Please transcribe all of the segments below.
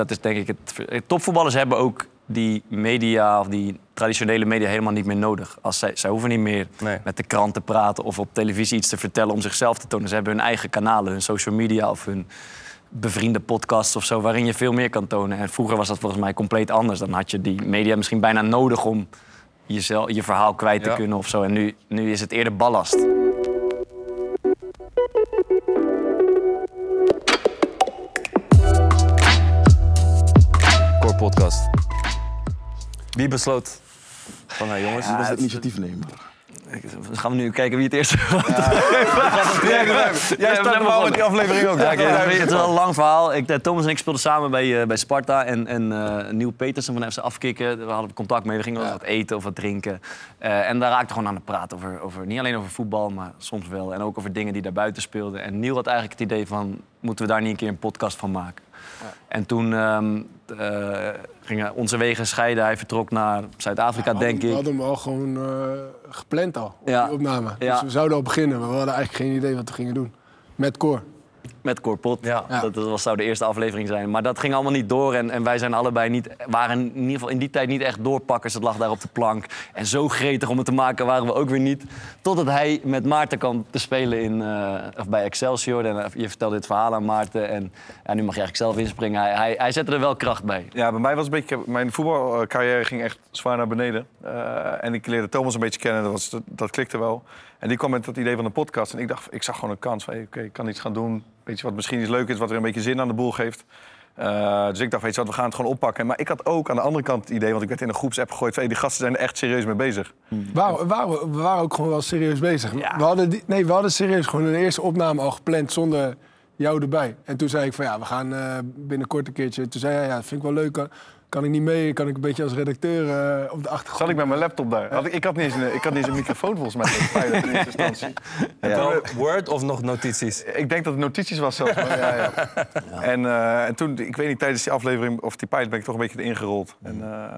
dat is denk ik het. Topvoetballers hebben ook die media of die traditionele media helemaal niet meer nodig. Als zij, zij hoeven niet meer Nee. met de krant te praten of op televisie iets te vertellen om zichzelf te tonen. Ze hebben hun eigen kanalen, hun social media of hun bevriende podcasts of zo, waarin je veel meer kan tonen. En vroeger was dat volgens mij compleet anders. Dan had je die media misschien bijna nodig om jezelf, je verhaal kwijt te Ja. kunnen of zo. En nu, nu is het eerder ballast. Podcast. Wie besloot van, hey jongens, Wie was het initiatief nemen? Dan gaan we nu kijken wie het eerst... Jij staat normaal met die aflevering ook. Ja, het is wel een lang verhaal. Ik, eh, Thomas en ik speelden samen bij, eh, bij Sparta. En, en eh Nieuw Petersen van FC Afkikken, we hadden contact mee. We gingen wel wat eten of wat drinken. En daar raakte gewoon aan het praten over, over... Niet alleen over voetbal, maar soms wel. En ook over dingen die daarbuiten speelden. En Nieuw had eigenlijk het idee van... Moeten we daar niet een keer een podcast van maken? En toen ehm, eh, gingen onze wegen scheiden. Hij vertrok naar Zuid-Afrika, denk We ik. hadden hem al gewoon eh, gepland al, op Ja. die opname. Dus we zouden al beginnen, maar we hadden eigenlijk geen idee wat we gingen doen. Met Cor. Met Corpot. Ja. Dat, dat was, zou de eerste aflevering zijn. Maar dat ging allemaal niet door. En, en wij zijn allebei niet, waren in ieder geval in die tijd niet echt doorpakkers. Het lag daar op de plank. En zo gretig om het te maken waren we ook weer niet. Totdat hij met Maarten kwam te spelen in, eh, of bij Excelsior. En, eh, je vertelde dit verhaal aan Maarten. En ja, nu mag je eigenlijk zelf inspringen. Hij, hij, hij zette er wel kracht bij. Ja, bij mij was het een beetje... Mijn voetbalcarrière ging echt zwaar naar beneden. Eh, en ik leerde Thomas een beetje kennen, dat, was, dat, dat klikte wel. En die kwam met dat idee van een podcast. En ik dacht, ik zag gewoon een kans van, hey, oké, ik kan iets gaan doen. Weet je, wat misschien iets leuk is, wat er een beetje zin aan de boel geeft. Eh, dus ik dacht, weet je wat, we gaan het gewoon oppakken. Maar ik had ook aan de andere kant het idee, want ik werd in een groepsapp gegooid... van, hey, die gasten zijn er echt serieus mee bezig. We waren, waren, we waren ook gewoon wel serieus bezig. Ja. We, hadden die, nee, we hadden serieus gewoon een eerste opname al gepland zonder jou erbij. En toen zei ik van ja, we gaan eh, binnenkort een keertje. Toen zei hij, ja, dat vind ik wel leuk. Kan, ik niet mee? Kan ik een beetje als redacteur eh, op de achtergrond? Zat ik met mijn laptop daar. Had ik, ik, had niet eens een, ik had niet eens een microfoon volgens mij. in eerste instantie. Word of nog notities? Ik denk dat het notities was zelfs. maar ja, ja. En, eh, en toen, ik weet niet, tijdens die aflevering of die pilot ben ik toch een beetje ingerold. En uh,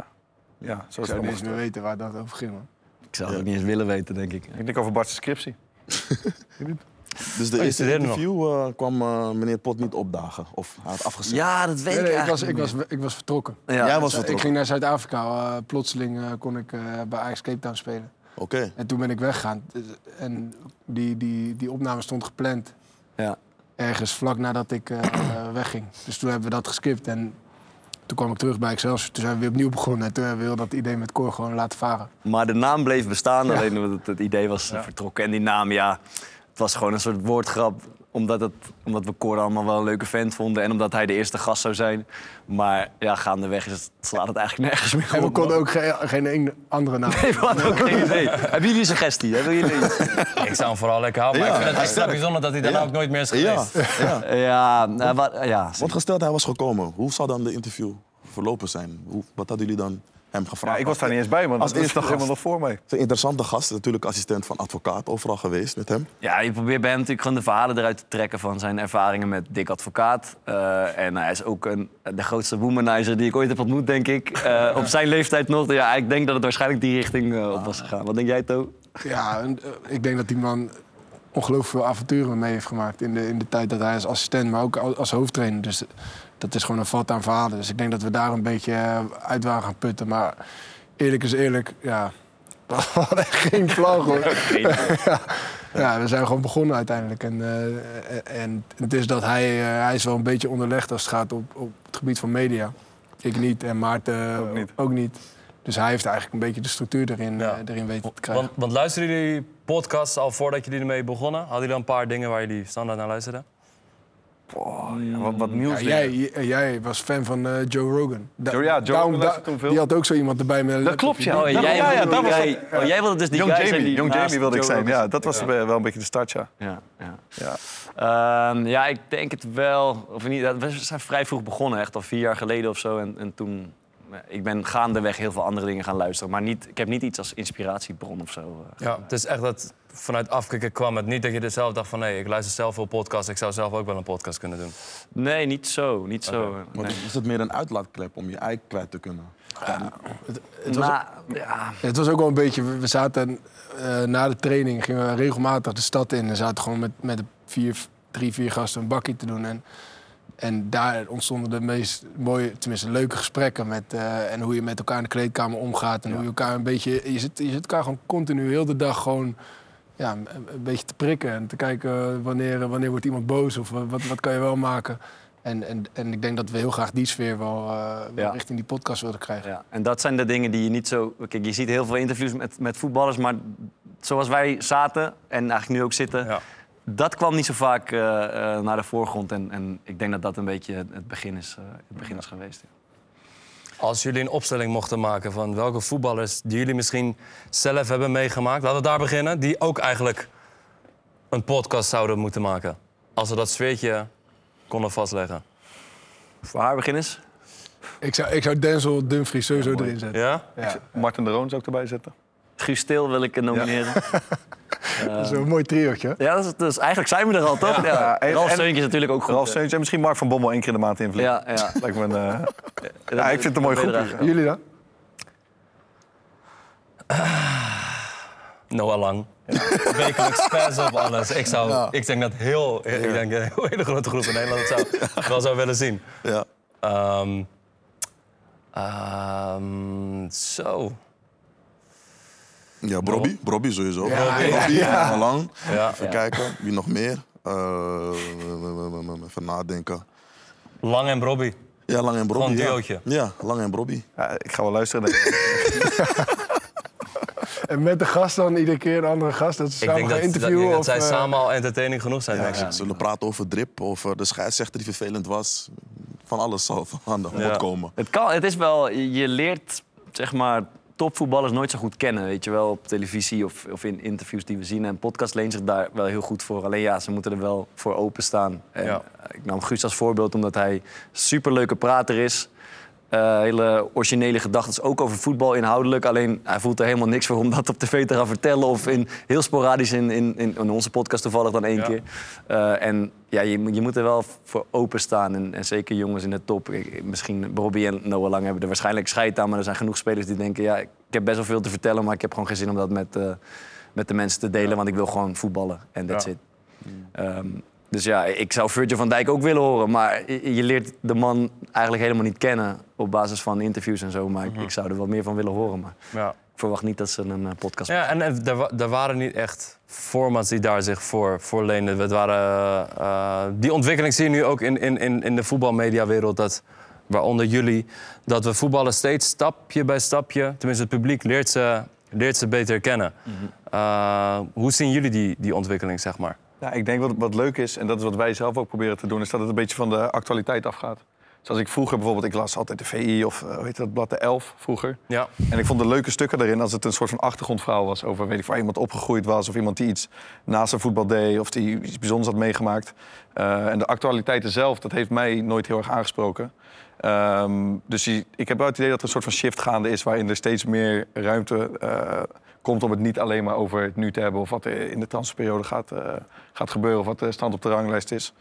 ja, zo Ik zou niet eens meer weten waar dat over ging. Man. Ik zou het ook niet eens willen weten, denk ik. Ik denk over Bart's scriptie. Dus de je eerste interview eh, kwam eh, meneer Pot niet opdagen. Of hij had afgezet. Ja, dat weet Nee, ik nee, ik, was, ik, was, ik was vertrokken. Ja. Jij was Ik vertrokken. ging naar Zuid-Afrika. eh, plotseling eh, kon ik eh, bij Ajax Cape Town spelen. Oké. En toen ben ik weggegaan. En die, die, die opname stond gepland Ja. ergens vlak nadat ik eh, wegging. Dus toen hebben we dat geskipt. En toen kwam ik terug bij Excelsior. Toen zijn we weer opnieuw begonnen. En toen hebben we heel dat idee met Cor gewoon laten varen. Maar de naam bleef bestaan, alleen het, het idee was vertrokken. En die naam, ja, was gewoon een soort woordgrap. Omdat, het, omdat we Cor allemaal wel een leuke vent vonden. En omdat hij de eerste gast zou zijn. Maar ja, gaandeweg is het, slaat het eigenlijk nergens meer En we op. konden ook geen, geen ene andere naam. Nee, we hadden ook geen idee. Hebben jullie een suggestie? Hebben jullie... Ik zou hem vooral lekker houden. Maar Ja, ik vind het extra bijzonder dat hij daarna Ja. ook nooit meer is Ja, geweest. ja. Ja, nou, wat, ja, Want gesteld hij was gekomen, hoe zou dan de interview verlopen zijn? Hoe, wat hadden jullie dan hem gevraagd? Ja, ik was daar niet eens bij, man. Als Dat is helemaal nog voor mij. Het is een interessante gast, natuurlijk assistent van advocaat, overal geweest met hem. Ja, je probeert bij hem natuurlijk gewoon de verhalen eruit te trekken van zijn ervaringen met Dick Advocaat. Eh, en hij is ook een, de grootste womanizer die ik ooit heb ontmoet, denk ik. Eh, op zijn leeftijd nog. Ja, ik denk dat het waarschijnlijk die richting eh, op was gegaan. Wat denk jij, To? Ja, en, ik denk dat die man ongelooflijk veel avonturen mee heeft gemaakt. In de, in de tijd dat hij als assistent, maar ook als, als hoofdtrainer. Dus dat is gewoon een vat aan verhalen. Dus ik denk dat we daar een beetje eh, uit waren gaan putten. Maar eerlijk is eerlijk, ja. We hadden echt geen vlag hoor. ja, ja, we zijn gewoon begonnen uiteindelijk. En, eh, en het is dat hij, eh, hij is wel een beetje onderlegd als het gaat op, op het gebied van media. Ik niet en Maarten Ook niet. ook niet. Dus hij heeft eigenlijk een beetje de structuur erin, Ja. erin weten te krijgen. Want, want luisterden jullie podcasts al voordat jullie ermee begonnen? Hadden jullie al een paar dingen waar jullie standaard naar luisterden? Ja, wat, wat nieuws. Ja, jij, j- jij was fan van eh, Joe Rogan. Da- Joe- ja, Joe daarom- Rogan luisterde toen veel. Die had ook zo iemand erbij met Dat klopt, ja. Oh, jij, ja, ja, wilde dat was jij- oh, jij wilde dus die Young guy zijn Jamie, die Young Jamie wilde ik Joe zijn. Rogan Ja, dat was wel een beetje de start, ja. Ja, ja. ja. Ehm, ja, ik denk het wel. Of niet, we zijn vrij vroeg begonnen, echt al vier jaar geleden of zo. En, en toen, ja, ik ben gaandeweg heel veel andere dingen gaan luisteren. Maar niet, ik heb niet iets als inspiratiebron of zo. eh. Ja, het is echt dat vanuit afkikken kwam het niet dat je er zelf dacht van... nee, ik luister zelf veel podcasts, ik zou zelf ook wel een podcast kunnen doen. Nee, niet zo. Niet zo. Nee. is het meer een uitlaatklep om je ei kwijt te kunnen? Het was, Nou, ja. het was ook wel een beetje... We we zaten eh, na de training, gingen we regelmatig de stad in. En zaten gewoon met, met vier, drie, vier gasten een bakkie te doen. En, En daar ontstonden de meest mooie, tenminste leuke gesprekken. Met, eh, en hoe je met elkaar in de kleedkamer omgaat. En hoe je elkaar een beetje. Je zit, je zit elkaar gewoon continu heel de dag gewoon. Ja, een, een beetje te prikken en te kijken wanneer, wanneer wordt iemand boos of wat, wat kan je wel maken. En, en, en ik denk dat we heel graag die sfeer wel, eh, wel Ja. richting die podcast wilden krijgen. Ja, en dat zijn de dingen die je niet zo... Kijk, je ziet heel veel interviews met, met voetballers, maar zoals wij zaten en eigenlijk nu ook zitten... Ja. Dat kwam niet zo vaak eh, eh, naar de voorgrond. En, en ik denk dat dat een beetje het het begin is, eh, het begin is geweest. Als jullie een opstelling mochten maken van welke voetballers die jullie misschien zelf hebben meegemaakt, laten we daar beginnen, die ook eigenlijk een podcast zouden moeten maken. Als we dat sfeertje konden vastleggen. Voor haar beginners? Ik, zou, ik zou Denzel Dumfries sowieso erin zetten. Ja? Ja. Martin de Roon zou ik erbij zetten. Guus Stil wil ik nomineren. Dat is een mooi triootje. Ja, dat is, dus eigenlijk zijn we er al, toch? Ja. Ja, Ralf Seuntje is natuurlijk ook goed. Ralf? Seuntje en misschien Mark van Bommel één keer in de maand invliegen. Ja, ja. Lijkt me een, eh, ja, ik vind het een mooi groepje. Jullie dan? Noah Lang. Wekelijks fans op alles. Ik, zou, ik denk dat heel, ik denk een heel hele grote groep in Nederland het zou, wel zou willen zien. Ja. Ehm, ehm, zo. Ja, Brobby. Brobby sowieso. Ja, Brobby, ja, ja. Lang. Ja. Even kijken. Wie nog meer? Eh, even nadenken. Lang en Brobby. Ja, Lang en Brobby. Gewoon een ja. duootje. Ja, Lang en Brobby. Ja, ik ga wel luisteren. denk. En met de gast dan iedere keer een andere gast? Dat ze Ik samen denk gaan dat, dat, interviewen? dat of, zij eh, samen al entertaining genoeg zijn, denk ik. Ze zullen praten over drip, over de scheidsrechter die vervelend was. Van alles zal aan de bod Ja. komen. Het, kan, het is wel, je leert zeg maar, topvoetballers nooit zo goed kennen. Weet je wel, op televisie of, of in interviews die we zien. En podcast leent zich daar wel heel goed voor. Alleen ja, ze moeten er wel voor openstaan. En, Ja. Ik nam Guus als voorbeeld omdat hij een superleuke prater is. Eh, hele originele gedachten, ook over voetbal inhoudelijk. Alleen hij voelt er helemaal niks voor om dat op tv te gaan vertellen. Of in, heel sporadisch in, in, in onze podcast toevallig dan één Ja. keer. Eh, en ja, je, moet- je moet er wel voor openstaan. En, en zeker jongens in de top. Ik- misschien Bobby en Noah Lang hebben er waarschijnlijk scheid aan. Maar er zijn genoeg spelers die denken... ja, ik heb best wel veel te vertellen... maar ik heb gewoon geen zin om dat met, eh, met de mensen te delen. Want ik wil gewoon voetballen. En that's Ja. it. Ehm, dus ja, ik zou Virgil van Dijk ook willen horen. Maar je leert de man eigenlijk helemaal niet kennen... op basis van interviews en zo. Maar ik, ik zou er wel meer van willen horen. Maar Ja. ik verwacht niet dat ze een eh, podcast Ja, en eh, er, wa- er waren niet echt formats die daar zich voor, voor leenden. Het waren, eh, die ontwikkeling zie je nu ook in, in, in, in de voetbalmediawereld. Dat, waaronder jullie, dat we voetballen steeds stapje bij stapje... tenminste het publiek leert ze, leert ze beter kennen. Eh, hoe zien jullie die, die ontwikkeling, zeg maar? Ja, ik denk wat, wat leuk is, en dat is wat wij zelf ook proberen te doen, is dat het een beetje van de actualiteit afgaat. Dus als ik vroeger bijvoorbeeld, ik las altijd de VI of eh, hoe heet dat blad, de Elf vroeger. Ja. En ik vond de leuke stukken erin als het een soort van achtergrondverhaal was over weet ik, waar iemand opgegroeid was of iemand die iets naast zijn voetbal deed of die iets bijzonders had meegemaakt. Eh, en de actualiteiten zelf, dat heeft mij nooit heel erg aangesproken. Ehm, dus ik heb wel het idee dat er een soort van shift gaande is waarin er steeds meer ruimte eh, komt om het niet alleen maar over het nu te hebben of wat er in de transferperiode gaat, eh, gaat gebeuren of wat de stand op de ranglijst is.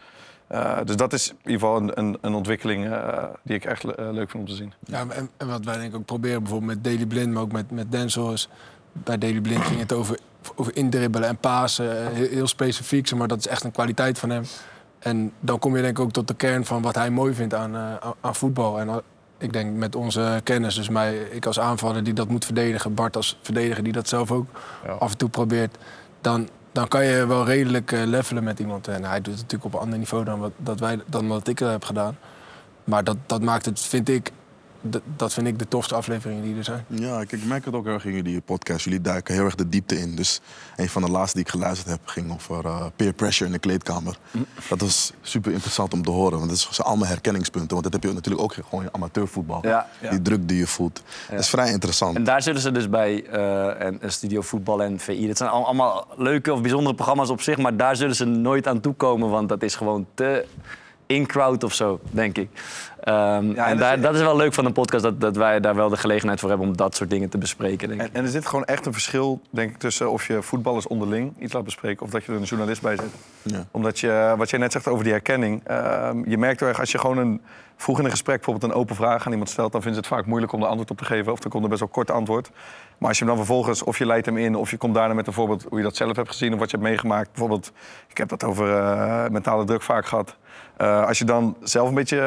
Eh, dus dat is in ieder geval een, een, een ontwikkeling eh, die ik echt le- leuk vind om te zien. Ja, en, wat wij denk ik ook proberen, bijvoorbeeld met Daily Blind, maar ook met, met Denzel, is bij Daily Blind ging het over, over indribbelen en pasen. Heel, heel specifiek, maar dat is echt een kwaliteit van hem. En dan kom je denk ik ook tot de kern van wat hij mooi vindt aan, aan, aan voetbal. En ik denk met onze kennis, dus mij, ik als aanvaller die dat moet verdedigen, Bart als verdediger die dat zelf ook Ja. af en toe probeert, dan, dan kan je wel redelijk eh, levelen met iemand. En hij doet het natuurlijk op een ander niveau dan wat, dat wij, dan wat ik eh, heb gedaan. Maar dat, dat maakt het, vind ik, dat vind ik de tofste afleveringen die er zijn. Ja, ik, ik merk het ook heel erg in jullie podcast. Jullie duiken heel erg de diepte in. Dus een van de laatste die ik geluisterd heb ging over eh, peer pressure in de kleedkamer. Dat was super interessant om te horen. Want dat zijn allemaal herkenningspunten. Want dat heb je natuurlijk ook gewoon in amateurvoetbal. Ja. Die druk die je voelt. Dat is vrij interessant. En daar zullen ze dus bij eh, en, Studio Voetbal en VI. Dat zijn al- allemaal leuke of bijzondere programma's op zich. Maar daar zullen ze nooit aan toekomen. Want dat is gewoon te in-crowd of zo, denk ik. Ehm, en dat daar, is- dat is wel leuk van een podcast. Dat, dat wij daar wel de gelegenheid voor hebben om dat soort dingen te bespreken, denk ik. En, en er zit gewoon echt een verschil, denk ik, tussen of je voetballers onderling iets laat bespreken of dat je er een journalist bij zet. Ja. Omdat je, wat jij net zegt over die herkenning, ehm, je merkt heel erg als je gewoon een, vroeg in een gesprek bijvoorbeeld een open vraag aan iemand stelt, dan vinden ze het vaak moeilijk om er antwoord op te geven. Of dan komt er best wel kort antwoord. Maar als je hem dan vervolgens, of je leidt hem in, of je komt daarna met een voorbeeld hoe je dat zelf hebt gezien of wat je hebt meegemaakt. Bijvoorbeeld, ik heb dat over eh, mentale druk vaak gehad. Eh, als je dan zelf een beetje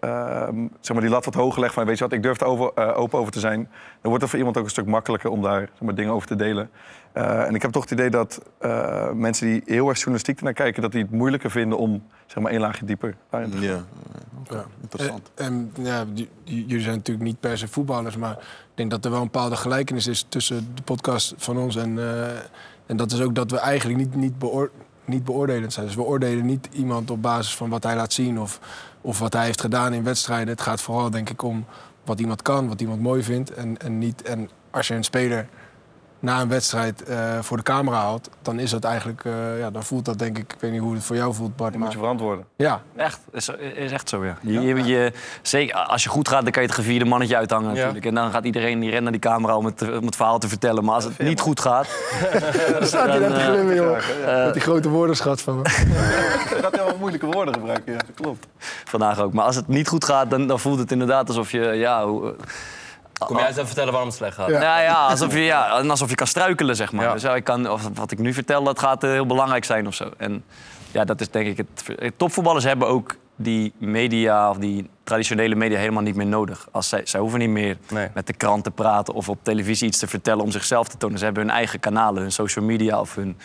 eh, ehm, zeg maar die lat wat hoger legt van weet je wat, ik durf er over, eh, open over te zijn, dan wordt het voor iemand ook een stuk makkelijker om daar zeg maar, dingen over te delen. Eh, en ik heb toch het idee dat eh, mensen die heel erg journalistiek ernaar kijken, dat die het moeilijker vinden om zeg maar één laagje dieper daarin te gaan. Ja, oké, interessant. En, en ja, jullie zijn natuurlijk niet per se voetballers, maar ik denk dat er wel een bepaalde gelijkenis is tussen de podcast van ons en, eh, en dat is ook dat we eigenlijk niet, niet, beoor- niet beoordelend zijn. Dus we oordelen niet iemand op basis van wat hij laat zien of, of wat hij heeft gedaan in wedstrijden. Het gaat vooral denk ik om wat iemand kan, wat iemand mooi vindt. En, en, niet, en als je een speler na een wedstrijd eh, voor de camera haalt, dan is dat eigenlijk, eh, ja, dan voelt dat denk ik, ik weet niet hoe het voor jou voelt Bart, Die moet maar je verantwoorden. ja, Echt, is, is echt zo, ja. Je, je, je- zeker, als je goed gaat, dan kan je het gevierde mannetje uithangen Ja. natuurlijk. En dan gaat iedereen die rent naar die camera om het, om het verhaal te vertellen. Maar als het niet goed gaat... dan staat hij Dan, net te eh, glimmen, joh. Met die grote woordenschat van me. Je gaat heel moeilijke woorden gebruiken, ja, dat klopt. vandaag ook. Maar als het niet goed gaat, dan, dan voelt het inderdaad alsof je... Ja, hoe, Kom jij eens even vertellen waarom het slecht gaat? Ja. Nou ja, alsof je, ja, alsof je kan struikelen, zeg maar. Ja. Dus ja, ik kan, of wat ik nu vertel, dat gaat eh, heel belangrijk zijn of zo. En ja, dat is denk ik het... ver- Topvoetballers hebben ook die media of die traditionele media helemaal niet meer nodig. Als zij, zij hoeven niet meer Nee. met de krant te praten of op televisie iets te vertellen om zichzelf te tonen. Ze hebben hun eigen kanalen, hun social media of hun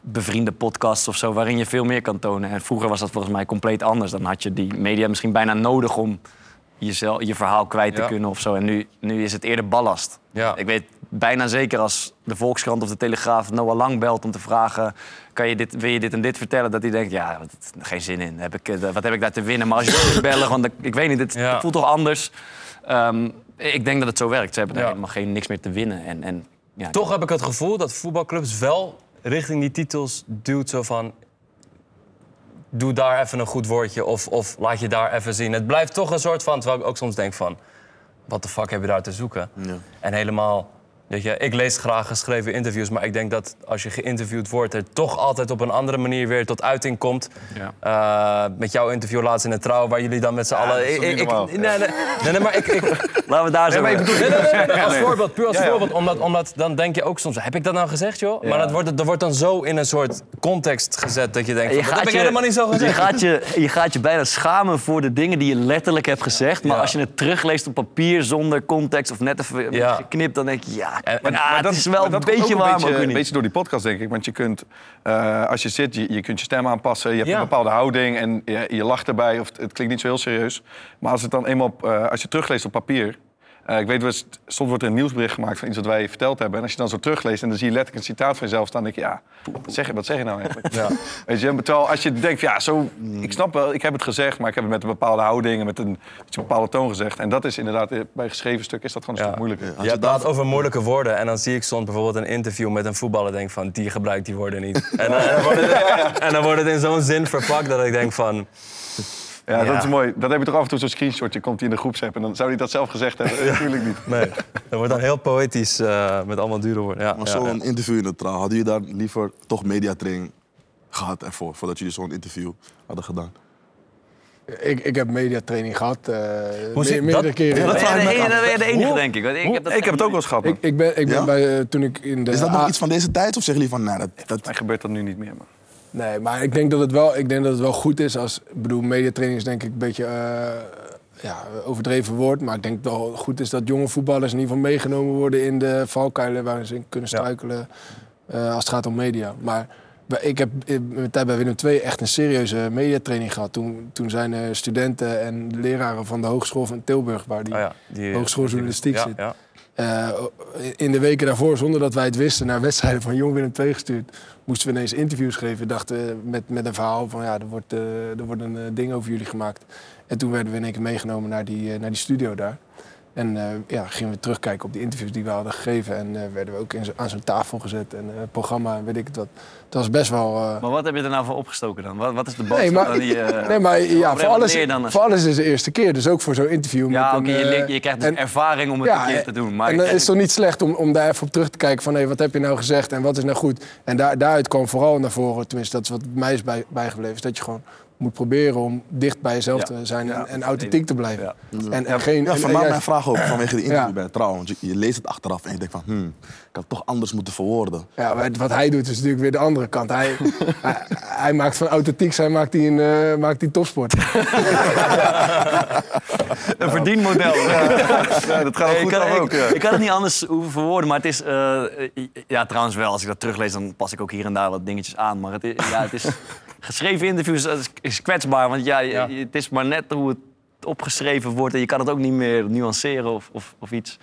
bevriende podcasts of zo, waarin je veel meer kan tonen. En vroeger was dat volgens mij compleet anders. Dan had je die media misschien bijna nodig om jezelf, je verhaal kwijt te Ja. kunnen of zo. En nu, nu is het eerder ballast. Ja. Ik weet bijna zeker als de Volkskrant of de Telegraaf Noah Lang belt om te vragen... Kan je dit, wil je dit en dit vertellen? Dat hij denkt, ja, wat, geen zin in. Heb ik, eh, wat heb ik daar te winnen? Maar als je bellen, want ik weet niet, het, Ja. voelt toch anders. Ehm, ik denk dat het zo werkt. Ze hebben daar helemaal geen, niks meer te winnen. En, en, ja, Toch heb ik het gevoel dat voetbalclubs wel richting die titels duwt. Zo van, doe daar even een goed woordje of, of laat je daar even zien. Het blijft toch een soort van, terwijl ik ook soms denk van... wat de fuck heb je daar te zoeken? Ja. En helemaal, weet je, ik lees graag geschreven interviews... maar ik denk dat als je geïnterviewd wordt... er toch altijd op een andere manier weer tot uiting komt. Ja. Eh, met jouw interview laatst in de Trouw, waar jullie dan met z'n allen... dat is toch Ik- ik- nee, nee, nee, nee, maar ik, ik, Laten we daar zo... Nee, nee, nee, nee, nee, als voorbeeld, puur als Ja, ja. voorbeeld. Omdat, omdat dan denk je ook soms, heb ik dat nou gezegd, joh? Maar dat wordt, dat wordt dan zo in een soort context gezet dat je denkt, van, dat heb ik helemaal niet zo je, gezegd. gaat je, je gaat je bijna schamen voor de dingen die je letterlijk hebt gezegd. Maar Ja. als je het terugleest op papier zonder context of net even Ja. geknipt, dan denk je, ja, En- maar, het is wel een dat beetje waar, een beetje, een beetje door die podcast, denk ik. Want je kunt, eh, als je zit, je, je kunt je stem aanpassen. Je hebt Ja. een bepaalde houding en je, je lacht erbij. Of het, klinkt niet zo heel serieus. Maar als het dan eenmaal, op, eh, als je terugleest op papier... eh, ik weet wel soms wordt er een nieuwsbericht gemaakt van iets wat wij verteld hebben. En als je dan zo terugleest en dan zie je letterlijk een citaat van jezelf staan... dan denk je, ja, wat zeg je, wat zeg je nou eigenlijk? Ja. Weet je, terwijl als je denkt, ja, zo, ik snap wel, ik heb het gezegd... maar ik heb het met een bepaalde houding en met een, met een bepaalde toon gezegd. En dat is inderdaad, eh, bij een geschreven stuk is dat gewoon een Ja. stuk moeilijker. Je je praat over moeilijke woorden en dan zie ik soms bijvoorbeeld een interview met een voetballer denk van die gebruikt die woorden niet. En dan, en dan, wordt, het, en dan wordt het in zo'n zin verpakt dat ik denk van Ja, dat is mooi. Dat heb je toch af en toe zo'n screenshotje, komt hij in de groepsapp en dan zou hij dat zelf gezegd hebben. Natuurlijk niet. nee, dat wordt dan heel poëtisch eh, met allemaal dure woorden. Ja, Maar ja, zo'n ja. interview in de trouw, hadden jullie daar liever toch mediatraining gehad ervoor, voordat jullie zo'n interview hadden gedaan? Ik, ik heb mediatraining gehad, eh Hoe zit me- meerdere dat? keren. Dan ben je de, enige- de denk ik. Want ik heb, dat Ik heb het ook wel eens gehad. Ik, ik ben, ik ben Ja? bij, eh, toen ik in de... Is dat nog iets van deze tijd of zeggen jullie van, nee, dat, dat Mij gebeurt dat nu niet meer. Man. Nee, maar ik denk dat het wel, ik denk dat het wel goed is als... Ik bedoel, mediatraining is denk ik een beetje eh, ja, overdreven woord. Maar ik denk dat het wel goed is dat jonge voetballers in ieder geval meegenomen worden... in de valkuilen waar ze in kunnen Ja. struikelen eh, als het gaat om media. Maar ik heb in mijn tijd bij Willem II echt een serieuze mediatraining gehad. Toen, toen zijn er studenten en leraren van de Hogeschool van Tilburg... waar die Oh ja, die, Hogeschool Journalistiek ja, zit. Eh, in de weken daarvoor, zonder dat wij het wisten, naar wedstrijden van Jong Willem II gestuurd. Moesten we ineens interviews geven. Dachten met, met een verhaal van ja, er wordt, eh, er wordt een eh, ding over jullie gemaakt. En toen werden we in één keer meegenomen naar die, naar die studio daar. En eh, ja, gingen we terugkijken op die interviews die we hadden gegeven. En eh, werden we ook in zo- aan zo'n tafel gezet. En eh, programma en weet ik het wat. Dat was best wel. Maar wat heb je er nou voor opgestoken dan? Wat, wat is de boodschap Nee, maar, die, nee, maar ja, voor alles, dan voor alles is de eerste keer. Dus ook voor zo'n interview. Ja, oké, je, je krijgt dus en- ervaring om het een keer te doen. Maar en dan is het toch niet slecht om, om daar even op terug te kijken van... hé, wat heb je nou gezegd en wat is nou goed? En daar, daaruit kwam vooral naar voren, tenminste dat is wat mij is bij, bijgebleven... is dat je gewoon moet proberen om dicht bij jezelf Ja. te zijn Ja. en, en authentiek te blijven. Ja. En, en geen, Ja, vandaar mijn vraag ook vanwege de interview Ja. bij Trouw. Want je, je leest het achteraf en je denkt van, hmm, toch anders moeten verwoorden. Ja, maar wat hij doet is natuurlijk weer de andere kant. Hij, hij, hij maakt van authentiek zijn maakt hij een, eh, maakt hij topsport. Een verdienmodel. Ja, dat gaat goed ik, kan, ik, ook. ja. ik kan het niet anders hoeven verwoorden, maar het is... eh, ja, trouwens wel, als ik dat teruglees, dan pas ik ook hier en daar wat dingetjes aan. Maar het is, ja, het is geschreven interviews is, is kwetsbaar, want ja, je- Ja. je- het is maar net hoe het opgeschreven wordt en je kan het ook niet meer nuanceren of, of, of iets.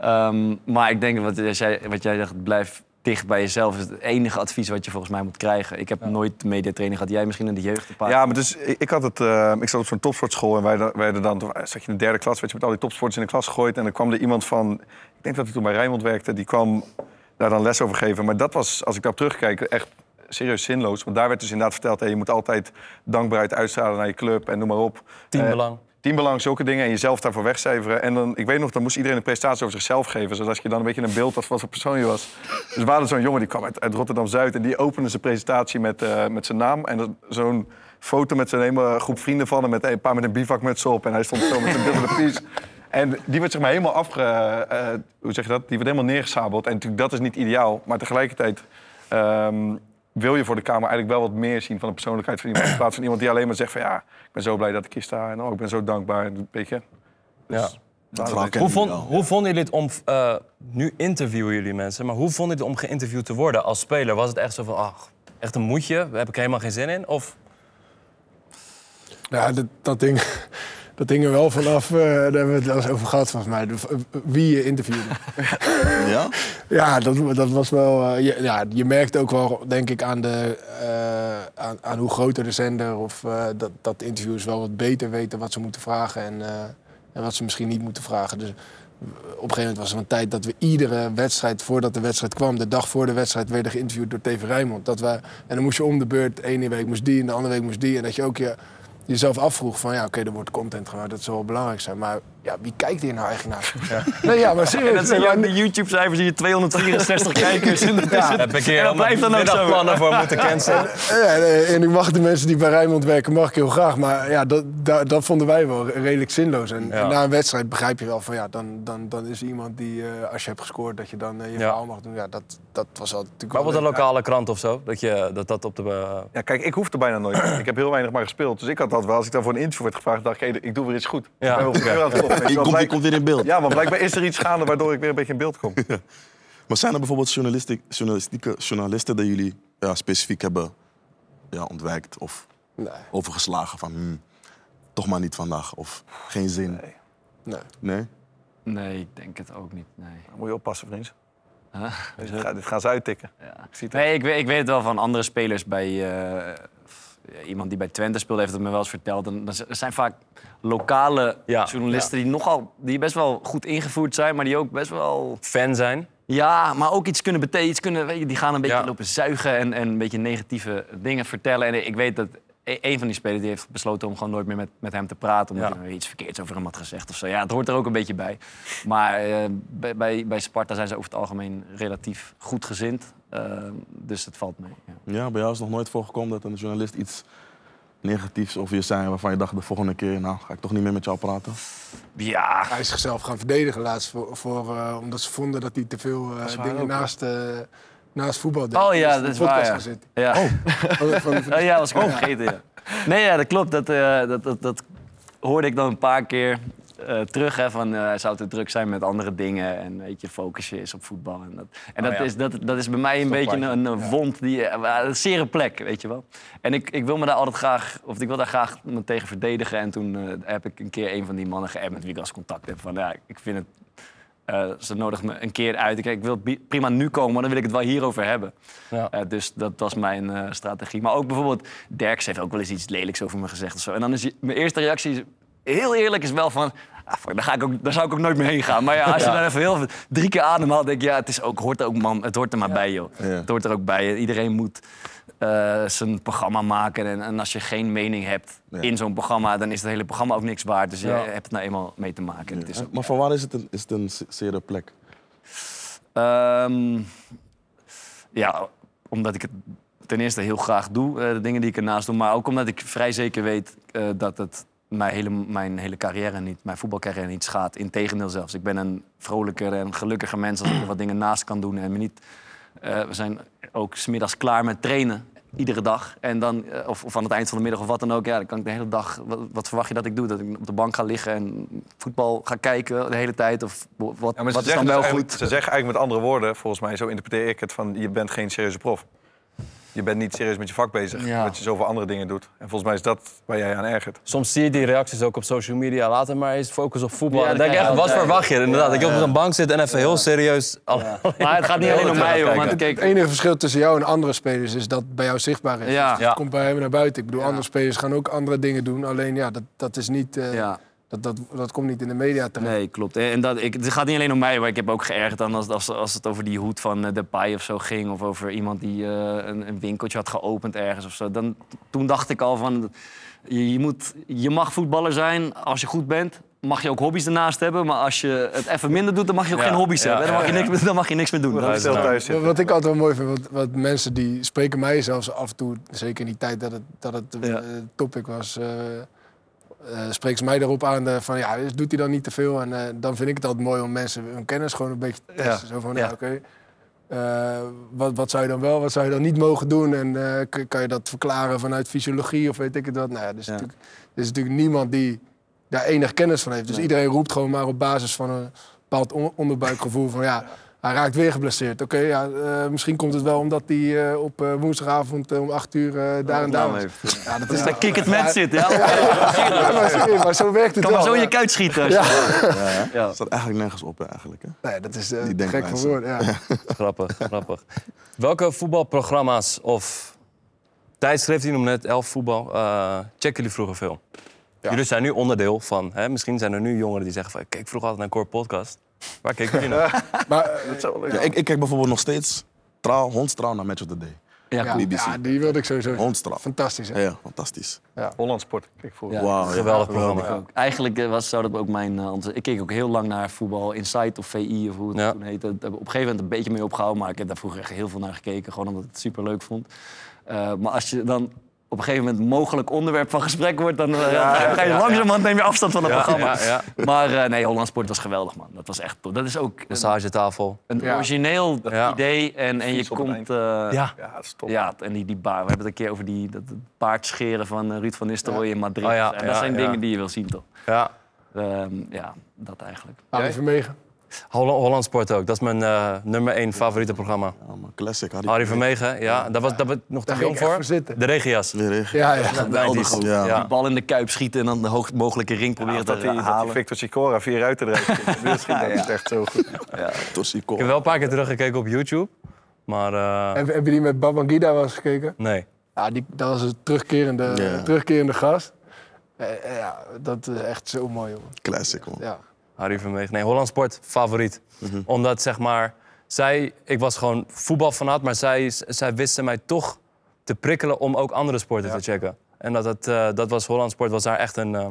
Ehm, maar ik denk wat jij, wat jij zegt, blijf dicht bij jezelf. is het enige advies wat je volgens mij moet krijgen. Ik heb nooit mediatraining gehad. Jij misschien in de jeugd een paar Ja, maar dus ik, ik had het. eh, ik zat op zo'n topsportschool en wij wij werden dan toen zat je in de derde klas, weet je, met al die topsporters in de klas gegooid en dan kwam er iemand van, ik denk dat hij toen bij Rijnmond werkte, die kwam daar dan les over geven. Maar dat was, als ik daarop terugkijk, echt serieus zinloos. Want daar werd dus inderdaad verteld, hey, je moet altijd dankbaarheid uitstralen naar je club en noem maar op. Teambelang. Teambelang, zulke dingen en jezelf daarvoor wegcijferen. En dan, ik weet nog, dan moest iedereen een presentatie over zichzelf geven, zodat je dan een beetje een beeld had van wat voor persoon je was. Dus we hadden zo'n jongen die kwam uit, Rotterdam-Zuid en die opende zijn presentatie met, eh, met zijn naam. En zo'n foto met zijn hele groep vrienden van hem, met een paar met een bivakmuts op. En hij stond zo met zijn dubbele pies. En die werd zeg maar helemaal afge... eh, hoe zeg je dat? Die werd helemaal neergesabeld. En natuurlijk, dat is niet ideaal. Maar tegelijkertijd ehm, wil je voor de Kamer eigenlijk wel wat meer zien van de persoonlijkheid van iemand. In plaats van iemand die alleen maar zegt van ja, ik ben zo blij dat ik hier sta. En oh, ik ben zo dankbaar. En Weet je? Dus, Ja. Hoe, vond, hoe vonden jullie het om... eh, nu interviewen jullie mensen, maar hoe vonden jullie het om geïnterviewd te worden als speler? Was het echt zo van, ach, echt een moedje? Daar heb ik helemaal geen zin in? Of Ja, dat, dat, ding, dat ding er wel vanaf. eh, daar hebben we het wel eens over gehad, volgens mij. de- wie je interviewde. Ja? Ja, dat, dat was wel. eh, je, ja, je merkt ook wel, denk ik, aan, de, eh, aan, aan hoe groter de zender of eh, dat, dat interviewers wel wat beter weten wat ze moeten vragen en, eh, en wat ze misschien niet moeten vragen. Dus eh, op een gegeven moment was er een tijd dat we iedere wedstrijd, voordat de wedstrijd kwam, de dag voor de wedstrijd, werden geïnterviewd door TV Rijnmond. Dat we, en dan moest je om de beurt, de ene week moest die en de andere week moest die. En dat je ook je, jezelf afvroeg van ja, oké, er wordt content gemaakt, dat zal wel belangrijk zijn. Maar ja, wie kijkt hier nou eigenlijk naar? Nee, ja, maar serieus. En ook maar- de YouTube-cijfers, zie je 264 kijkers. En dat is het. heb ik hier En dat blijft dan ook zo. plannen voor moeten cancelen? Ja, nee, en ik mag de mensen die bij Rijnmond werken, mag ik heel graag. Maar ja, dat, dat, dat vonden wij wel redelijk zinloos. En, Ja. en na een wedstrijd begrijp je wel van ja, dan, dan, dan is iemand die, eh, als je hebt gescoord, dat je dan eh, je verhaal mag doen. Ja, dat, dat was al natuurlijk Maar wat een lokale krant of zo? Dat je, dat, dat op de... eh, Ja, kijk, ik hoefde bijna nooit. ik heb heel weinig maar gespeeld. Dus ik had dat wel. Als ik dan voor een interview werd gevraagd, dacht ik, hey, ik doe weer iets goed. Ja. Ik ben wel goed aan het Je wel, komt, je blijk- komt weer in beeld. Ja, maar blijkbaar is er iets gaande waardoor ik weer een beetje in beeld kom. Maar zijn er bijvoorbeeld journalistiek, journalistieke journalisten die jullie ja, specifiek hebben ja, ontwijkt of Nee, overgeslagen van hmm, toch maar niet vandaag of geen zin? nee. Nee? Nee, ik denk het ook niet. Nee. Dan moet je oppassen, vriend. Huh? Dit, ga- dit gaan ze uittikken. Ja. Ik zie het. Nee, ik weet, ik weet het wel van andere spelers bij... eh, iemand die bij Twente speelde heeft het me wel eens verteld. En dat zijn vaak lokale Ja, journalisten die nogal... die best wel goed ingevoerd zijn, maar die ook best wel... fan zijn. Ja, maar ook iets kunnen betekenen. Iets kunnen, weet je, die gaan een beetje Ja. lopen zuigen en, en een beetje negatieve dingen vertellen. En ik weet dat e- een van die spelers die heeft besloten om gewoon nooit meer met, met hem te praten. Omdat Ja. hij iets verkeerds over hem had gezegd of zo. Ja, het hoort er ook een beetje bij. Maar eh, bij, bij, bij Sparta zijn ze over het algemeen relatief goed gezind. Eh, dus het valt mee. Ja. Ja, bij jou is nog nooit voorgekomen dat een journalist iets negatiefs over je zei waarvan je dacht de volgende keer, nou ga ik toch niet meer met jou praten? ja, Hij is zichzelf gaan verdedigen laatst, voor, voor, eh, omdat ze vonden dat hij te veel eh, dingen ook, naast, eh, naast voetbal deed. Oh ja, dat is waar, ja. ja. Van- van- van- Oh, ja, was ik ook vergeten. Ja. Nee, ja, dat klopt. Dat, eh, dat, dat, dat hoorde ik dan een paar keer eh, terug. Hè, van, eh, hij zou te druk zijn met andere dingen. En weet je, focus je is op voetbal. En dat, en Oh, dat, ja. is, dat, dat is bij mij een beetje een, een wond. Die, eh, een zere plek, weet je wel. En ik, ik wil me daar altijd graag... Of ik wil daar graag me tegen verdedigen. En toen heb ik een keer een van die mannen geappt met wie ik als contact heb. Van, ja, ik vind het... ze nodigt me een keer uit. Ik, ik wil prima nu komen, maar dan wil ik het wel hierover hebben. Ja. Dus dat was mijn strategie. Maar ook bijvoorbeeld, Derks heeft ook wel eens iets lelijks over me gezegd of zo. En dan is je- mijn eerste reactie, heel eerlijk, is wel van... Ah, fuck, daar, ga ik ook, daar zou ik ook nooit meer heen gaan. Maar ja, als je dan even heel, drie keer ademhaalt, denk ik... Ja, het, is ook, hoort er ook, man, het hoort er maar bij, joh. Het hoort er ook bij. Iedereen moet eh, zijn programma maken. En, en als je geen mening hebt Ja. in zo'n programma... dan is het hele programma ook niks waard. Dus je hebt het nou eenmaal mee te maken. En het is ook- maar voor waar is het een, is het een zere plek? Ehm, ja, omdat ik het ten eerste heel graag doe, eh, de dingen die ik ernaast doe. Maar ook omdat ik vrij zeker weet eh, dat het mijn hele, mijn hele carrière niet, mijn voetbalcarrière niet schaadt. Integendeel zelfs. Ik ben een vrolijker en gelukkiger mens als ik er wat dingen naast kan doen. En me niet, eh, we zijn ook smiddags klaar met trainen. Iedere dag. En dan, eh, of, of aan het eind van de middag of wat dan ook. Ja, dan kan ik de hele dag. Wat, wat verwacht je dat ik doe? Dat ik op de bank ga liggen en voetbal ga kijken de hele tijd? Of wat, Ja, wat is dan wel goed? ze zeggen eigenlijk met andere woorden, volgens mij, zo interpreteer ik het, van je bent geen serieuze prof. Je bent niet serieus met je vak bezig, Ja. dat je zoveel andere dingen doet. En volgens mij is dat waar jij aan ergert. Soms zie je die reacties ook op social media. Laten maar eens focus op voetbal. Ja, dan dat denk ik krijg echt, wat verwacht je? Inderdaad, dat je op een bank zit en even heel serieus... Maar het gaat niet alleen om mij, hoor. Want Het enige verschil tussen jou en andere spelers is dat bij jou zichtbaar is. Ja. Dus komt bij hem naar buiten. Ik bedoel, andere spelers gaan ook andere dingen doen. Alleen ja, dat, dat is niet... eh, ja. Dat, dat, dat komt niet in de media terecht. Nee, klopt. En dat, ik, het gaat niet alleen om mij, maar ik heb ook geërgerd aan als, als, als het over die hoed van de Depay of zo ging. Of over iemand die eh, een, een winkeltje had geopend ergens of zo. Dan, toen dacht ik al van, je, je, moet, je mag voetballer zijn als je goed bent. Mag je ook hobby's ernaast hebben, maar als je het even minder doet, dan mag je ook Ja, geen hobby's ja, hebben. Dan mag, je niks, meer- dan mag je niks meer doen. Dat is- Stil thuis Wat, ik altijd wel mooi vind, wat, wat mensen die spreken mij zelfs af en toe, zeker in die tijd dat het, dat het eh, Ja. topic was, eh eh, spreken ze mij erop aan eh, van ja, dus doet hij dan niet te veel? En eh, dan vind ik het altijd mooi om mensen hun kennis gewoon een beetje te testen. Zo van, ja, Ja. oké, wat, wat zou je dan wel, wat zou je dan niet mogen doen? En kan je dat verklaren vanuit fysiologie of weet ik het wat? Nou ja, er is, Ja. natuurlijk, er is natuurlijk niemand die daar enig kennis van heeft. Dus iedereen roept gewoon maar op basis van een bepaald on- onderbuikgevoel van ja, hij raakt weer geblesseerd. Oké, ja, eh, misschien komt het wel omdat hij eh, op eh, woensdagavond om acht uur daar en daar was. Ja, dat is Daar kick het met zit, ja. Ja, maar, zo werkt het Kan wel. maar zo in je ja. kuit schieten. als je- Het staat eigenlijk nergens op, eigenlijk. Hè? Nee, dat is eh, Die gek van woorden. Ja. Grappig, grappig. Welke voetbalprogramma's of tijdschriften, je noemde net elf voetbal, eh checken jullie vroeger veel? Jullie zijn nu onderdeel van, hè, misschien zijn er nu jongeren die zeggen van... ik keek vroeger altijd naar een core podcast. Waar jullie naar? Maar eh, Ja, ik, ik kijk bijvoorbeeld nog steeds trouw, hondstrouw naar Match of the Day. Ja, ja. BBC. ja, die wilde ik sowieso. Hondstraf. Fantastisch, hè? Ja, fantastisch. Holland Sport. Kijk voor. Ja. Wauw. ja. Geweldig programma. Ik ook. Eigenlijk eh, was, zou dat ook mijn... eh, ik keek ook heel lang naar voetbal Insight of VI of hoe het Ja. toen heette. Daar heb ik op een gegeven moment een beetje mee opgehouden. Maar ik heb daar vroeger echt heel veel naar gekeken. Gewoon omdat ik het super leuk vond. Eh, maar als je dan op een gegeven moment mogelijk onderwerp van gesprek wordt... dan eh, ga je langzamerhand neem je afstand van het Ja, programma. ja, ja. Maar eh, nee, Holland Sport was geweldig, man. Dat was echt tof. Dat is ook een, Massagetafel. een Ja. origineel Ja. idee. En, en je komt... eh, Ja. Ja, dat is top. Ja, en die, die baar. We hebben het een keer over die, dat het paardscheren van Ruud van Nistelrooy in Madrid. Oh ja, en dat ja, zijn ja. dingen die je wil zien, toch? Ja. Ehm, ja, dat eigenlijk. Vermegen. Holland, Holland Sport ook. Dat is mijn eh, nummer één favoriete programma. Ja, man, classic. Harry, Harry Vermegen, ja. Daar was, daar ben ik nog te jong voor. De regenjas. Weer regen. Ja, ja. Geweldig. Ja. ja. Die bal in de kuip schieten en dan de hoogst mogelijke ring proberen dat, te dat die halen. Victor Sicora vier ruiten eruit schiet. Dat dat is echt zo goed. Tossie Ik heb wel een paar keer teruggekeken op YouTube. Maar eh, Heb, heb je die met Babangida wel eens gekeken? nee. Ja, die, dat was een terugkerende, Ja. terugkerende gast. Eh, ja, dat is echt zo mooi, jongen. Classic, man. Ja. Harry Vermegen. Nee, Holland Sport, favoriet. Omdat, zeg maar, zij... Ik was gewoon voetbalfanaat, maar zij, zij wisten mij toch te prikkelen om ook andere sporten te checken. En dat, het, eh, dat was Holland Sport, was daar echt een... eh,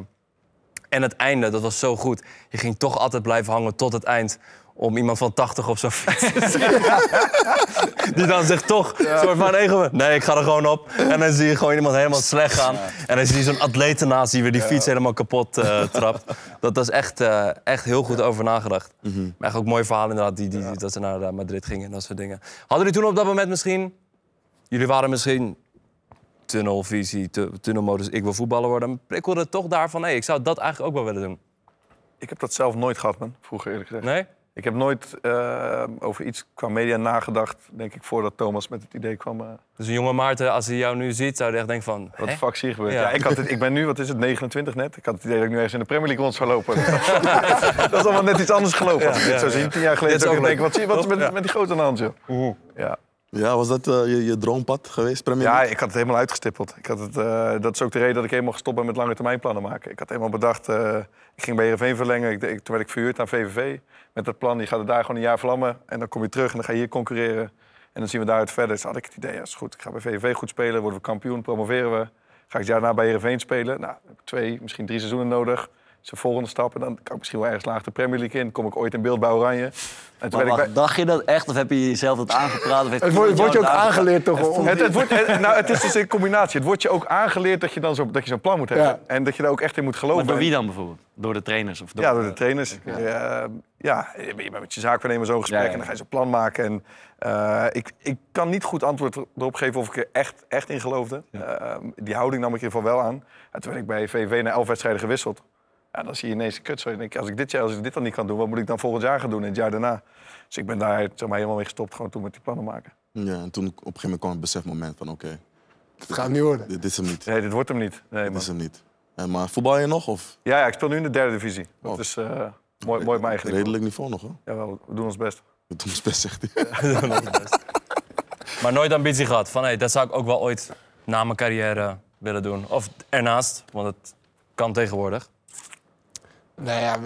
En het einde, dat was zo goed. Je ging toch altijd blijven hangen tot het eind. Om iemand van 80 op zo'n fiets te zien. Die dan zegt toch, soort van ego. Nee, ik ga er gewoon op. En dan zie je gewoon iemand helemaal slecht gaan. En dan zie je zo'n atleet ernaast die weer die fiets helemaal kapot eh, trapt. Dat was echt, eh, echt heel goed over nagedacht. Maar echt ook mooi verhaal inderdaad, die, die, die- dat ze naar eh, Madrid gingen en dat soort dingen. Hadden jullie toen op dat moment misschien... Jullie waren misschien tunnelvisie, tu- tunnelmodus, ik wil voetballer worden. Prikkelde het toch daarvan, nee, ik zou dat eigenlijk ook wel willen doen. Ik heb dat zelf nooit gehad, man. Vroeger eerlijk gezegd. Nee? Ik heb nooit eh, over iets qua media nagedacht, denk ik, voordat Thomas met het idee kwam. eh, Dus een jonge Maarten, als hij jou nu ziet, zou hij echt denken van... wat de fuck is hier gebeurd? Ja. Ja. ik, had het, ik ben nu, wat is het, 29 net. Ik had het idee dat ik nu ergens in de Premier League rond zou lopen. dat is allemaal net iets anders gelopen. Als ik Ja, dit zo ja, zie, tien jaar geleden zou ik denken, wat, zie je, wat is met, Ja. met die grote aan de hand, joh? Ja. Ja, was dat eh, je, je droompad geweest, Premier Ja, ik had het helemaal uitgestippeld. Ik had het, eh, dat is ook de reden dat ik helemaal gestopt ben met lange termijn plannen maken. Ik had helemaal bedacht, eh, ik ging bij Heerenveen verlengen. Ik, ik- toen werd ik verhuurd aan VVV. Met dat plan, je gaat het daar gewoon een jaar vlammen. En dan kom je terug en dan ga je hier concurreren. En dan zien we daaruit verder. Dus had ik het idee, ja, is goed. Ik ga bij VVV goed spelen, worden we kampioen, promoveren we. Ga ik het jaar daarna bij Heerenveen spelen. Nou, heb ik twee, misschien drie seizoenen nodig. Zijn volgende stappen, dan kan ik misschien wel ergens laag de Premier League in. Kom ik ooit in beeld bij Oranje. En toen Maar ik bij- dacht je dat echt of heb je jezelf dat aangepraat? Of heeft Het wordt, wordt je ook aangeleerd toch? Het, het, wordt, het- nou, het is dus een combinatie. Het wordt je ook aangeleerd dat je dan zo, dat je zo'n plan moet hebben. Ja. En dat je daar ook echt in moet geloven. Maar door wie dan bijvoorbeeld? Door de trainers? Of door, Ja, door de trainers. Ja, ja je bent met je zaakwaarnemer zo'n gesprek Ja, en dan ga je zo'n plan maken. En, eh, ik, ik kan niet goed antwoord erop geven of ik er echt, echt in geloofde. Eh, die houding nam ik in ieder geval wel aan. En toen werd ik bij VV na elf wedstrijden gewisseld. Ja, dan zie je ineens de kut. Zo, Dan denk ik, als ik dit jaar als ik dit dan niet kan doen, wat moet ik dan volgend jaar gaan doen en het jaar daarna? Dus ik ben daar zeg maar, helemaal mee gestopt, gewoon toen met die plannen maken. Ja, en toen op een gegeven moment kwam het besefmoment van oké, Het gaat niet worden. dit is hem niet. Nee, dit wordt hem niet. Nee, Dit is hem niet. En, maar voetbal je nog? Of Ja, ja, ik speel nu in de derde divisie. Dat Oh. is eh, mooi, mooi op mijn eigen redelijk niveau nog, hè? Jawel, we doen ons best. We doen ons best, zegt hij. Maar nooit ambitie gehad van hey, dat zou ik ook wel ooit na mijn carrière willen doen. Of ernaast, want het kan tegenwoordig. Nou ja,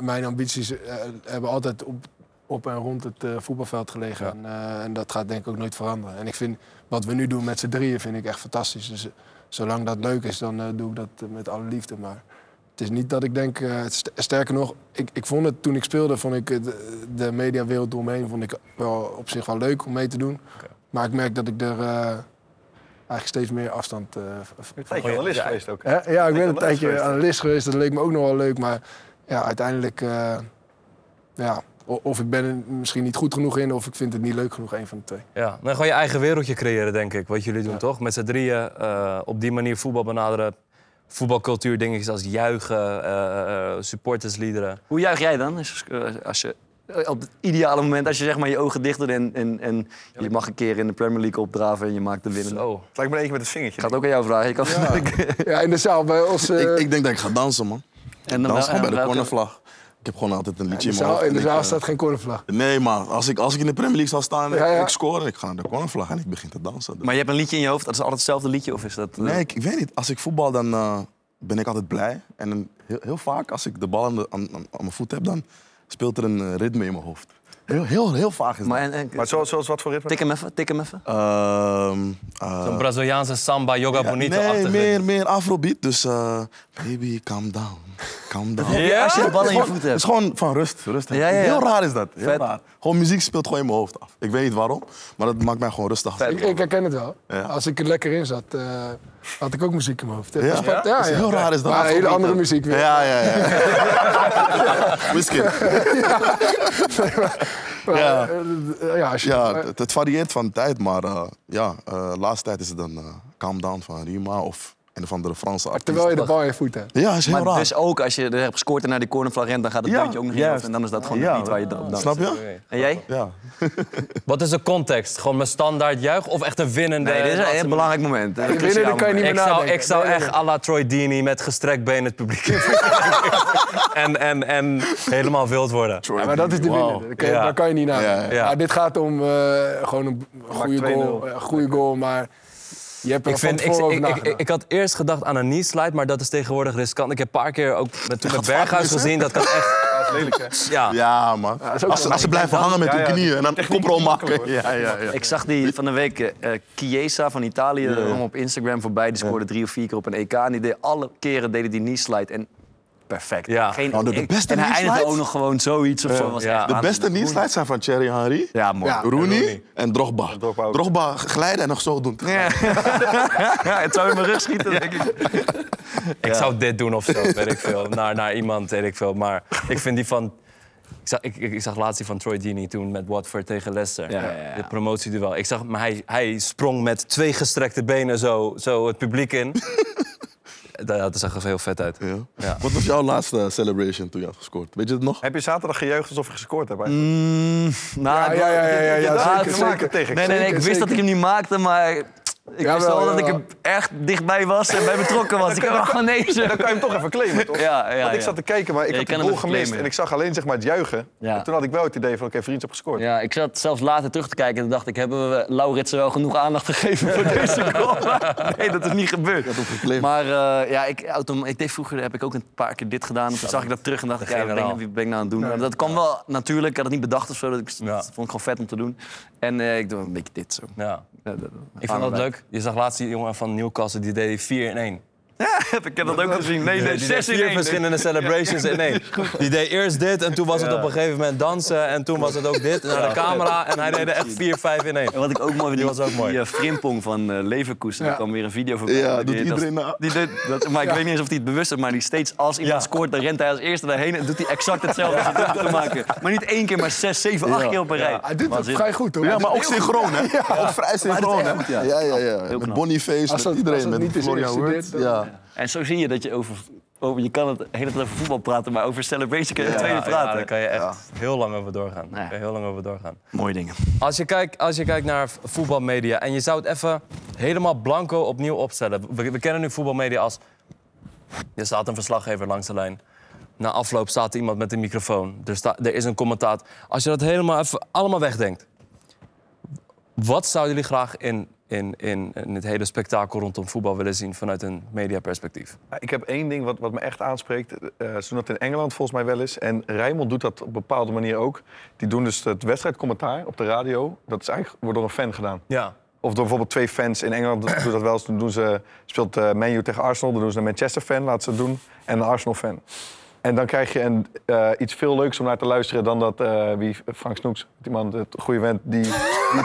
mijn ambities eh, hebben altijd op, op en rond het eh, voetbalveld gelegen. Ja. En, eh, en dat gaat denk ik ook nooit veranderen. En ik vind wat we nu doen met z'n drieën vind ik echt fantastisch. Dus zolang dat leuk is, dan doe ik dat met alle liefde. Maar het is niet dat ik denk, st- sterker nog, ik, ik vond het toen ik speelde, vond ik de, de mediawereld eromheen vond ik wel op zich wel leuk om mee te doen. Maar ik merk dat ik er eigenlijk steeds meer afstand eh, Een tijdje analist geweest ook. Hè? Ja, ik ben een tijdje geweest. analist geweest. Dat leek me ook nog wel leuk. Maar ja, uiteindelijk... eh, ja, of ik ben er misschien niet goed genoeg in... of ik vind het niet leuk genoeg, een van de twee. Ja, dan gewoon je eigen wereldje creëren, denk ik. Wat jullie doen, toch? Met z'n drieën eh, op die manier voetbal benaderen. Voetbalcultuur, dingetjes als juichen, eh, eh, supportersliederen. Hoe juich jij dan? Als, als je, op het ideale moment, als je zeg maar je ogen dicht doet en, en, en je mag een keer in de Premier League opdraven en je maakt de winnende. Zo. Het lijkt me eentje met een vingertje. Ik ga het ook aan jou vragen. Je kan Ja, in de zaal bij ons... eh, ik, ik denk dat ik ga dansen, man. en Dans gewoon bij de welke- cornervlag. Ik heb gewoon altijd een in liedje in mijn zaal, hoofd. in de ik, zaal eh, staat geen cornervlag. Nee, maar als ik, als ik in de Premier League zal staan en Ja, ja. ik score... en ik ga naar de cornervlag en ik begin te dansen. Maar je hebt een liedje in je hoofd, dat is altijd hetzelfde liedje? Of is dat, eh, Nee, ik, ik weet niet. Als ik voetbal, dan eh, ben ik altijd blij. En dan heel, heel vaak, als ik de bal aan, de- aan, aan, aan mijn voet heb, dan speelt er een eh, ritme in mijn hoofd. Heel, heel, heel vaak is dat. Maar, en, en- Maar zoals, zoals wat voor ritme? tik hem even, tik hem even. Zo'n Braziliaanse samba, yoga ja, bonito nee, meer, meer afrobeat. Dus eh, baby, calm down. Calm down. Ja? Als je de bal in je voet Het hebt. is gewoon van rust. rust Ja, ja, ja. Heel raar is dat. Heel Vet. raar. Gewoon muziek speelt gewoon in mijn hoofd af. Ik weet niet waarom, maar dat maakt mij gewoon rustig. Vet. Ik, ik herken het wel. Ja. Als ik er lekker in zat, eh, had ik ook muziek in mijn hoofd. Ja? Dat is- heel raar is dat. Maar een hele andere muziek weer. Ja, ja, ja. Whisky. Maar, Ja. ja, Ja, eh, het, het varieert van tijd, maar eh, ja, eh laatste tijd is het dan eh, Calm Down van Rima of een of andere Franse artiest. terwijl je de bal in je voet hebt. Ja, is heel Maar raar. dus ook als je er hebt gescoord en naar die cornervlag rent, dan gaat het Ja, ook nog. En dan is dat gewoon Ja, lied waar je op danst. Snap je? En jij? Ja. Wat is de context? Gewoon mijn standaard juich of echt een winnende? Nee, dit is een heel belangrijk moment. die winnen, kan je niet meer Ik zou, ik zou Nee, echt à la Troy Deeney met gestrekt been het publiek en, en, en helemaal wild worden. Ja, maar dat is de winnaar. Daar kan je, Ja. daar kan je niet naar. Ja, ja. Ja. Maar dit gaat om eh, gewoon een goede 2-0. goal, een goede goal, maar je hebt er Ik, vind, ik, ik, ik, had eerst gedacht aan een knee slide, maar dat is tegenwoordig riskant. Ik heb een paar keer ook met, toen met Berghuis gezien. Dat kan echt. Dat is lelijk, hè? Ja. Ja, man. als, ze- wel als ze blijven hangen met hun ja, knieën en dan koprol is maken. makkelijk, Ja, ja, ja. Ik zag die van de week, eh Chiesa van Italië, kwam op Instagram voorbij. Die scoorde drie of vier keer op een EK. En die deed, alle keren deden die knee slide. En perfect. Ja. Geen, Oh, de- de ik- beste en hij eindigde ook nog gewoon zoiets of zo. Was Ja. De beste slides zijn van Thierry Henry, Ja, mooi. Ja. Rooney Rooney. en Drogba. Drogba. Drogba glijden en nog zo doen. Ja. het zou in mijn rug schieten, denk ik. Ik zou dit doen of zo, weet ik veel. Naar, naar iemand, weet ik veel. Maar ik vind die van... Ik zag, ik, ik ik zag laatst die van Troy Deeney toen met Watford tegen Leicester. Ja, ja, ja. De promotieduel. Ik zag, maar hij, hij sprong met twee gestrekte benen zo, zo het publiek in. dat, dat zag er heel vet uit. Ja. Ja. Wat was jouw laatste celebration toen je had gescoord? Weet je het nog? Heb je zaterdag gejuicht alsof je gescoord hebt? eigenlijk? Mm, nou, Ja, ja, ja, ja, ja, ja, zeker, zeker. tegen. Nee, nee, nee, ik Zeker, wist dat ik hem niet maakte, maar ik Jawel, wist wel dat ik er echt dichtbij was en bij betrokken was. Ik heb hem gewoon nee Dan zeggen. kan je hem toch even claimen, toch? Ja, ja, Want ik ja. zat te kijken, maar ik Ja, had hem goal gemist. En ik zag alleen zeg maar, het juichen. Ja. En toen had ik wel het idee van, oké, vriendschap gescoord. Ja, ik zat zelfs later terug te kijken en dacht ik, hebben we Lauritsen wel genoeg aandacht gegeven voor deze goal? Nee, dat is niet gebeurd. Maar eh, ja, ik, autom- ik deed vroeger heb ik ook een paar keer dit gedaan. Toen zag ik dat terug en dacht ik, ja, wat ben, ik- nou aan het doen? Maar dat kwam wel natuurlijk, ik had het niet bedacht of zo. Dat ik, Ja. vond ik gewoon vet om te doen. En eh, ik doe een beetje dit zo. Ja. Ja, dat- Ik vond dat leuk. Je zag laatst die jongen van Newcastle, die deed 4 in 1. ik heb dat ook gezien. Nee, nee, Die deed zes in vier één. verschillende celebrations in één. Die deed eerst dit en toen was het op een gegeven moment dansen. En toen was het ook dit naar de camera. En hij deed er echt vier, vijf in één. En wat ik ook mooi vind, Die was ook mooi. Die uh, Frimpong van uh, Leverkusen. Ja. Er kwam weer een video voorbij. Ja, Die- doet dat- iedereen na. Die deed, dat, maar ik weet niet eens of hij het bewust is, maar die steeds als iemand Ja. scoort, dan rent hij als eerste daarheen en doet hij exact hetzelfde als hij te maken. Maar niet één keer, maar zes, zeven, acht Ja. keer op een rij. Hij doet het vrij goed, hoor. Ja, maar ook synchroon, hè? Ook vrij synchroon, hè? ja. Ja, ja, ja. Met. Boniface, Als met dat- iedereen, met dan- Ja. En zo zie je dat je over, over je kan het de hele tijd over voetbal praten, maar over celebration kun je praten. daar kan je echt heel lang over doorgaan. Daar kan je heel lang over doorgaan. Mooie dingen. Als je, kijkt, als je kijkt naar voetbalmedia en je zou het even helemaal blanco opnieuw opstellen. We, we kennen nu voetbalmedia als... Er staat een verslaggever langs de lijn. Na afloop staat er iemand met een microfoon. Er, sta, er is een commentaar. Als je dat helemaal even allemaal wegdenkt. Wat zouden jullie graag in, in, in, in het hele spektakel rondom voetbal willen zien vanuit een mediaperspectief? Ja, Ik heb één ding wat, wat me echt aanspreekt. Eh ze doen dat in Engeland volgens mij wel eens. En Rijnmond doet dat op een bepaalde manier ook. Die doen dus het wedstrijdcommentaar op de radio. Dat is eigenlijk, wordt door een fan gedaan. Ja. Of door bijvoorbeeld twee fans. In Engeland doen dat wel eens. Dan doen ze, speelt eh Man U tegen Arsenal. Dan doen ze een Manchester-fan, laten ze het doen. En een Arsenal-fan. En dan krijg je een, eh, iets veel leuks om naar te luisteren dan dat eh, wie Frank Snoeks, die man, het goede vent, die, die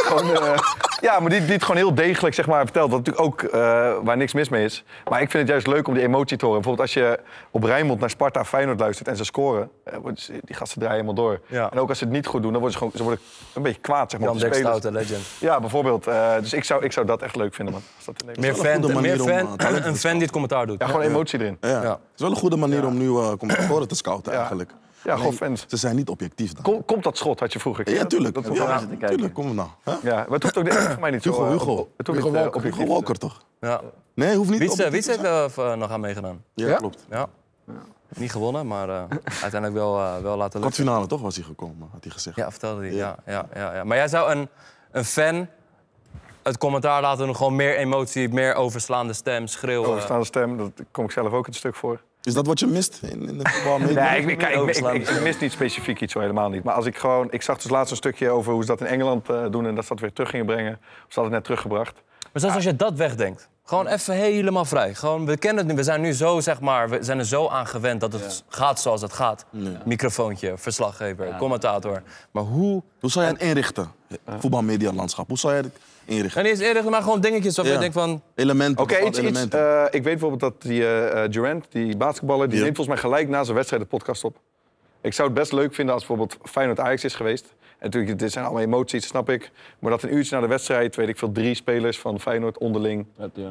gewoon, eh, ja, maar die, die het gewoon heel degelijk zeg maar vertelt. Wat natuurlijk ook eh, waar niks mis mee is. Maar ik vind het juist leuk om die emotie te horen. Bijvoorbeeld als je op Rijnmond naar Sparta Feyenoord luistert en ze scoren, ze- die gasten draaien helemaal door. Ja. En ook als ze het niet goed doen, dan worden ze gewoon, ze worden een beetje kwaad zeg maar. Jan. Stoute, legend. Ja, bijvoorbeeld. eh, dus ik zou, ik zou dat echt leuk vinden, man. Als dat Meer een fan, goede meer om, fan, een fan die het commentaar doet. Ja, gewoon emotie erin. Ja. Ja. Het is wel een goede manier om nu uh, commentatoren te scouten, Ja. eigenlijk. Ja, gewoon Alleen, fans. Ze zijn niet objectief dan. Kom, komt dat schot, had je vroeger. Ja, tuurlijk. Dat, Ja, dat, ja. tuurlijk. Kom maar nou. Hè? Ja, maar het hoeft ook dit- voor mij niet zo... Hugo, eh, Hugo. op- Het hoeft Hugo niet eh, Walker. Hugo toch? Ja. Nee, hoeft niet Wietse, objectief Wietse te heeft zijn. er eh, nog aan meegedaan. Ja, Ja? klopt. Ja. Niet gewonnen, maar eh, uiteindelijk wel, eh, wel laten lukken. Kwartfinale toch was hij gekomen, had hij gezegd. Ja, vertelde hij. Ja. Ja, ja, ja, Maar jij zou een, een fan het commentaar laten doen, gewoon meer emotie, meer overslaande stem, schreeuwen. Overstaande stem, daar kom ik zelf ook een stuk voor. Is dat wat je mist in, in de voetbalmedia? Nee, ik, ik, ik, ik, ik- ik mis niet specifiek iets zo helemaal niet. Maar als ik gewoon, ik zag dus laatst een stukje over hoe ze dat in Engeland eh, doen en dat ze dat weer terug gingen brengen. Of ze hadden het net teruggebracht. Maar zelfs als je dat wegdenkt, gewoon even helemaal vrij. Gewoon, we kennen het nu, we zijn nu zo, zeg maar, we zijn er zo aan gewend dat het gaat zoals het gaat. Microfoontje, verslaggever, commentator. Maar hoe... Hoe zou jij het inrichten? Voetbalmedia-landschap. Hoe zou jij het inrichten? En niet eens eerder, maar gewoon dingetjes waarvan Ja. je denkt van... Elementen. Oké, bepaalde iets, iets, elementen. eh, ik weet bijvoorbeeld dat die eh, eh, Durant, die basketballer, die Ja. neemt volgens mij gelijk na zijn wedstrijd de podcast op. Ik zou het best leuk vinden als bijvoorbeeld Feyenoord Ajax is geweest. En natuurlijk, dit zijn allemaal emoties, snap ik. Maar dat een uurtje na de wedstrijd, weet ik veel, drie spelers van Feyenoord onderling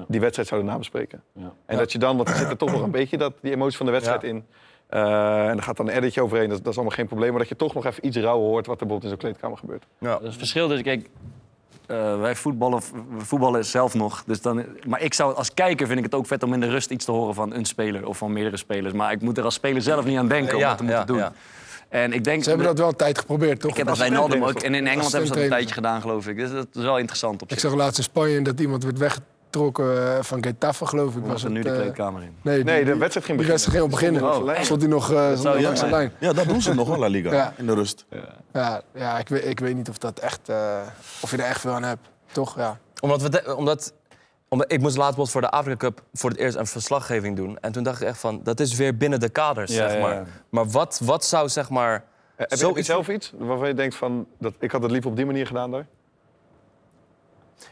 die wedstrijd zouden nabespreken. En dat je dan, want er zit er toch nog een beetje dat, die emotie van de wedstrijd Ja. in. Eh, en er gaat dan een editje overheen, dat, dat is allemaal geen probleem. Maar dat je toch nog even iets rauwer hoort wat er bijvoorbeeld in zo'n kleedkamer gebeurt. Ja. Dat is het verschil. Dus kijk, eh, wij voetballen, voetballen zelf nog. Dus dan, maar ik zou, als kijker vind ik het ook vet om in de rust iets te horen van een speler of van meerdere spelers. Maar ik moet er als speler zelf niet aan denken om Ja, dat te moeten ja, doen. ja. En ik denk, Ze hebben dat wel een tijd geprobeerd, toch? ik heb dat bij Naldum ook. En in Engeland hebben ze dat een tijdje gedaan, geloof ik. Dus dat is wel interessant op Ik zich. zag laatst in Spanje dat iemand werd weggetrokken eh, van Getafe, geloof ik. Was Was er nu de eh, kleedkamer in. Nee, die, Nee, de wedstrijd ging die beginnen. wedstrijd ging beginnen. Stond hij nog Stond hij nog, eh, ja langs de lijn. Ja, dat doen ze nog wel, La Liga. Ja. In de rust. Ja, ja ik, weet, ik weet niet of dat echt... eh, of je er echt veel aan hebt. Toch? Ja. Omdat, we de- omdat, omdat ik moest laatst voor de Afrika Cup voor het eerst een verslaggeving doen. En toen dacht ik echt van, dat is weer binnen de kaders, Ja, zeg ja, maar. ja. Maar wat, wat zou, zeg maar... Heb je, heb je zoiets- zelf iets waarvan je denkt van, dat, ik had het liever op die manier gedaan daar?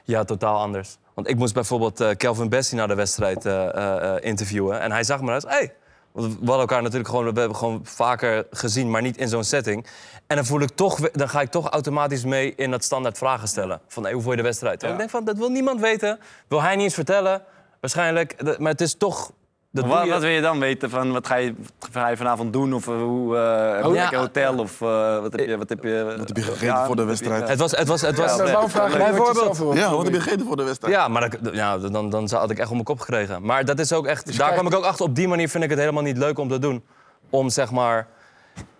Ja, totaal anders. Want ik moest bijvoorbeeld eh, Kelvin Bessie naar de wedstrijd eh, eh, interviewen. En hij zag me uit. Hey. We hadden elkaar natuurlijk gewoon, we hebben gewoon vaker gezien, maar niet in zo'n setting. En dan, voel ik toch, dan ga ik toch automatisch mee in dat standaard vragen stellen. Van hey, hoe vond je de wedstrijd? En ik denk van, dat wil niemand weten. Wil hij niet eens vertellen, waarschijnlijk. Maar het is toch... Dat Wat, je- wat wil je dan weten? Van, wat, ga je, wat ga je vanavond doen? Of eh, hoe, eh heb je ja. een hotel? Of eh, wat heb je... Wat heb je, Wat heb je gegeten voor de wedstrijd? Het was... Het was, het was waarom vraag je wat bijvoorbeeld-? Ja, wat heb je gegeten voor de wedstrijd? Ja, maar dat, ja, dan, dan had ik echt op mijn kop gekregen. Maar dat is ook echt. daar krijgt- kwam ik ook achter. Op die manier vind ik het helemaal niet leuk om te doen. Om zeg maar.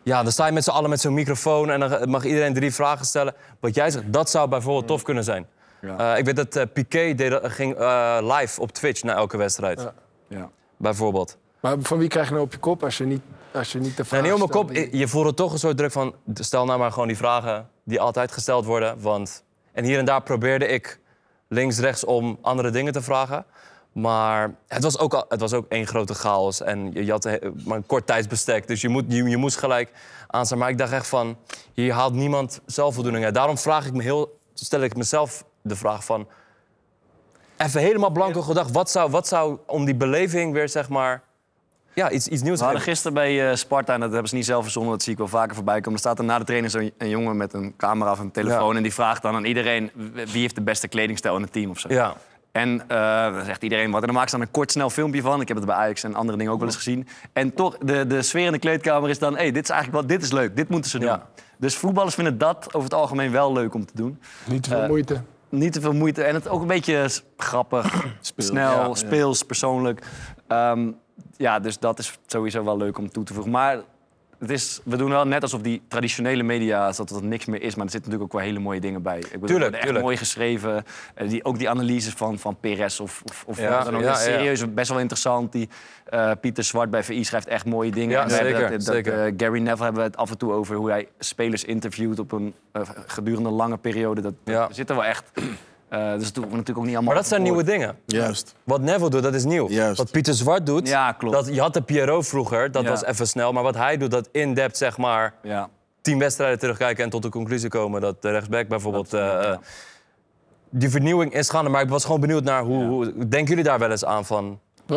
Ja, dan sta je met z'n allen met zo'n microfoon en dan mag iedereen drie vragen stellen. Wat jij zegt, dat zou bijvoorbeeld tof kunnen zijn. Ja. Eh, ik weet dat eh, Piqué deed, dat- ging eh, live op Twitch na elke wedstrijd. Ja. Bijvoorbeeld. Maar van wie krijg je nou op je kop als je niet, als je niet de vraag niet op mijn kop, die- je voelde toch een soort druk van... stel nou maar gewoon die vragen die altijd gesteld worden. Want, en hier en daar probeerde ik links, rechts om andere dingen te vragen. Maar het was ook, al, het was ook één grote chaos. En je, je had maar een kort tijdsbestek. Dus je, moet, je, je moest gelijk aanstaan. Maar ik dacht echt van, hier haalt niemand zelfvoldoening uit. Daarom vraag ik me heel, stel ik mezelf de vraag van... Even helemaal blanco gedacht. Wat zou, wat zou om die beleving weer, zeg maar... Ja, iets, iets nieuws We hadden gisteren bij eh, Sparta, en dat hebben ze niet zelf verzonnen, dat zie ik wel vaker voorbij komen. Er staat er na de training zo'n een jongen met een camera of een telefoon. Ja. En die vraagt dan aan iedereen wie heeft de beste kledingstijl in het team of zo. Ja, En eh, dan zegt iedereen wat. En dan maken ze dan een kort snel filmpje van. Ik heb het bij Ajax en andere dingen ook wel eens gezien. En toch, de, de sfeer in de kleedkamer is dan... hey, dit is eigenlijk wel, dit is leuk, dit moeten ze doen. Ja. Dus voetballers vinden dat over het algemeen wel leuk om te doen. Niet te veel Eh, moeite. Niet te veel moeite en het ook een beetje grappig, snel, speels, persoonlijk. Ehm, ja, dus dat is sowieso wel leuk om toe te voegen. Maar het is, we doen wel net alsof die traditionele media dat er niks meer is. Maar er zitten natuurlijk ook wel hele mooie dingen bij. Ik bedoel, Tuurlijk, echt tuurlijk. mooi geschreven. Eh, die, ook die analyses van, van Perez of, of, of Ja, dan ook ja, ja. serieus best wel interessant. Die, eh, Pieter Zwart bij VI schrijft echt mooie dingen. Ja, En zeker, dat, dat, zeker. eh, Gary Neville hebben we het af en toe over hoe hij spelers interviewt op een gedurende lange periode. Dat, dat zit er wel echt. Eh, dus dat doen we natuurlijk ook niet allemaal. maar dat zijn nieuwe dingen. Juist. Wat Neville doet, dat is nieuw. Juist. Wat Pieter Zwart doet, Ja, klopt. Dat, je had de Pierrot vroeger, dat Ja. was even snel. Maar wat hij doet, dat in-depth zeg maar Ja. tien wedstrijden terugkijken en tot de conclusie komen dat de rechtsback bijvoorbeeld. Eh, ja. eh, die vernieuwing is gaande, maar ik was gewoon benieuwd naar hoe, hoe. Denken jullie daar wel eens aan van? Je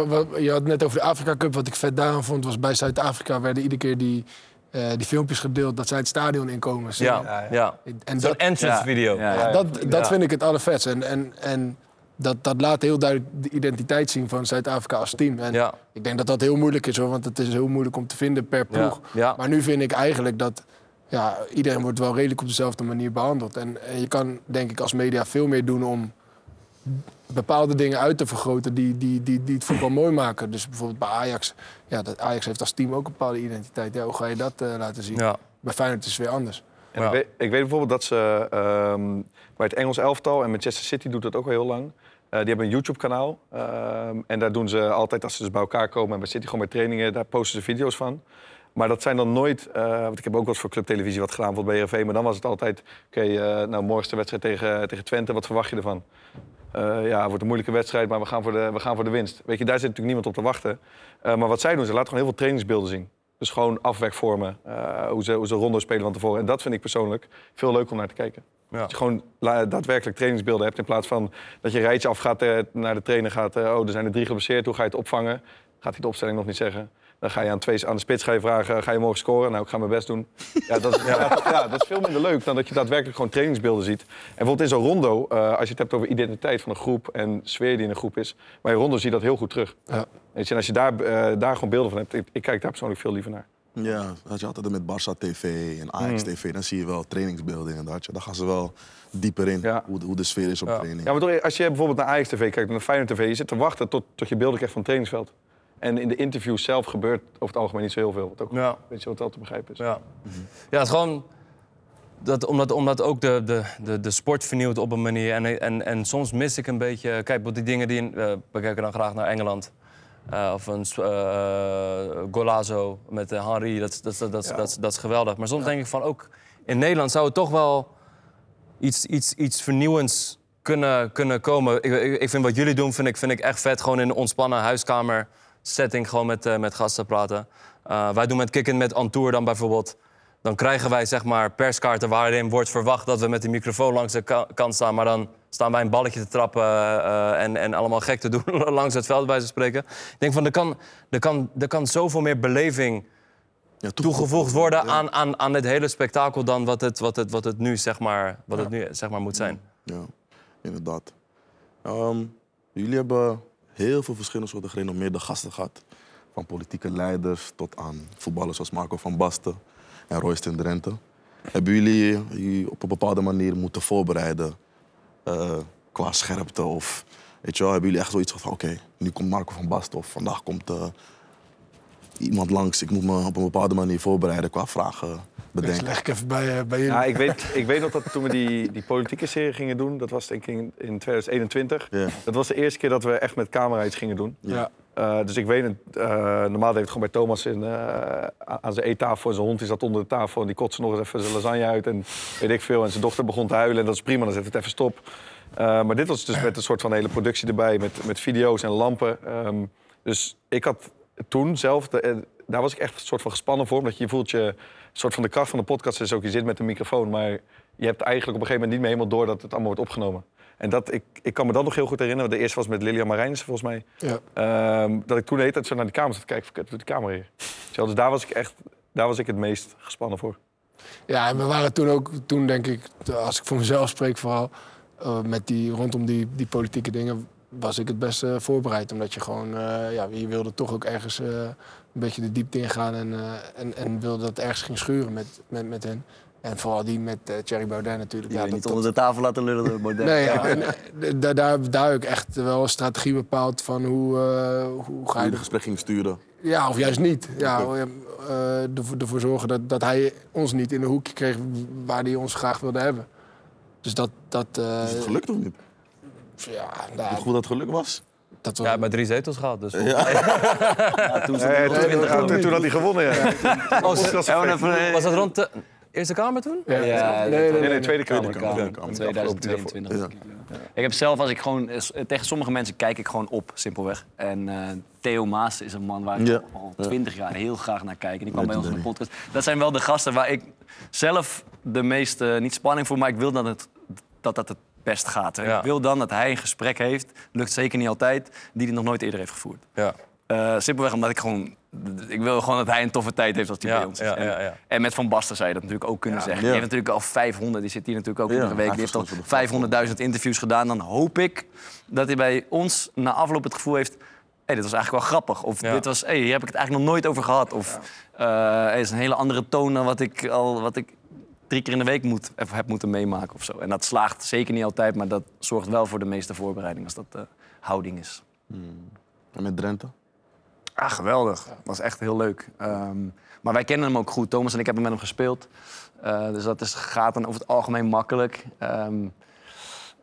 had het net over de Afrika Cup. Wat ik vet daaraan vond, was bij Zuid-Afrika werden iedere keer die, eh, die filmpjes gedeeld dat zij het stadion inkomen. Ja, ja. En Zo'n dat, entrance Ja. video. Ja, ja, ja. dat, dat Ja. vind ik het allervetst. En, en, en dat, dat laat heel duidelijk de identiteit zien van Zuid-Afrika als team. En Ja. ik denk dat dat heel moeilijk is, hoor, want het is heel moeilijk om te vinden per ploeg. Ja. Maar nu vind ik eigenlijk dat ja, iedereen wordt wel redelijk op dezelfde manier behandeld. En, en je kan denk ik als media veel meer doen om bepaalde dingen uit te vergroten die, die, die, die het voetbal mooi maken. Dus bijvoorbeeld bij Ajax. Ja, dat Ajax heeft als team ook een bepaalde identiteit. Ja, hoe ga je dat eh, laten zien? Ja. Bij Feyenoord is het weer anders. En Ja. ik, weet, ik weet bijvoorbeeld dat ze ehm, bij het Engels elftal en Manchester City doet dat ook al heel lang. Eh, die hebben een YouTube-kanaal. ehm, en daar doen ze altijd, als ze dus bij elkaar komen en bij City gewoon bij trainingen, daar posten ze video's van. Maar dat zijn dan nooit, eh, want ik heb ook wel eens voor clubtelevisie wat gedaan, voor BRV, maar dan was het altijd, oké, eh, nou morgen is de wedstrijd tegen, tegen Twente, wat verwacht je ervan? Eh, ja, het wordt een moeilijke wedstrijd, maar we gaan, voor de, we gaan voor de winst. Weet je, daar zit natuurlijk niemand op te wachten. Eh, maar wat zij doen, ze laten gewoon heel veel trainingsbeelden zien. Dus gewoon afwerkvormen, eh hoe, ze, hoe ze rondo spelen van tevoren. En dat vind ik persoonlijk veel leuker om naar te kijken. Ja. Dat je gewoon daadwerkelijk trainingsbeelden hebt... in plaats van dat je rijtje afgaat eh, naar de trainer gaat... oh, er zijn er drie geblesseerd, hoe ga je het opvangen? Gaat hij de opstelling nog niet zeggen. Dan ga je aan, twee, aan de spits ga je vragen, ga je morgen scoren? Nou, ik ga mijn best doen. Ja, dat, is, ja. ja, dat is veel minder leuk dan dat je daadwerkelijk gewoon trainingsbeelden ziet. En bijvoorbeeld in zo'n rondo, eh, als je het hebt over identiteit van een groep... en sfeer die in een groep is... maar in rondo zie je dat heel goed terug. Ja. Weet je, en als je daar, eh, daar gewoon beelden van hebt... Ik, ik kijk daar persoonlijk veel liever naar. Ja, dat je altijd met Barça TV en Ajax Mm. TV. Dan zie je wel trainingsbeelden inderdaad. Dan gaan ze wel dieper in Ja. hoe, de, hoe de sfeer is op Ja. training. Ja, maar toch, als je bijvoorbeeld naar Ajax TV kijkt, naar Feyenoord TV, je zit te wachten tot, tot je beelden krijgt van het trainingsveld. En in de interviews zelf gebeurt over het algemeen niet zo heel veel. Wat ook Ja. weet je wat wel te begrijpen is. Ja, ja het is gewoon. Dat, omdat, omdat ook de, de, de, de sport vernieuwt op een manier. En, en, en soms mis ik een beetje. Kijk, bijvoorbeeld die dingen die. eh, we kijken dan graag naar Engeland. Eh, of een eh Golazo met Henry. Dat, is- dat, is- dat, is- dat, is- dat is geweldig. Maar soms denk ik van ook. In Nederland zou het toch wel iets, iets, iets vernieuwends kunnen, kunnen komen. Ik, ik, ik vind wat jullie doen, vind ik, vind ik echt vet. Gewoon in een ontspannen huiskamer setting gewoon met, eh, met gasten praten. Eh, wij doen met Kikken met Antour dan bijvoorbeeld. Dan krijgen wij zeg maar perskaarten waarin wordt verwacht dat we met de microfoon langs de ka- kant staan. Maar dan staan wij een balletje te trappen eh, en, en allemaal gek te doen langs het veld bij ze spreken. Ik denk van er kan, er kan, er kan zoveel meer beleving Ja, toegevoegd worden Ja. aan, aan, aan het hele spektakel dan wat het, wat het, wat het nu, zeg maar, wat het nu zeg maar, moet zijn. Ja, inderdaad. Ehm, jullie hebben heel veel verschillende soorten gerenommeerde gasten gehad. Van politieke leiders tot aan voetballers zoals Marco van Basten en Royston Drenthe. Hebben jullie je op een bepaalde manier moeten voorbereiden eh, qua scherpte? Of weet je wel, hebben jullie echt zoiets van, oké, nu komt Marco van Basten of vandaag komt eh, iemand langs. Ik moet me op een bepaalde manier voorbereiden qua vragen Dus bedenken. leg ik even bij, eh, bij jullie. Ja, ik weet, ik weet nog dat toen we die, die politieke serie gingen doen, dat was denk ik in, in 2021. Ja. Dat was de eerste keer dat we echt met camera iets gingen doen. ja. Eh, dus ik weet het, eh, normaal deed het gewoon bij Thomas in, eh, aan zijn eettafel. En zijn hond die zat onder de tafel en die kotste nog eens even zijn lasagne uit. En weet ik veel. En zijn dochter begon te huilen en dat is prima, dan zet het even stop. Eh, maar dit was dus met een soort van hele productie erbij, met, met video's en lampen. Ehm, dus ik had toen zelf, de- eh, daar was ik echt een soort van gespannen voor. Omdat je voelt je, een soort van de kracht van de podcast is ook, je zit met een microfoon. Maar je hebt eigenlijk op een gegeven moment niet meer helemaal door dat het allemaal wordt opgenomen. En dat, ik, ik kan me dat nog heel goed herinneren. De eerste was met Lilian Marijnissen volgens mij. Ja. Ehm, dat ik toen de hele tijd zo naar die kamer zat te kijken. Kut, doet die kamer hier? Zo, Dus daar was ik echt, daar was ik het meest gespannen voor. Ja, en we waren toen ook, toen denk ik, als ik voor mezelf spreek vooral, eh, met die, rondom die, die politieke dingen, was ik het best eh, voorbereid. Omdat je gewoon, eh, ja, je wilde toch ook ergens eh, een beetje de diepte ingaan en, eh, en, en wilde dat ergens ging schuren met, met, met hen. En vooral die met Thierry Baudet natuurlijk. Ja, Ja, dat, niet dat- onder de tafel laten lullen door Baudet. Nee, ja, en, daar, daar, daar heb ik echt wel een strategie bepaald van hoe, hoe ga Hoe je de gesprek ging sturen. ja, of juist niet. Ja, eh, ervoor, ervoor zorgen dat, dat hij ons niet in een hoekje kreeg waar hij ons graag wilde hebben. Dus dat... dat eh, Is het gelukt of niet? Ja, Het nou, gevoel dat het geluk was? dat was... Ja, maar drie zetels gehad. Dus Ja, toen ze Eh, nog toen, 20 toen- had hij gewonnen, ja. Ja, even, eh, was dat rond de Eerste Kamer toen? Ja, Ja, nee, nee, Nee, nee, nee, Tweede Kamer. Kamer. Kamer, Kamer. in 2022. Ja. Ik heb zelf, als ik gewoon, eh, tegen sommige mensen kijk ik gewoon op, simpelweg. En eh, Theo Maas is een man waar ik Ja. al twintig jaar heel graag naar kijk. En die kwam bij ons in de podcast. Dat zijn wel de gasten waar ik zelf de meeste, niet spanning voor, maar ik wil dat het, dat, dat het best gaat. Ja. Ik wil dan dat hij een gesprek heeft, lukt zeker niet altijd, die hij nog nooit eerder heeft gevoerd. Ja. Eh, simpelweg omdat ik gewoon... Ik wil gewoon dat hij een toffe tijd heeft als hij Ja, bij ons is. ja, en, ja, ja. en met Van Basten zou je dat natuurlijk ook kunnen zeggen. Die Ja. heeft natuurlijk al 500, die zit hier natuurlijk ook Ja, iedere week. hij Die heeft al verstond 500.000 interviews gedaan. Dan hoop ik dat hij bij ons na afloop het gevoel heeft... Hey, dit was eigenlijk wel grappig. Of Ja. dit was, hey, hier heb ik het eigenlijk nog nooit over gehad. Of eh, het is een hele andere toon dan wat ik, al, wat ik drie keer in de week moet, of heb moeten meemaken. Of zo. En dat slaagt zeker niet altijd, maar dat zorgt wel voor de meeste voorbereiding als dat de houding is. En met Drenthe? Ah, geweldig. was echt heel leuk. Ehm, maar wij kennen hem ook goed. Thomas en ik hebben met hem gespeeld. Eh, dus dat is, gaat dan over het algemeen makkelijk. Ehm,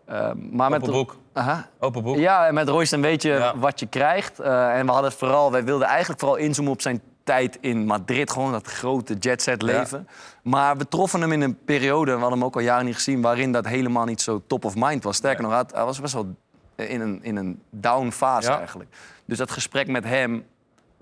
ehm, maar met Open boek. Aha. Open boek. Ja, en met Royce weet je Ja. wat je krijgt. Eh, en we hadden vooral, wij wilden eigenlijk vooral inzoomen op zijn tijd in Madrid. Gewoon dat grote jetset leven. Maar we troffen hem in een periode, we hadden hem ook al jaren niet gezien... waarin dat helemaal niet zo top of mind was. Sterker nog, hij had- hij was best wel in een, in een down fase Ja. eigenlijk. Dus dat gesprek met hem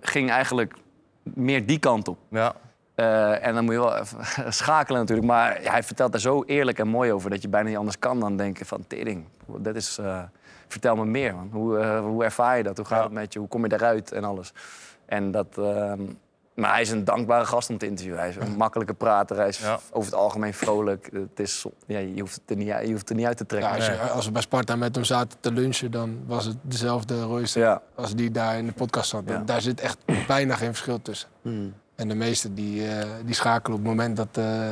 ging eigenlijk meer die kant op. Ja. Eh, en dan moet je wel even schakelen natuurlijk. Maar hij vertelt daar zo eerlijk en mooi over... dat je bijna niet anders kan dan denken van... tering, dat is, eh, vertel me meer, man. Hoe, eh, hoe ervaar je dat? Hoe gaat het met je? Hoe kom je daaruit? En alles. En dat... ehm, maar hij is een dankbare gast om te interviewen. Hij is een makkelijke prater. Hij is Ja. over het algemeen vrolijk. Het is, ja, je, hoeft het er niet, uit- je hoeft het er niet uit te trekken. Ja, als, je- als we bij Sparta met hem zaten te lunchen, dan was het dezelfde Royce Ja. als die daar in de podcast zat. Ja. Daar zit echt bijna geen verschil tussen. En de meesten die, eh, die schakelen op het moment dat, eh,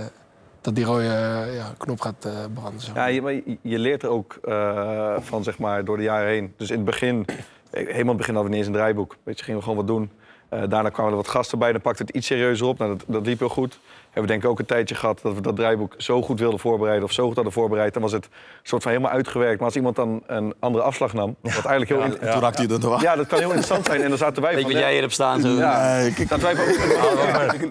dat die rode eh, ja, knop gaat eh, branden. zeg maar. Ja, je, maar je- je leert er ook eh, van, zeg maar, door de jaren heen. Dus in het begin, helemaal in het begin hadden we niet eens een draaiboek. Weet je, gingen we gewoon wat doen. Eh, daarna kwamen er wat gasten bij, dan pakte het iets serieuzer op. Nou, dat, dat liep heel goed. Hebben we denk ik ook een tijdje gehad dat we dat draaiboek zo goed wilden voorbereiden... of zo goed hadden voorbereid, dan was het soort van helemaal uitgewerkt. Maar als iemand dan een andere afslag nam, wat eigenlijk heel... in- Toen raakte hij er nog Ja, dat kan heel interessant zijn. En dan zaten wij Weet je van... wat ja, jij hier hebt staan? Zo. Ja, Nee, zaten wij van...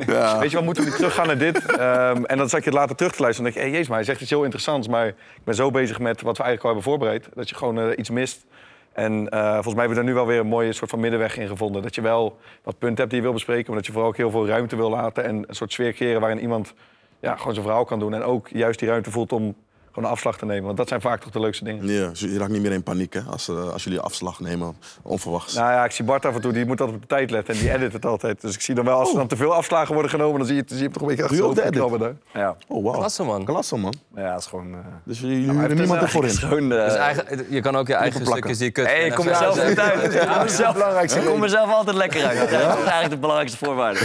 Ja. Weet je, wat moeten we teruggaan naar dit? Ehm, en dan zat je het later terug te luisteren. En dan denk je, hey, jezus, maar hij zegt iets heel interessants. Maar ik ben zo bezig met wat we eigenlijk al hebben voorbereid. Dat je gewoon eh, iets mist. En eh, volgens mij hebben we daar nu wel weer een mooie soort van middenweg in gevonden. Dat je wel wat punten hebt die je wil bespreken. Maar dat je vooral ook heel veel ruimte wil laten. En een soort sfeer creëren waarin iemand ja, gewoon zijn verhaal kan doen. En ook juist die ruimte voelt om gewoon een afslag te nemen. Want dat zijn vaak toch de leukste dingen. Ja, dus je raakt niet meer in paniek hè, als, eh, als jullie afslag nemen, onverwachts. Nou ja, ik zie Bart af en toe, die moet altijd op de tijd letten. En die edit het altijd. Dus ik zie dan wel, als er dan te veel afslagen worden genomen... dan zie je, zie je hem toch een beetje je ook de krabben daar. Ja. Oh, wow. Klasse, man. Klasse, man. ja, dat is gewoon... eh, Dus huren het is niemand eigenlijk ervoor in. gewoon eh, Dus eigenlijk, je kan ook je eigen plakken. stukjes die kut. Hey, ik kom er zelf goed uit. Ik kom er zelf, ik kom er zelf altijd lekker uit. Dat is eigenlijk de belangrijkste voorwaarde.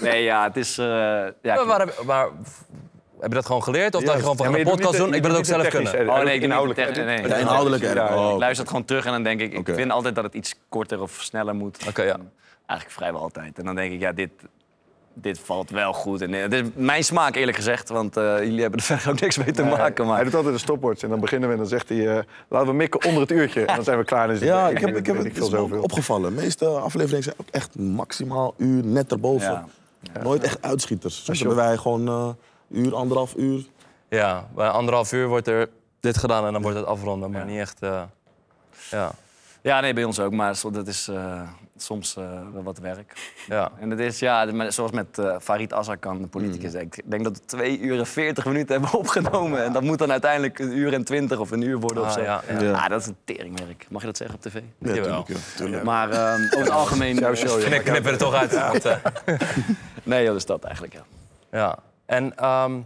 Nee, ja, het is... eh, ja, Maar, waar heb, je dat gewoon geleerd? Of dat je gewoon van een podcast doen? Ik wil je het ook zelf kunnen. Oh nee, ik inhoudelijk nee, De inhoudelijke Ja, edit. ja. Oh, Ik luister het gewoon terug en dan denk ik... Ik vind altijd dat het iets korter of sneller moet. Oké, ja. Eigenlijk vrijwel altijd. En dan denk ik, ja, dit, dit valt wel goed. En, eh, dit is mijn smaak, eerlijk gezegd. Want eh, jullie hebben er verder ook niks mee te maken. Hij Maar doet altijd een stopwatch en dan beginnen we en dan zegt hij... eh, laten we mikken onder het uurtje. En dan zijn we klaar. Het- Ja, ik heb, ik heb het is opgevallen. De meeste afleveringen zijn ook echt maximaal uur net erboven. Ja. Nooit echt uitschieters. Soms hebben wij gewoon eh uur, anderhalf uur. Ja, bij anderhalf uur wordt er dit gedaan en dan wordt het afronden. Maar niet echt... eh, ja, Ja, nee, bij ons ook. Maar dat is eh, soms eh, wel wat werk. ja. En het is, ja, zoals met eh, Farid Azarkan, de politicus. Ik denk dat we twee uur en veertig minuten hebben opgenomen. En dat moet dan uiteindelijk een uur en twintig of een uur worden of Ah, zo. ja, ja. Ja. Ah, dat is een teringwerk. Mag je dat zeggen op tv? Ja, Jawel. tuurlijk, ja, tuurlijk. Maar over het algemeen... Jouw show, Knip, knippen er toch uit. Want, Nee, dat is dat eigenlijk, ja. ja. En ehm,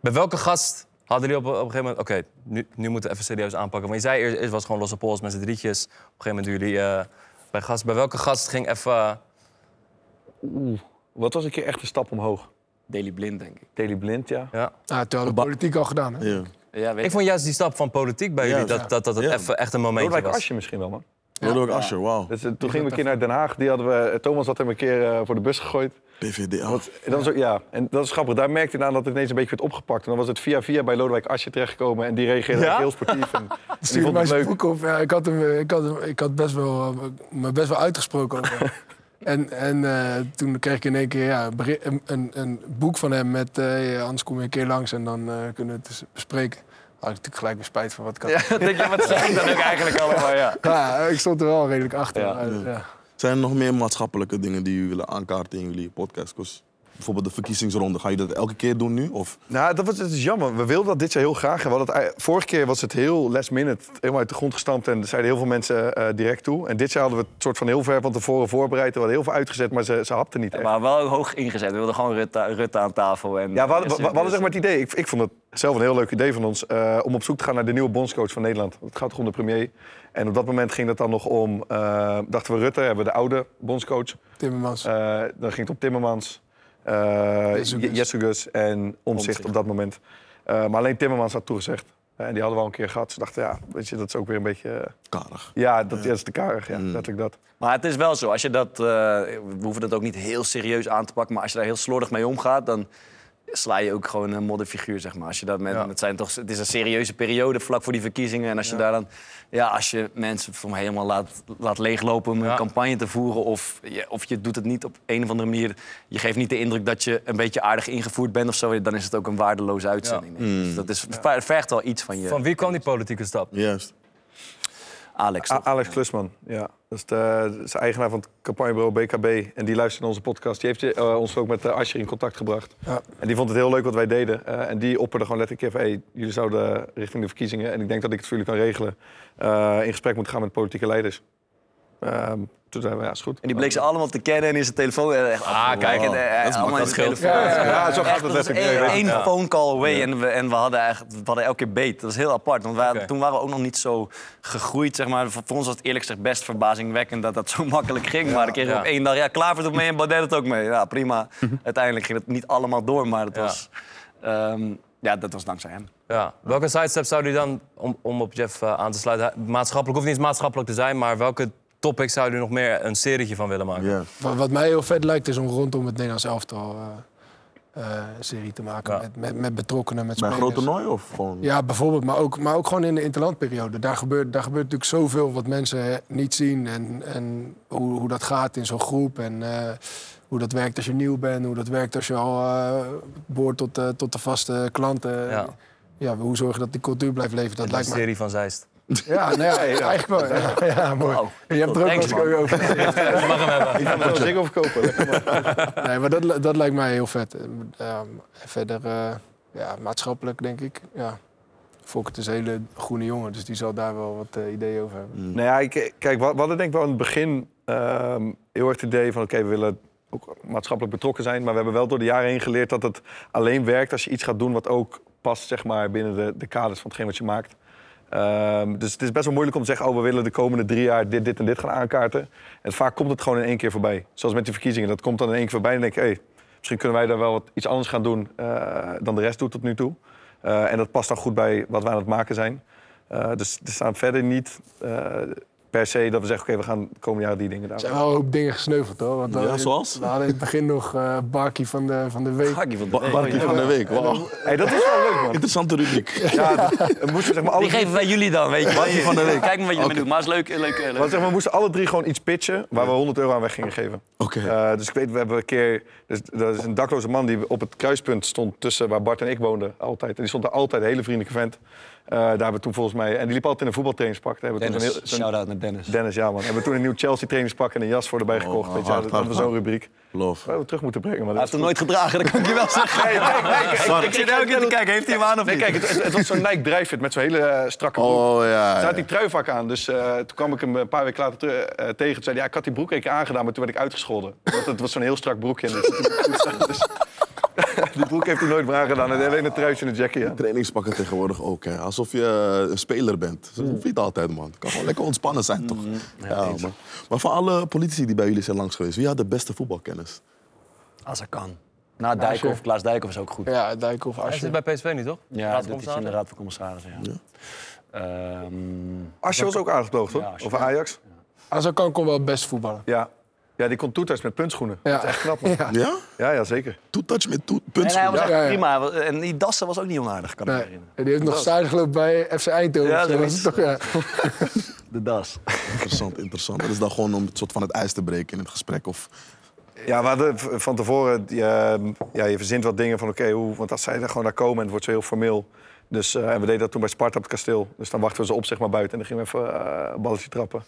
bij welke gast hadden jullie op, op een gegeven moment... Oké, nu, nu moeten we even serieus aanpakken. Maar je zei eerst, eerst was het gewoon losse pols met z'n drietjes. Op een gegeven moment doen jullie eh, bij gast. Bij welke gast ging even... Wat was een keer echt een stap omhoog? Daily Blind, denk ik. Daily Blind, ja. Ja. Ja, toen hadden we politiek al gedaan. Hè? Ja. Ja, weet Ik vond juist die stap van politiek bij jullie... Ja. dat dat, dat, het Ja. even echt een momentje was. Asje misschien wel, man. Lodewijk Asscher, wauw. Dus, eh, toen gingen we een keer naar Den Haag. Die hadden we, Thomas had hem een keer eh, voor de bus gegooid. PVDA. Want, en dat is ook, ja, en dat is grappig. Daar merkte je aan dat het ineens een beetje werd opgepakt. En dan was het via via bij Lodewijk Asje terechtgekomen. En die reageerde Ja? heel sportief. En, en Stuurde vond mij het zijn leuk. boek op. Ja, ik, had hem, ik, had hem, ik had best wel, eh, me best wel uitgesproken over hem. En, en eh, toen kreeg ik in één keer ja, een een, een, boek van hem met... eh, ja, anders kom je een keer langs en dan eh, kunnen we het bespreken. Had ik natuurlijk gelijk weer spijt van wat ik had. Ja, dat denk je, wat zeg ik dan ook eigenlijk allemaal, ja. Ja, ik stond er wel redelijk achter. Ja. maar, ja. Zijn er nog meer maatschappelijke dingen die jullie willen aankaarten in jullie podcast? Bijvoorbeeld de verkiezingsronde, ga je dat elke keer doen nu? Of? Nou, dat was, het is jammer. We wilden dat dit jaar heel graag. En we hadden het, vorige keer was het heel last minute, helemaal uit de grond gestampt. En er zeiden heel veel mensen eh, direct toe. En dit jaar hadden we het soort van heel ver van tevoren voorbereid. We hadden heel veel uitgezet, maar ze, ze hapten niet echt. Maar wel hoog ingezet. We wilden gewoon Rutte, Rutte aan tafel. En, Ja, we hadden, we, en we hadden zeg maar het idee. Ik, ik vond het zelf een heel leuk idee van ons. eh, om op zoek te gaan naar de nieuwe bondscoach van Nederland. Het gaat toch om de premier. En op dat moment ging het dan nog om. eh, dachten we Rutte, hebben we de oude bondscoach. Timmermans. Eh, dan ging het om Timmermans. Eh. Jesugus en Omzicht op dat moment. Eh, maar alleen Timmermans had toegezegd. En die hadden we al een keer gehad. Ze dachten, ja, weet je, dat is ook weer een beetje... eh, Karig. ja, dat, ja, is te karig. Ja, Mm. letterlijk dat. Maar het is wel zo, als je dat, we hoeven dat ook niet heel serieus aan te pakken, maar als je daar heel slordig mee omgaat, dan sla je ook gewoon een modderfiguur, zeg maar. Als je dat met, Ja. het, zijn toch, het is een serieuze periode vlak voor die verkiezingen. En als je daar dan, ja, als je mensen voor mij helemaal laat, laat leeglopen om een campagne te voeren, of je, of je doet het niet op een of andere manier, je geeft niet de indruk dat je een beetje aardig ingevoerd bent of zo, dan is het ook een waardeloze uitzending. Dus dat is, het vergt wel iets van je. Van wie kwam die politieke stap? Juist. Alex. A-? Alex Klusman, ja. Dat is de, dat is de eigenaar van het campagnebureau BKB. En die luistert naar onze podcast. Die heeft eh, ons ook met uh, Ascher in contact gebracht. Ja. En die vond het heel leuk wat wij deden. Eh, en die opperde gewoon letterlijk even... Hey, jullie zouden richting de verkiezingen... en ik denk dat ik het voor jullie kan regelen... eh, in gesprek moeten gaan met politieke leiders. Ehm, toen zeiden we, ja, is goed. En die bleek ze allemaal te kennen en in zijn telefoon. Echt, Ah, kijk, en, dat is allemaal in zijn telefoon. Ja, zo gaat Echt, het letterlijk. één, phone call away en, we, en we, hadden eigenlijk, we hadden elke keer beet. Dat was heel apart, want wij, toen waren we ook nog niet zo gegroeid. Zeg maar. voor, voor ons was het eerlijk gezegd best verbazingwekkend dat dat zo makkelijk ging. maar dan we Ja. op één dag, ja, Klaver doet mee en Baudet het ook mee. Ja, prima. Uiteindelijk ging het niet allemaal door, maar het Ja. was, ehm, ja, dat was dankzij hem. Ja. Welke sidesteps zou u dan, om, om op Jeff eh, aan te sluiten... Maatschappelijk, hoeft niet eens maatschappelijk te zijn... maar welke topics zou u nog meer een serietje van willen maken? Ja. Wat, wat mij heel vet lijkt is om rondom het Nederlands elftal eh, eh, een serie te maken. Ja. Met, met, met betrokkenen, met Bij een spelers. groot toernooi of gewoon? Ja, bijvoorbeeld. Maar ook, maar ook gewoon in de interlandperiode. Daar gebeurt, daar gebeurt natuurlijk zoveel wat mensen niet zien. En, en hoe, hoe dat gaat in zo'n groep. En eh, hoe dat werkt als je nieuw bent. Hoe dat werkt als je al eh behoort tot, de- tot de vaste klanten. Ja. Ja. hoe zorgen dat die cultuur blijft leven. Dat Een lijkt me... serie van Zeist. Ja, nou ja, eigenlijk wel. Ja, ja, mooi. Je hebt er ook Thanks, over. Je mag hem hebben. Ik kan er zeker over kopen. Lekker, man. Nee, maar dat, dat lijkt mij heel vet. Ja, en verder, eh, ja, maatschappelijk denk ik. Ja. Volkert is een hele groene jongen, dus die zal daar wel wat eh, ideeën over hebben. Nou ja, ik, kijk, we we hadden denk ik wel in het begin ehm, heel erg het idee van... oké, we willen ook maatschappelijk betrokken zijn... maar we hebben wel door de jaren heen geleerd dat het alleen werkt... als je iets gaat doen wat ook past zeg maar, binnen de, de kaders van hetgeen wat je maakt. Ehm, dus het is best wel moeilijk om te zeggen... oh, we willen de komende drie jaar dit, dit en dit gaan aankaarten. En vaak komt het gewoon in één keer voorbij. Zoals met die verkiezingen, dat komt dan in één keer voorbij... en dan denk ik, hey, misschien kunnen wij daar wel wat, iets anders gaan doen... eh, dan de rest doet tot nu toe. Eh, en dat past dan goed bij wat we aan het maken zijn. Eh, dus er staan verder niet per se dat we zeggen... oké, we gaan de komende jaar die dingen Er daar. zijn wel een hoop dingen gesneuveld hoor. Want Ja, hadden- zoals? We hadden in het begin nog eh Barkie van de, van de week. Hakkie van de Ba- week. Barkie van de week. Hey, dat is wel leuk, man. Interessante rubriek. Ja, we moesten zeg maar alle Die geven wij jullie dan, weet je. Barkie van de week. Kijk maar wat je ermee doet. Maar het is leuk, leuk, leuk. Want zeg maar, we moesten alle drie gewoon iets pitchen waar we 100 euro aan weg gingen geven. Oké. Eh, dus ik weet, we hebben een keer. Dus, dat is een dakloze man die op het kruispunt stond tussen waar Bart en ik woonden altijd. En die stond er altijd, een hele vriendelijke vent. Eh, daar hebben we toen volgens mij... En die liep altijd in een voetbaltrainingspak. Daar hebben toen Dennis, een heel- zo'n- shout-out naar Dennis. Dennis, ja man. Hebben we toen een nieuw Chelsea trainingspak en een jas voor erbij gekocht. oh, weet je, hard, dat hadden we hard, zo'n rubriek. Love. We terug moeten brengen. Maar Hij dat heeft hem nooit gedragen, dat kan ik je wel zeggen. Nee, nee, nee, ik- Ik zit elke keer te kijken, heeft hij hem aan of Nee, niet? kijk, het, het, het was zo'n Nike Drijfit met zo'n hele eh, strakke broek. Oh ja. Toen had die truivak aan, dus eh, toen kwam ik hem een paar weken later te- eh, tegen. Toen zei hij, ja, ik had die broek een keer aangedaan, maar toen werd ik uitgescholden. Want het was zo'n heel strak broekje. En dus, die broek heeft hij nooit meer aangedaan. En alleen een truitje en een jacket, ja. Trainingspakken tegenwoordig ook, hè. Alsof je eh, een speler bent. Dat hoeft niet altijd, man. Het kan gewoon lekker ontspannen zijn, toch? Ja, man. Maar van alle politici die bij jullie zijn langs geweest, wie had de beste voetbalkennis? Als kan. Na Dijkhoff, Klaas Dijkhoff is ook goed. Ja, Dijkhoff, Hij zit bij PSV nu, toch? Ja, dit is in de? Raad van Commissarissen, ja. Ehm, Asje was ook aardig beloofd, Ja. Asje. Over Ajax. Azarkan kon wel het best voetballen. Ja. Ja, die kon toeters met puntschoenen. Ja. Dat is echt knap, man. Ja. Ja? Ja, ja, zeker. Two-touch met toe- en hij was echt Ja, ja. prima. En die Dassen was ook niet onaardig, kan ik me Nee. herinneren. En die heeft nog stage gelopen bij FC Eindhoven. Ja, zoiets. het toch, ja. De Das. Interessant, interessant. Dat is dan gewoon om het soort van het ijs te breken in het gesprek. Of... Ja, we hadden v- van tevoren... Je, ja, je verzint wat dingen van, oké, hoe... Want als zij er gewoon daar komen en het wordt zo heel formeel... Dus, eh, en we deden dat toen bij Sparta op het kasteel. Dus dan wachten we ze op, zeg maar, buiten. En dan gingen we even eh, een balletje trappen.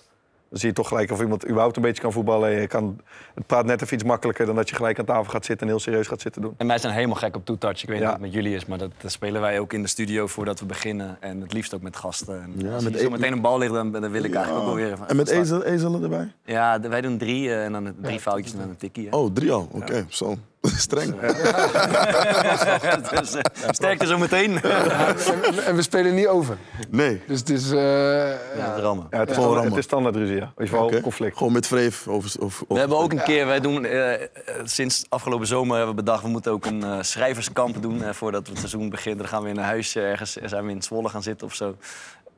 Dan zie je toch gelijk of iemand überhaupt een beetje kan voetballen. Je kan, het praat net even iets makkelijker dan dat je gelijk aan tafel gaat zitten... en heel serieus gaat zitten doen. En wij zijn helemaal gek op two-touch. Ik weet niet het met jullie is, maar dat, dat spelen wij ook in de studio voordat we beginnen. En het liefst ook met gasten. En Ja, als met er zo e- meteen een bal ligt, dan, dan wil ik eigenlijk ook wel weer... En met ezel, ezelen erbij? Ja, wij doen drie eh, en dan drie foutjes en dan een tikkie. hè. Oh, drie al. Oké, zo. Streng. dus, eh, sterkte zo meteen. En, en we spelen niet over. Nee. Dus het is... eh, Ja, rammen. Ja, het, is rammen. het is standaard ruzie, ja. Weet je wel, Oké. conflict. Gewoon met vreef. Over, over, We hebben ook een keer, wij doen eh, sinds afgelopen zomer hebben we bedacht, we moeten ook een eh, schrijverskamp doen eh, voordat het seizoen begint. Dan gaan we in een huisje ergens, zijn we in Zwolle gaan zitten of zo.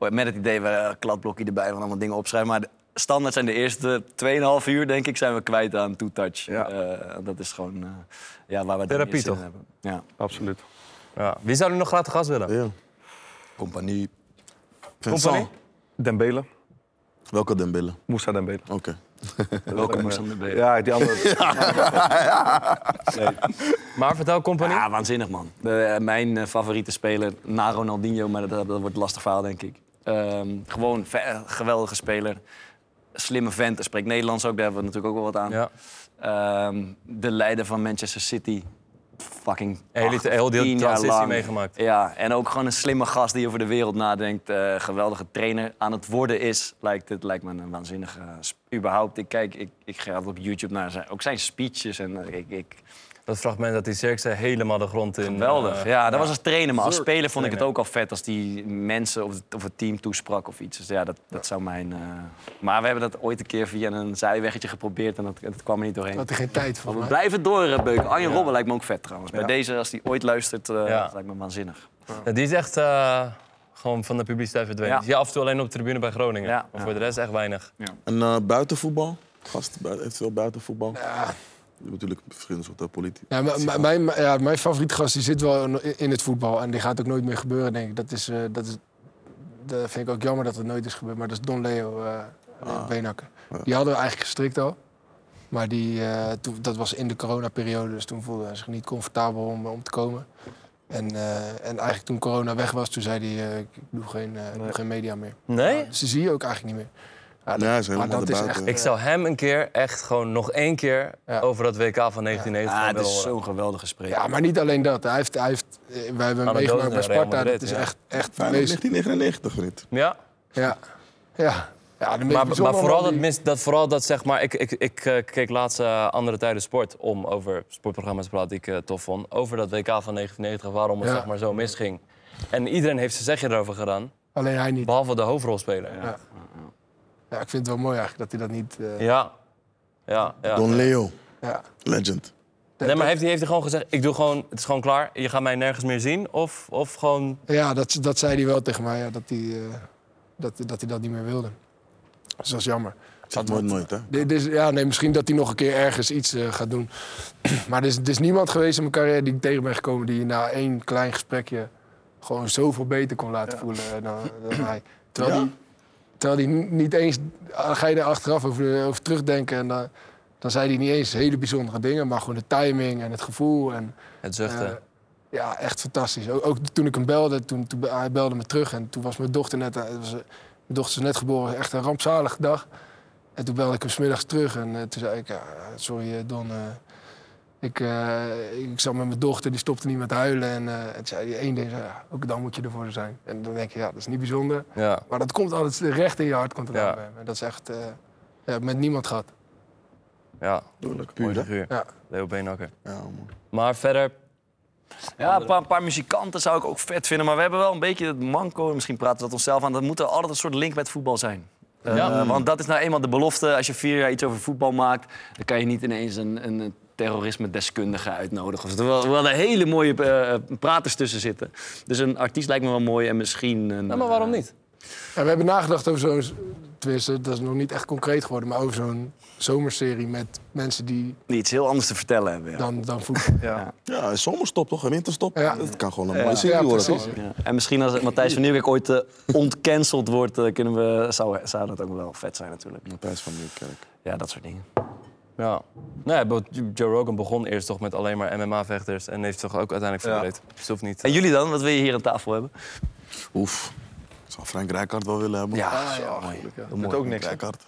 Met het idee, we een kladblokje erbij, van allemaal dingen opschrijven. Maar standaard zijn de eerste 2,5 uur, denk ik, zijn we kwijt aan two-touch. Ja. Eh, dat is gewoon eh, ja, waar we Therapie, toch? hebben. Ja. Absoluut. Ja. Wie zou u nog graag te gast willen? Ja. Compagnie. Vincent. Dembele. Welke Dembele? Moussa Dembele. Oké. Welkom moest dan de Ja, die andere... Maar vertel, compagnie. Ja, waanzinnig man. De- mijn eh, favoriete speler na Ronaldinho, maar dat, dat wordt een lastig verhaal, denk ik. Ehm, gewoon eh, geweldige speler. Slimme vent, hij spreekt Nederlands ook, daar hebben we natuurlijk ook wel wat aan. Ja. Ehm, de leider van Manchester City. Fucking Hele- heel jaar transitie lang. meegemaakt. Ja, en ook gewoon een slimme gast die over de wereld nadenkt. eh, geweldige trainer aan het worden is. Lijkt het lijkt me een waanzinnige... überhaupt, ik kijk, ik, ik ga altijd op YouTube naar zijn, ook zijn speeches. En eh, ik, ik, Dat fragment dat die Zirkzee helemaal de grond in... Geweldig. eh, ja, dat was als trainer. Maar als speler vond ik het ook al vet als die mensen of het, of het team toesprak of iets. Dus ja, dat, dat zou mijn... eh, Maar we hebben dat ooit een keer via een zijweggetje geprobeerd en dat, dat kwam er niet doorheen. had hij geen tijd Maar voor we blijven doorbeuken. Arjen Robben lijkt me ook vet trouwens. Bij deze, als die ooit luistert, eh Ja. dat lijkt me waanzinnig. Ja, die is echt eh, gewoon van de publiciteit verdwenen. Ja. Die zie je af en toe alleen op de tribune bij Groningen. Ja. Maar voor de rest echt weinig. En eh, buitenvoetbal? Gast, eventueel buitenvoetbal? Ja. Natuurlijk verschillende soorten politiek. Ja, maar- mijn, ja, mijn favoriete gast die zit wel in- het voetbal. En die gaat ook nooit meer gebeuren, denk ik. Dat, is, eh, dat, is, dat vind ik ook jammer dat het nooit is gebeurd. Maar dat is Don Leo eh Leo Beenhakker. Die hadden we eigenlijk gestrikt al. Maar die, eh, toen, dat was in de coronaperiode. Dus toen voelde hij zich niet comfortabel om, om te komen. En, eh, en eigenlijk toen corona weg was, toen zei hij... eh, ik doe geen, eh, ik doe geen media meer. Nee? Dus die zie je ook eigenlijk niet meer. Ja, Nee, hij is maar helemaal dat is erbuiten. echt... Ik zou hem een keer, echt gewoon nog één keer... Ja. over dat WK van 1990 Ah, gaan het willen is zo'n geweldige spreker. Ja, maar niet alleen dat. Hij heeft, hij heeft, eh, wij hebben hem meegemaakt bij Sparta. Madrid, Dat is ja. echt, echt meest- 1999, vriend. Ja, Ja, ja. ja de maar, vooral, dat, mis, dat, vooral dat zeg maar... Ik, ik, ik eh, keek laatst eh, Andere Tijden Sport om over sportprogramma's te praten die ik eh, tof vond. Over dat WK van 1990, waarom het Ja. zeg maar zo misging. En iedereen heeft zijn zegje erover gedaan, Alleen hij niet. behalve de hoofdrolspeler. Ja. Ja, ik vind het wel mooi eigenlijk dat hij dat niet... eh, Ja. Ja, ja. Don Leo, ja. legend. Nee, maar heeft hij, heeft hij gewoon gezegd, ik doe gewoon, het is gewoon klaar, je gaat mij nergens meer zien? Of, of gewoon... Ja, dat, dat zei hij wel tegen mij, ja, dat, hij, eh, dat, dat hij dat niet meer wilde. Dus dat is jammer. Ik zeg nooit nooit, hè? Dit, dit is, ja, nee, misschien dat hij nog een keer ergens iets eh, gaat doen. maar er is, er is niemand geweest in mijn carrière die ik tegen ben gekomen... die na één klein gesprekje gewoon zoveel beter kon laten voelen dan, dan hij. Terwijl Ja? hij terwijl hij niet eens... Dan ga je er achteraf over, over terugdenken en dan, dan zei hij niet eens hele bijzondere dingen... maar gewoon de timing en het gevoel en... Het zuchten. Eh, Ja, echt fantastisch. Ook, ook toen ik hem belde, toen, toen, hij belde me terug. En toen was mijn dochter net, eh, was, eh, mijn dochter is net geboren. Echt een rampzalige dag. En toen belde ik hem smiddags terug. En toen zei ik, ja, sorry Don, ik, eh, ik zat met mijn dochter, die stopte niet met huilen. En, eh, en zei één ding, zei, ja, ook dan moet je ervoor zijn. En dan denk je, ja, dat is niet bijzonder. Ja. Maar dat komt altijd recht in je hart, komt Ja. bij hem. En dat is echt, eh, ja, met niemand gehad. Ja, mooie puur, figuur. Ja. Leo Beenhakker. Ja, man. Maar verder, Ja, een paar, een paar muzikanten zou ik ook vet vinden. Maar we hebben wel een beetje het manco, misschien praten we dat onszelf aan. Dat moet er altijd een soort link met voetbal zijn. Eh, Ja. want dat is nou eenmaal de belofte. Als je vier jaar iets over voetbal maakt, dan kan je niet ineens een, een terrorisme-deskundige uitnodigen. Of er wel een hele mooie eh, praters tussen zitten. Dus een artiest lijkt me wel mooi en misschien een... nou, maar waarom eh, niet? Ja, we hebben nagedacht over zo'n, tenminste, dat is nog niet echt concreet geworden, maar over zo'n zomerserie met mensen die die iets heel anders te vertellen hebben. Ja. dan, dan voetbal. Ja. Ja, zomerstop toch? Een winterstop? Ja. Het kan gewoon een Ja. mooie serie Ja, worden, precies. toch? Ja. En misschien als Matthijs van Nieuwkerk ooit eh, ontcanceld wordt, eh, kunnen we, zou, zou dat ook wel vet zijn natuurlijk. Matthijs van Nieuwkerk. Ja, dat soort dingen. Ja. Nee, maar Joe Rogan begon eerst toch met alleen maar MMA-vechters en heeft toch ook uiteindelijk Ja. verbreed. Dus het hoeft niet. En jullie dan? Wat wil je hier aan tafel hebben? Oef. Ik zou Frank Rijkaard wel willen hebben. Ja, Ja, zo mooi. eigenlijk, ja. Doet mooi. ook niks. Rijkaard.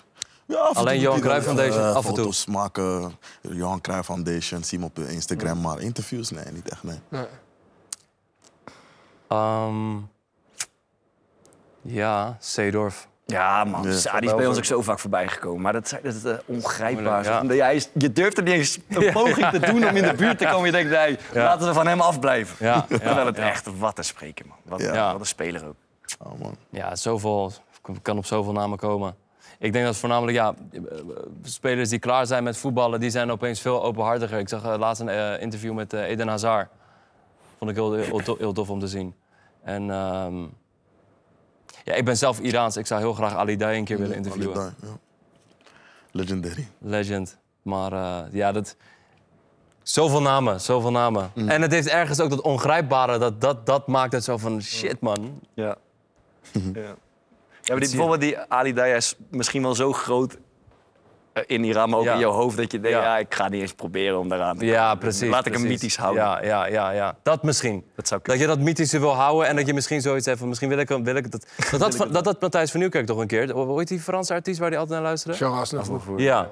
Ja, Alleen Johan Cruijff Foundation, eh, af en toe. Foto's maken. Johan Cruijff Foundation, zie hem op Instagram. Maar interviews, nee, niet echt, nee. Nee. Ehm, ja, Seedorf. Ja, man. Ja. Is bij ons ook zo vaak voorbij gekomen. Maar dat, is- dat is eh, ongrijpbaar. Ja. Ja. Hij is, je durft er niet eens een poging te doen om in de buurt te komen. Je denkt, nee, Ja. laten we van hem afblijven. Ja, ja, Terwijl het ja. echt wat te spreken, man. Wat, Ja. wat een speler ook. Oh, man. Ja, zoveel, kan op zoveel namen komen. Ik denk dat voornamelijk ja, spelers die klaar zijn met voetballen, die zijn opeens veel openhartiger. Ik zag eh, laatst een eh, interview met eh, Eden Hazard. Vond ik heel, heel tof om te zien. En ehm, ja, ik ben zelf Iraans. Ik zou heel graag Ali Dai een keer willen interviewen. Ali Dai, ja. Legendary. Legend. Maar eh, ja, dat... Zoveel namen, zoveel namen. En het heeft ergens ook dat ongrijpbare, dat, dat, dat maakt het zo van shit, man. Ja. ja. Ja, maar die, bijvoorbeeld die Ali Daya is misschien wel zo groot in Iran, maar ook Ja. in jouw hoofd, dat je denkt, Ja. ja. ik ga niet eens proberen om daaraan te Ja, komen. precies. Laat ik hem mythisch houden. Ja, ja, ja, ja. Dat misschien. Dat zou Dat je dat mythische wil houden en dat je misschien zoiets hebt van misschien wil ik, wil ik dat. Dat dat had Matthijs van Nieuwkerk toch een keer. Hoe heet die Franse artiest waar hij altijd naar luisterde? Jean Aznavour. Ja,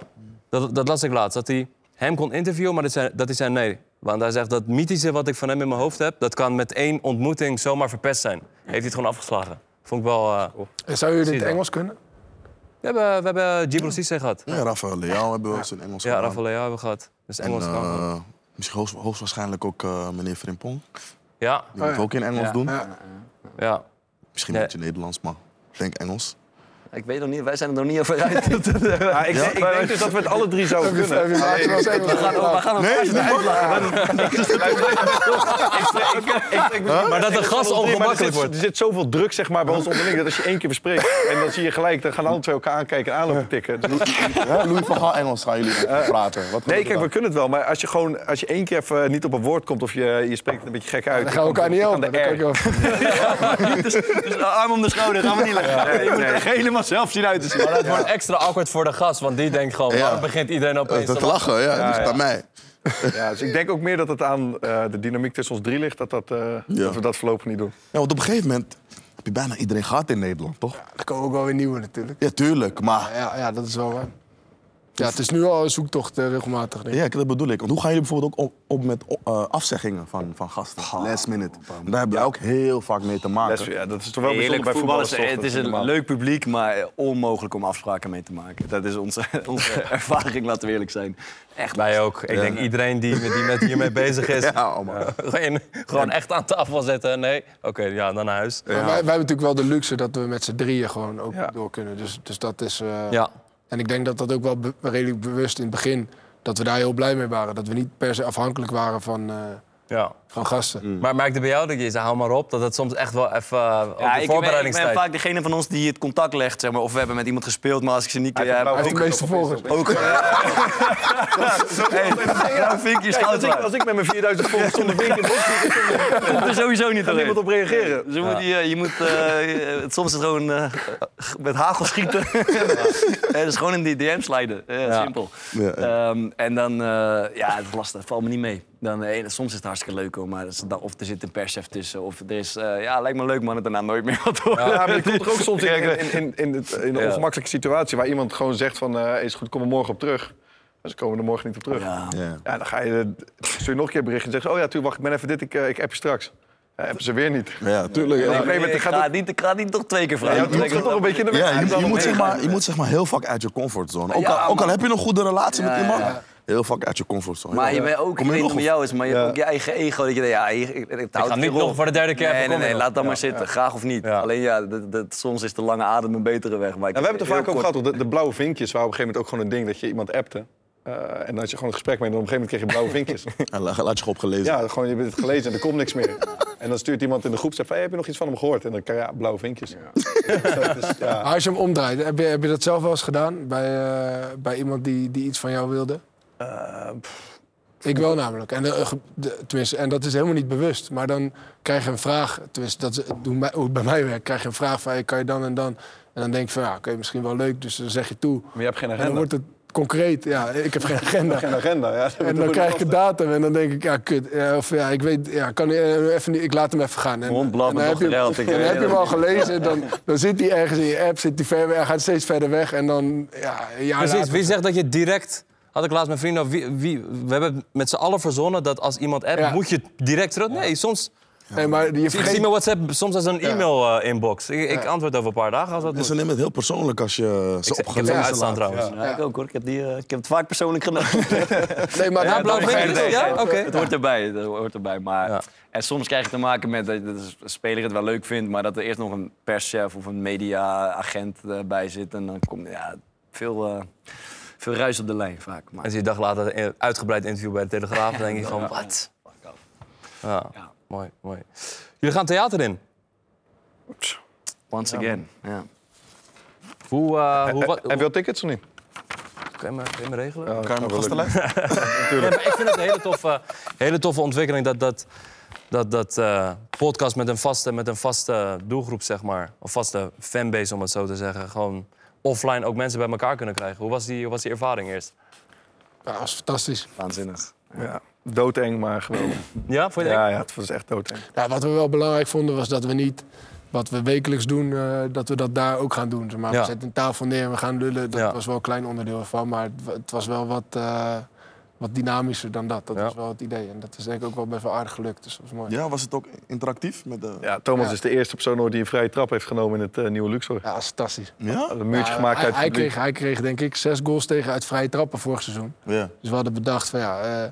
dat, dat las ik laatst. Dat hij hem kon interviewen, maar dat, zei, dat hij zei nee. Want hij zegt dat mythische wat ik van hem in mijn hoofd heb, dat kan met één ontmoeting zomaar verpest zijn. Heeft hij het gewoon afgeslagen. Vond ik wel. eh, En zou je het in Zie het je Engels kunnen? We hebben, we hebben Djibril Cissé gehad. Ja, Rafael Leao hebben we eens in Engels Ja, gedaan. Rafael Leao hebben we gehad. Dus En, Engels kan eh, misschien hoogst, hoogstwaarschijnlijk ook eh, meneer Frimpong. Ja, Die moet ja. ook in Engels Ja. doen. Ja. ja. Misschien Nee. een beetje Nederlands, maar ik denk Engels. Ik weet nog niet, wij zijn er nog niet over uit. Ja, ik, denk- ik denk dus dat we het alle drie zouden kunnen. Engels We gaan, we gaan hem uitlachen. Maar dat de gast er ongemakkelijk wordt. er zit zoveel druk zeg maar, bij ons onderling dat als je één keer verspreekt... en dan zie je gelijk, dan gaan alle twee elkaar aankijken en aanlopen tikken. Ja, Louis van Gaal Engels gaan jullie praten. Nee, kijk, we kunnen het wel. Maar als je gewoon als je één keer even niet op een woord komt of je, je spreekt een beetje gek uit... Dan gaan we elkaar niet dan helpen. Dus, dus arm om de schouder, gaan we niet leggen. je moet er helemaal zelf zien uit te zien. Maar het wordt extra awkward voor de gast, want die denkt gewoon, Ja. waarom begint iedereen opeens Dat te lachen? lachen, ja. dat ja. ligt aan mij. Ja, dus ik denk ook meer dat het aan eh, de dynamiek tussen ons drie ligt... dat, dat, eh, dat we dat voorlopig niet doen. Ja, want op een gegeven moment heb je bijna iedereen gehad in Nederland, toch? Er komen ook wel weer nieuwe natuurlijk. Ja, tuurlijk. Maar Ja, ja, dat is wel waar. Ja, het is nu al een zoektocht eh, regelmatig. Denk ik. ja, dat bedoel ik. Want hoe gaan jullie bijvoorbeeld ook op, op met eh, afzeggingen van, van gasten? Last minute. Daar heb je ook heel vaak mee te maken. Les- ja, dat is toch wel Heerlijk, bijzonder bij voetbal voetballers. is, het Dat is een normaal. leuk publiek, maar onmogelijk om afspraken mee te maken. Dat is onze, onze ervaring, laten we eerlijk zijn. Echt Wij ook. Ik denk iedereen die, die met hiermee bezig is, Ja, oh man. gewoon, gewoon echt aan tafel zetten. Nee, oké, ja, dan naar huis. Maar wij, wij hebben natuurlijk wel de luxe dat we met z'n drieën gewoon ook Ja. door kunnen. Dus, dus dat is... eh, Ja. En ik denk dat dat ook wel redelijk bewust in het begin... dat we daar heel blij mee waren. Dat we niet per se afhankelijk waren van, eh, ja. Van gasten. Maar merkte bij jou dat je zei, hou maar op, dat het soms echt wel even uh, op Ja, de ik ben, ik ben voorbereidingstijd... vaak degene van ons die het contact legt. Zeg maar, of we hebben met iemand gespeeld, maar als ik ze niet... Hij ja, heeft een Hij ook, heeft de meeste volgers. goud als, ik, waard. als ik met mijn 4000 volgers zonder vinken Er komt er sowieso niet kan doorheen. niemand op reageren. Dus je moet, je, je moet eh, het, soms is het gewoon eh, met hagel schieten. en dus gewoon in die DM sliden. Ja, Ja. Simpel. Ja, ja. Ehm, en dan, eh, ja, het is lastig. Valt me niet mee. Dan, eh, soms is het hartstikke leuk risico. Maar dat is dan, of er zit een perschef tussen. Of er is, eh, ja, lijkt me leuk man, het daarna nooit meer wat horen. Ja, maar je komt er ook soms in, in, in, in, het- in een Ja. ongemakkelijke situatie waar iemand gewoon zegt van eh, is goed, kom er morgen op terug. Dus komen we er morgen niet op terug. Ja, Ja. Ja. dan ga je, stuur je nog een keer bericht en zeg je, oh ja, tu, wacht, ik ben even dit, ik, eh, ik app je straks. Ja, hebben ze weer niet. Ja, tuurlijk. Ja, Ja, ik ga niet, ik ga niet nog twee keer Ja, vragen. je moet toch een beetje in de weg. Ja, je, je, moet, nee, zeg maar, je moet zeg maar heel vaak uit je comfortzone. Ook, Ja, al, ook al heb je een goede relatie Ja, met ja, iemand, ja. Heel vaak uit je comfortzone. Maar Ja. je bent ook, ik weet niet of- jou is, maar je Ja. hebt ook je eigen ego. Dat je denkt, ja, ik, ik, niet nog voor de derde keer Nee, nee, nee, laat dat maar Ja. zitten. Graag of niet. Ja. Alleen ja, dat, dat, soms is de lange adem een betere weg. Maar ik- En we hebben het er vaak over kort- gehad, de, de blauwe vinkjes waren op een gegeven moment ook gewoon een ding dat je iemand appte. Eh, en dan had je gewoon een gesprek mee en op een gegeven moment kreeg je blauwe vinkjes. Ja, laat laat je gewoon opgelezen. ja, gewoon je hebt het gelezen en er komt niks meer. En dan stuurt iemand in de groep zegt van, hey, heb je nog iets van hem gehoord? En dan kan je, ja, blauwe vinkjes. Dus dat is, ja. Als je hem omdraait, heb je, heb je dat zelf wel eens gedaan bij, eh, bij iemand die, die iets van jou wilde? Eh, Ik wel namelijk. En, eh, de- tenminste, en dat is helemaal niet bewust. Maar dan krijg je een vraag, tenminste, dat is hoe, mij- hoe het bij mij werkt, krijg je een vraag van kan je dan en dan. En dan denk je van ja, oké, misschien wel leuk, dus dan zeg je toe. maar je hebt geen En dan agenda. wordt het concreet, ja, ik heb geen agenda. Geen agenda, ja. En dan krijg ik een datum en dan denk ik, ja, kut. Ja, of ja, ik weet, ja, kan eh, even niet, ik laat hem even gaan. En, dan heb je, dan heb je hem al gelezen, dan, dan zit hij ergens in je app, zit hij ver weg, hij gaat steeds verder weg. En dan, ja, jaar Precies, later- wie zegt dat je direct... Had ik laatst met vrienden wie, wie, we hebben met z'n allen verzonnen dat als iemand appt, Ja. moet je direct terug... Nee, soms... Nee, maar je Ik vergeet... zie mijn WhatsApp soms als een e-mail-inbox. ik, ik Ja. antwoord over een paar dagen als dat En ze moet. nemen het heel persoonlijk als je ze Ik, ik heb opgelezen het uitstaan laat. trouwens. Ja, ik ook hoor. Ik heb, die, eh, ik heb het vaak persoonlijk gedaan. Nee, maar Ja, ik- ja? Oké. Het hoort erbij. Het hoort erbij. Maar, Ja. En soms krijg je te maken met dat dat de speler het wel leuk vindt, maar dat er eerst nog een perschef of een mediaagent eh, bij zit. En dan komt ja, veel, eh, veel ruis op de lijn vaak. Maar, En zie je dag later een uitgebreid interview bij de Telegraaf. Dan denk je van, wat? Ja, Ja. mooi, mooi. Jullie gaan theater in. once again. Ja. Hoe, eh hoe, wat, Heb je al tickets of niet? Kan je me, kan je me regelen? Ja, Kan je gastenlijst? Nee, maar ik vind het een hele toffe, hele toffe ontwikkeling dat dat, dat, dat eh, podcast met een, vaste, met een vaste doelgroep, zeg maar, of vaste fanbase om het zo te zeggen, gewoon offline ook mensen bij elkaar kunnen krijgen. Hoe was die, hoe was die ervaring eerst? Ja, dat was fantastisch. Waanzinnig. Ja. Doodeng, maar geweldig. Ja, vond je Ja, ja, het was echt doodeng. Ja, wat we wel belangrijk vonden was dat we niet wat we wekelijks doen, eh, dat we dat daar ook gaan doen. Maar Ja. We zetten een tafel neer en we gaan lullen. Dat Ja. was wel een klein onderdeel ervan, maar het, het was wel wat, eh, wat dynamischer dan dat. Dat Ja. was wel het idee. En dat is denk ik ook wel best wel aardig gelukt. Dus dat was mooi. Ja, Ja, was het ook interactief? Met de... Ja, Thomas Ja. is de eerste persoon ooit die een vrije trap heeft genomen in het eh, nieuwe Luxor. dat is fantastisch. Ja? Een muurtje Ja, gemaakt hij, uit het hij, kreeg, hij kreeg denk ik zes goals tegen uit vrije trappen vorig seizoen. Ja. Dus we hadden bedacht van ja, eh,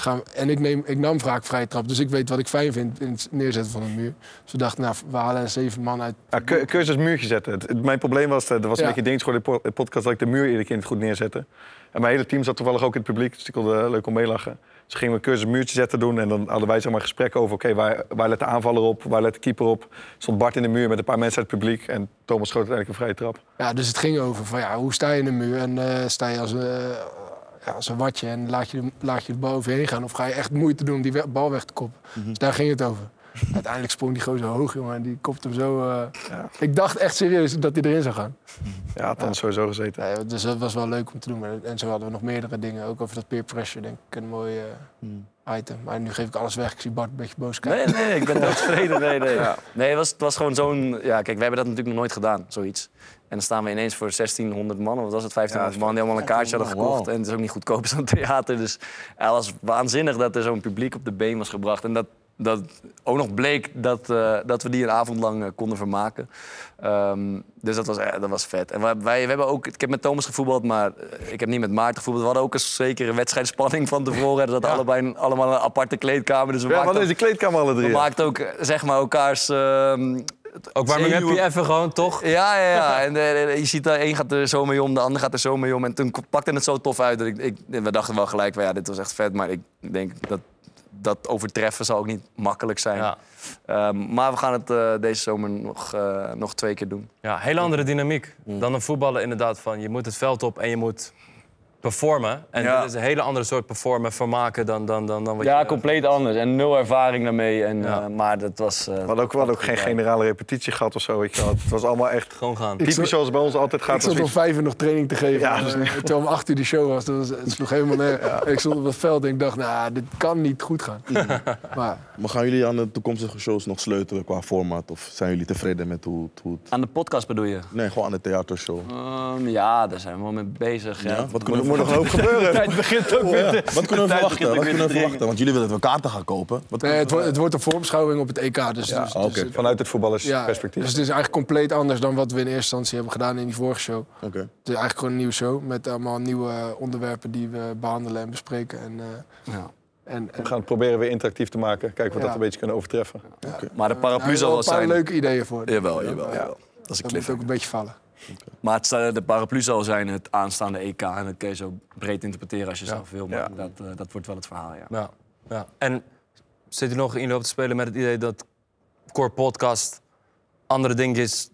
gaan en ik, neem, ik nam vaak vrije trap. Dus ik weet wat ik fijn vind in het neerzetten van een muur. Dus we dachten, nou, we halen zeven man uit. Ja, cu- cursus muurtje zetten. Het- het- mijn probleem was, eh, er was een Ja. beetje geworden in de po- podcast dat ik de muur iedere keer niet goed neerzette. En mijn hele team zat toevallig ook in het publiek, dus konden eh, leuk om meelachen. Dus gingen we cursus muurtje zetten doen en dan hadden wij zeg maar gesprekken over, oké, waar, waar let de aanvaller op, waar let de keeper op. Stond Bart in de muur met een paar mensen uit het publiek en Thomas schoot uiteindelijk een vrije trap. Ja, dus het ging over van ja, hoe sta je in een muur en eh, sta je als, een ja, een watje en laat je, de, laat je de bal overheen gaan of ga je echt moeite doen om die bal weg te koppen. Dus daar ging het over. Uiteindelijk sprong die gozer hoog, jongen, en die kopte hem zo. eh, Ik dacht echt serieus dat hij erin zou gaan. Ja, had dan sowieso gezeten. Nee, dus dat was wel leuk om te doen. En zo hadden we nog meerdere dingen, ook over dat peer pressure, denk ik, een mooi eh, item. Maar nu geef ik alles weg. Ik zie Bart een beetje boos kijken. Nee, nee, ik ben doodvreden. Nee, nee. nee het, was, het was gewoon zo'n... Ja, kijk, we hebben dat natuurlijk nog nooit gedaan, zoiets. En dan staan we ineens voor 1600 man, of wat was het, 1500 man... die allemaal een kaartje hadden Wow. gekocht. En het is ook niet goedkoop zo'n theater. Dus ja, het was waanzinnig dat er zo'n publiek op de been was gebracht. En dat, dat ook nog bleek dat, eh, dat we die een avond lang eh, konden vermaken. Ehm, dus dat was, eh, dat was vet. En wij, wij we hebben ook... Ik heb met Thomas gevoetbald, maar ik heb niet met Maarten gevoetbald. We hadden ook een zekere wedstrijdspanning van tevoren. Er zat allebei een, allemaal een aparte kleedkamer. Dus we Ja, maakten wat ook- is de kleedkamer alle we drie? maakten ook, zeg maar, elkaars... ehm, Ook warming up je even gewoon, toch? Ja, ja, ja. En je ziet, de een gaat er zo mee om, de ander gaat er zo mee om. En toen pakte het zo tof uit. Dat ik, ik, we dachten wel gelijk, van, ja, dit was echt vet. Maar ik denk dat dat overtreffen zal ook niet makkelijk zijn. Ja. Ehm, maar we gaan het eh, deze zomer nog, eh, nog twee keer doen. Ja, hele andere dynamiek dan een voetballer inderdaad. Van, je moet het veld op en je moet performen. En Ja. dit is een hele andere soort performen, vermaken dan, dan, dan, dan wat Ja, je... compleet anders. En nul ervaring daarmee. En, Ja. eh, maar dat was... eh, We hadden ook, we hadden ook geen generale repetitie gehad of zo. Weet je wel. Het was allemaal echt Gewoon gaan. Ik typisch zoals bij ons altijd Ik gaat. stond om vijf uur nog training te geven. Ja, Ja, dat is terwijl om acht uur die show was. Dat was het sloeg helemaal neer. Ik stond op het veld en ik dacht, nou, dit kan niet goed gaan. Maar Maar gaan jullie aan de toekomstige shows nog sleutelen qua format? Of zijn jullie tevreden met hoe, het- hoe het... Aan de podcast bedoel je? Nee, gewoon aan de theatershow. Ehm, ja, daar zijn we wel mee bezig. Ja. Ja? Wat kunnen moet nog een hoop gebeuren. tijd begint ook weer. te- Wat kunnen we verwachten? Wat kunnen te we? Want jullie willen dat we kaarten gaan kopen. Wat nee, het, wordt, het wordt een voorbeschouwing op het EK. Dus, Ja, dus, dus het- Vanuit het ja, voetballersperspectief. dus het is eigenlijk compleet anders dan wat we in eerste instantie hebben gedaan in die vorige show. Oké. Het is eigenlijk gewoon een nieuwe show met allemaal nieuwe onderwerpen die we behandelen en bespreken. En, eh, Ja. en, en, We gaan het proberen weer interactief te maken. Kijken of we Ja. dat een beetje kunnen overtreffen. Maar de paraplu daar zal wel een paar zijn. leuke ideeën voor. Jawel, jawel, Ja. jawel. Dat is een Dat moet cliff. ook een beetje vallen. Maar het, de paraplu zal zijn het aanstaande EK. En dat kun je zo breed interpreteren als je zelf wil. Maar Ja. dat, eh, dat wordt wel het verhaal, ja. Ja, ja. En zit u nog in loop te spelen met het idee dat Core Podcast andere dingetjes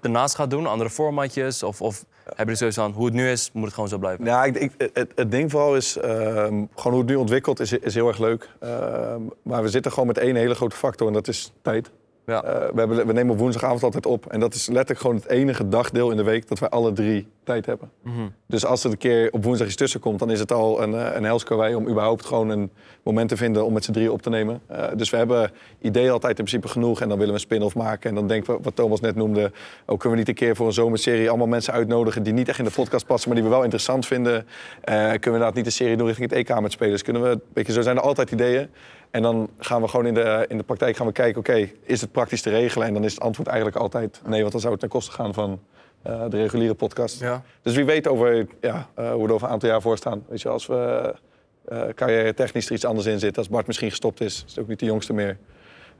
ernaast gaat doen? Andere formatjes? Of, of hebben jullie zoiets aan hoe het nu is, moet het gewoon zo blijven? Ja, ik, ik- het, het ding vooral is, ehm, gewoon hoe het nu ontwikkelt, is, is heel erg leuk. Ehm, maar we zitten gewoon met één hele grote factor en dat is tijd. Ja. Eh, we, hebben, we nemen op woensdagavond altijd op. En dat is letterlijk gewoon het enige dagdeel in de week dat wij alle drie tijd hebben. Mhm. Dus als er een keer op woensdag iets tussen komt, dan is het al een, eh, een om überhaupt gewoon een moment te vinden om met z'n drieën op te nemen. Eh, dus we hebben ideeën altijd in principe genoeg en dan willen we een spin-off maken. En dan denken we, wat Thomas net noemde, ook kunnen we niet een keer voor een zomerserie allemaal mensen uitnodigen die niet echt in de podcast passen, maar die we wel interessant vinden. Eh, kunnen we inderdaad niet een serie doen richting het EK met spelers. Kunnen we, weet je, zo zijn er altijd ideeën. En dan gaan we gewoon in de, in de praktijk gaan we kijken, oké, is het praktisch te regelen? En dan is het antwoord eigenlijk altijd nee, want dan zou het ten koste gaan van eh, de reguliere podcast. Ja. Dus wie weet over, ja, eh, hoe we er over een aantal jaar voor staan. Weet je, als we eh carrière technisch er iets anders in zit, als Bart misschien gestopt is, is het ook niet de jongste meer.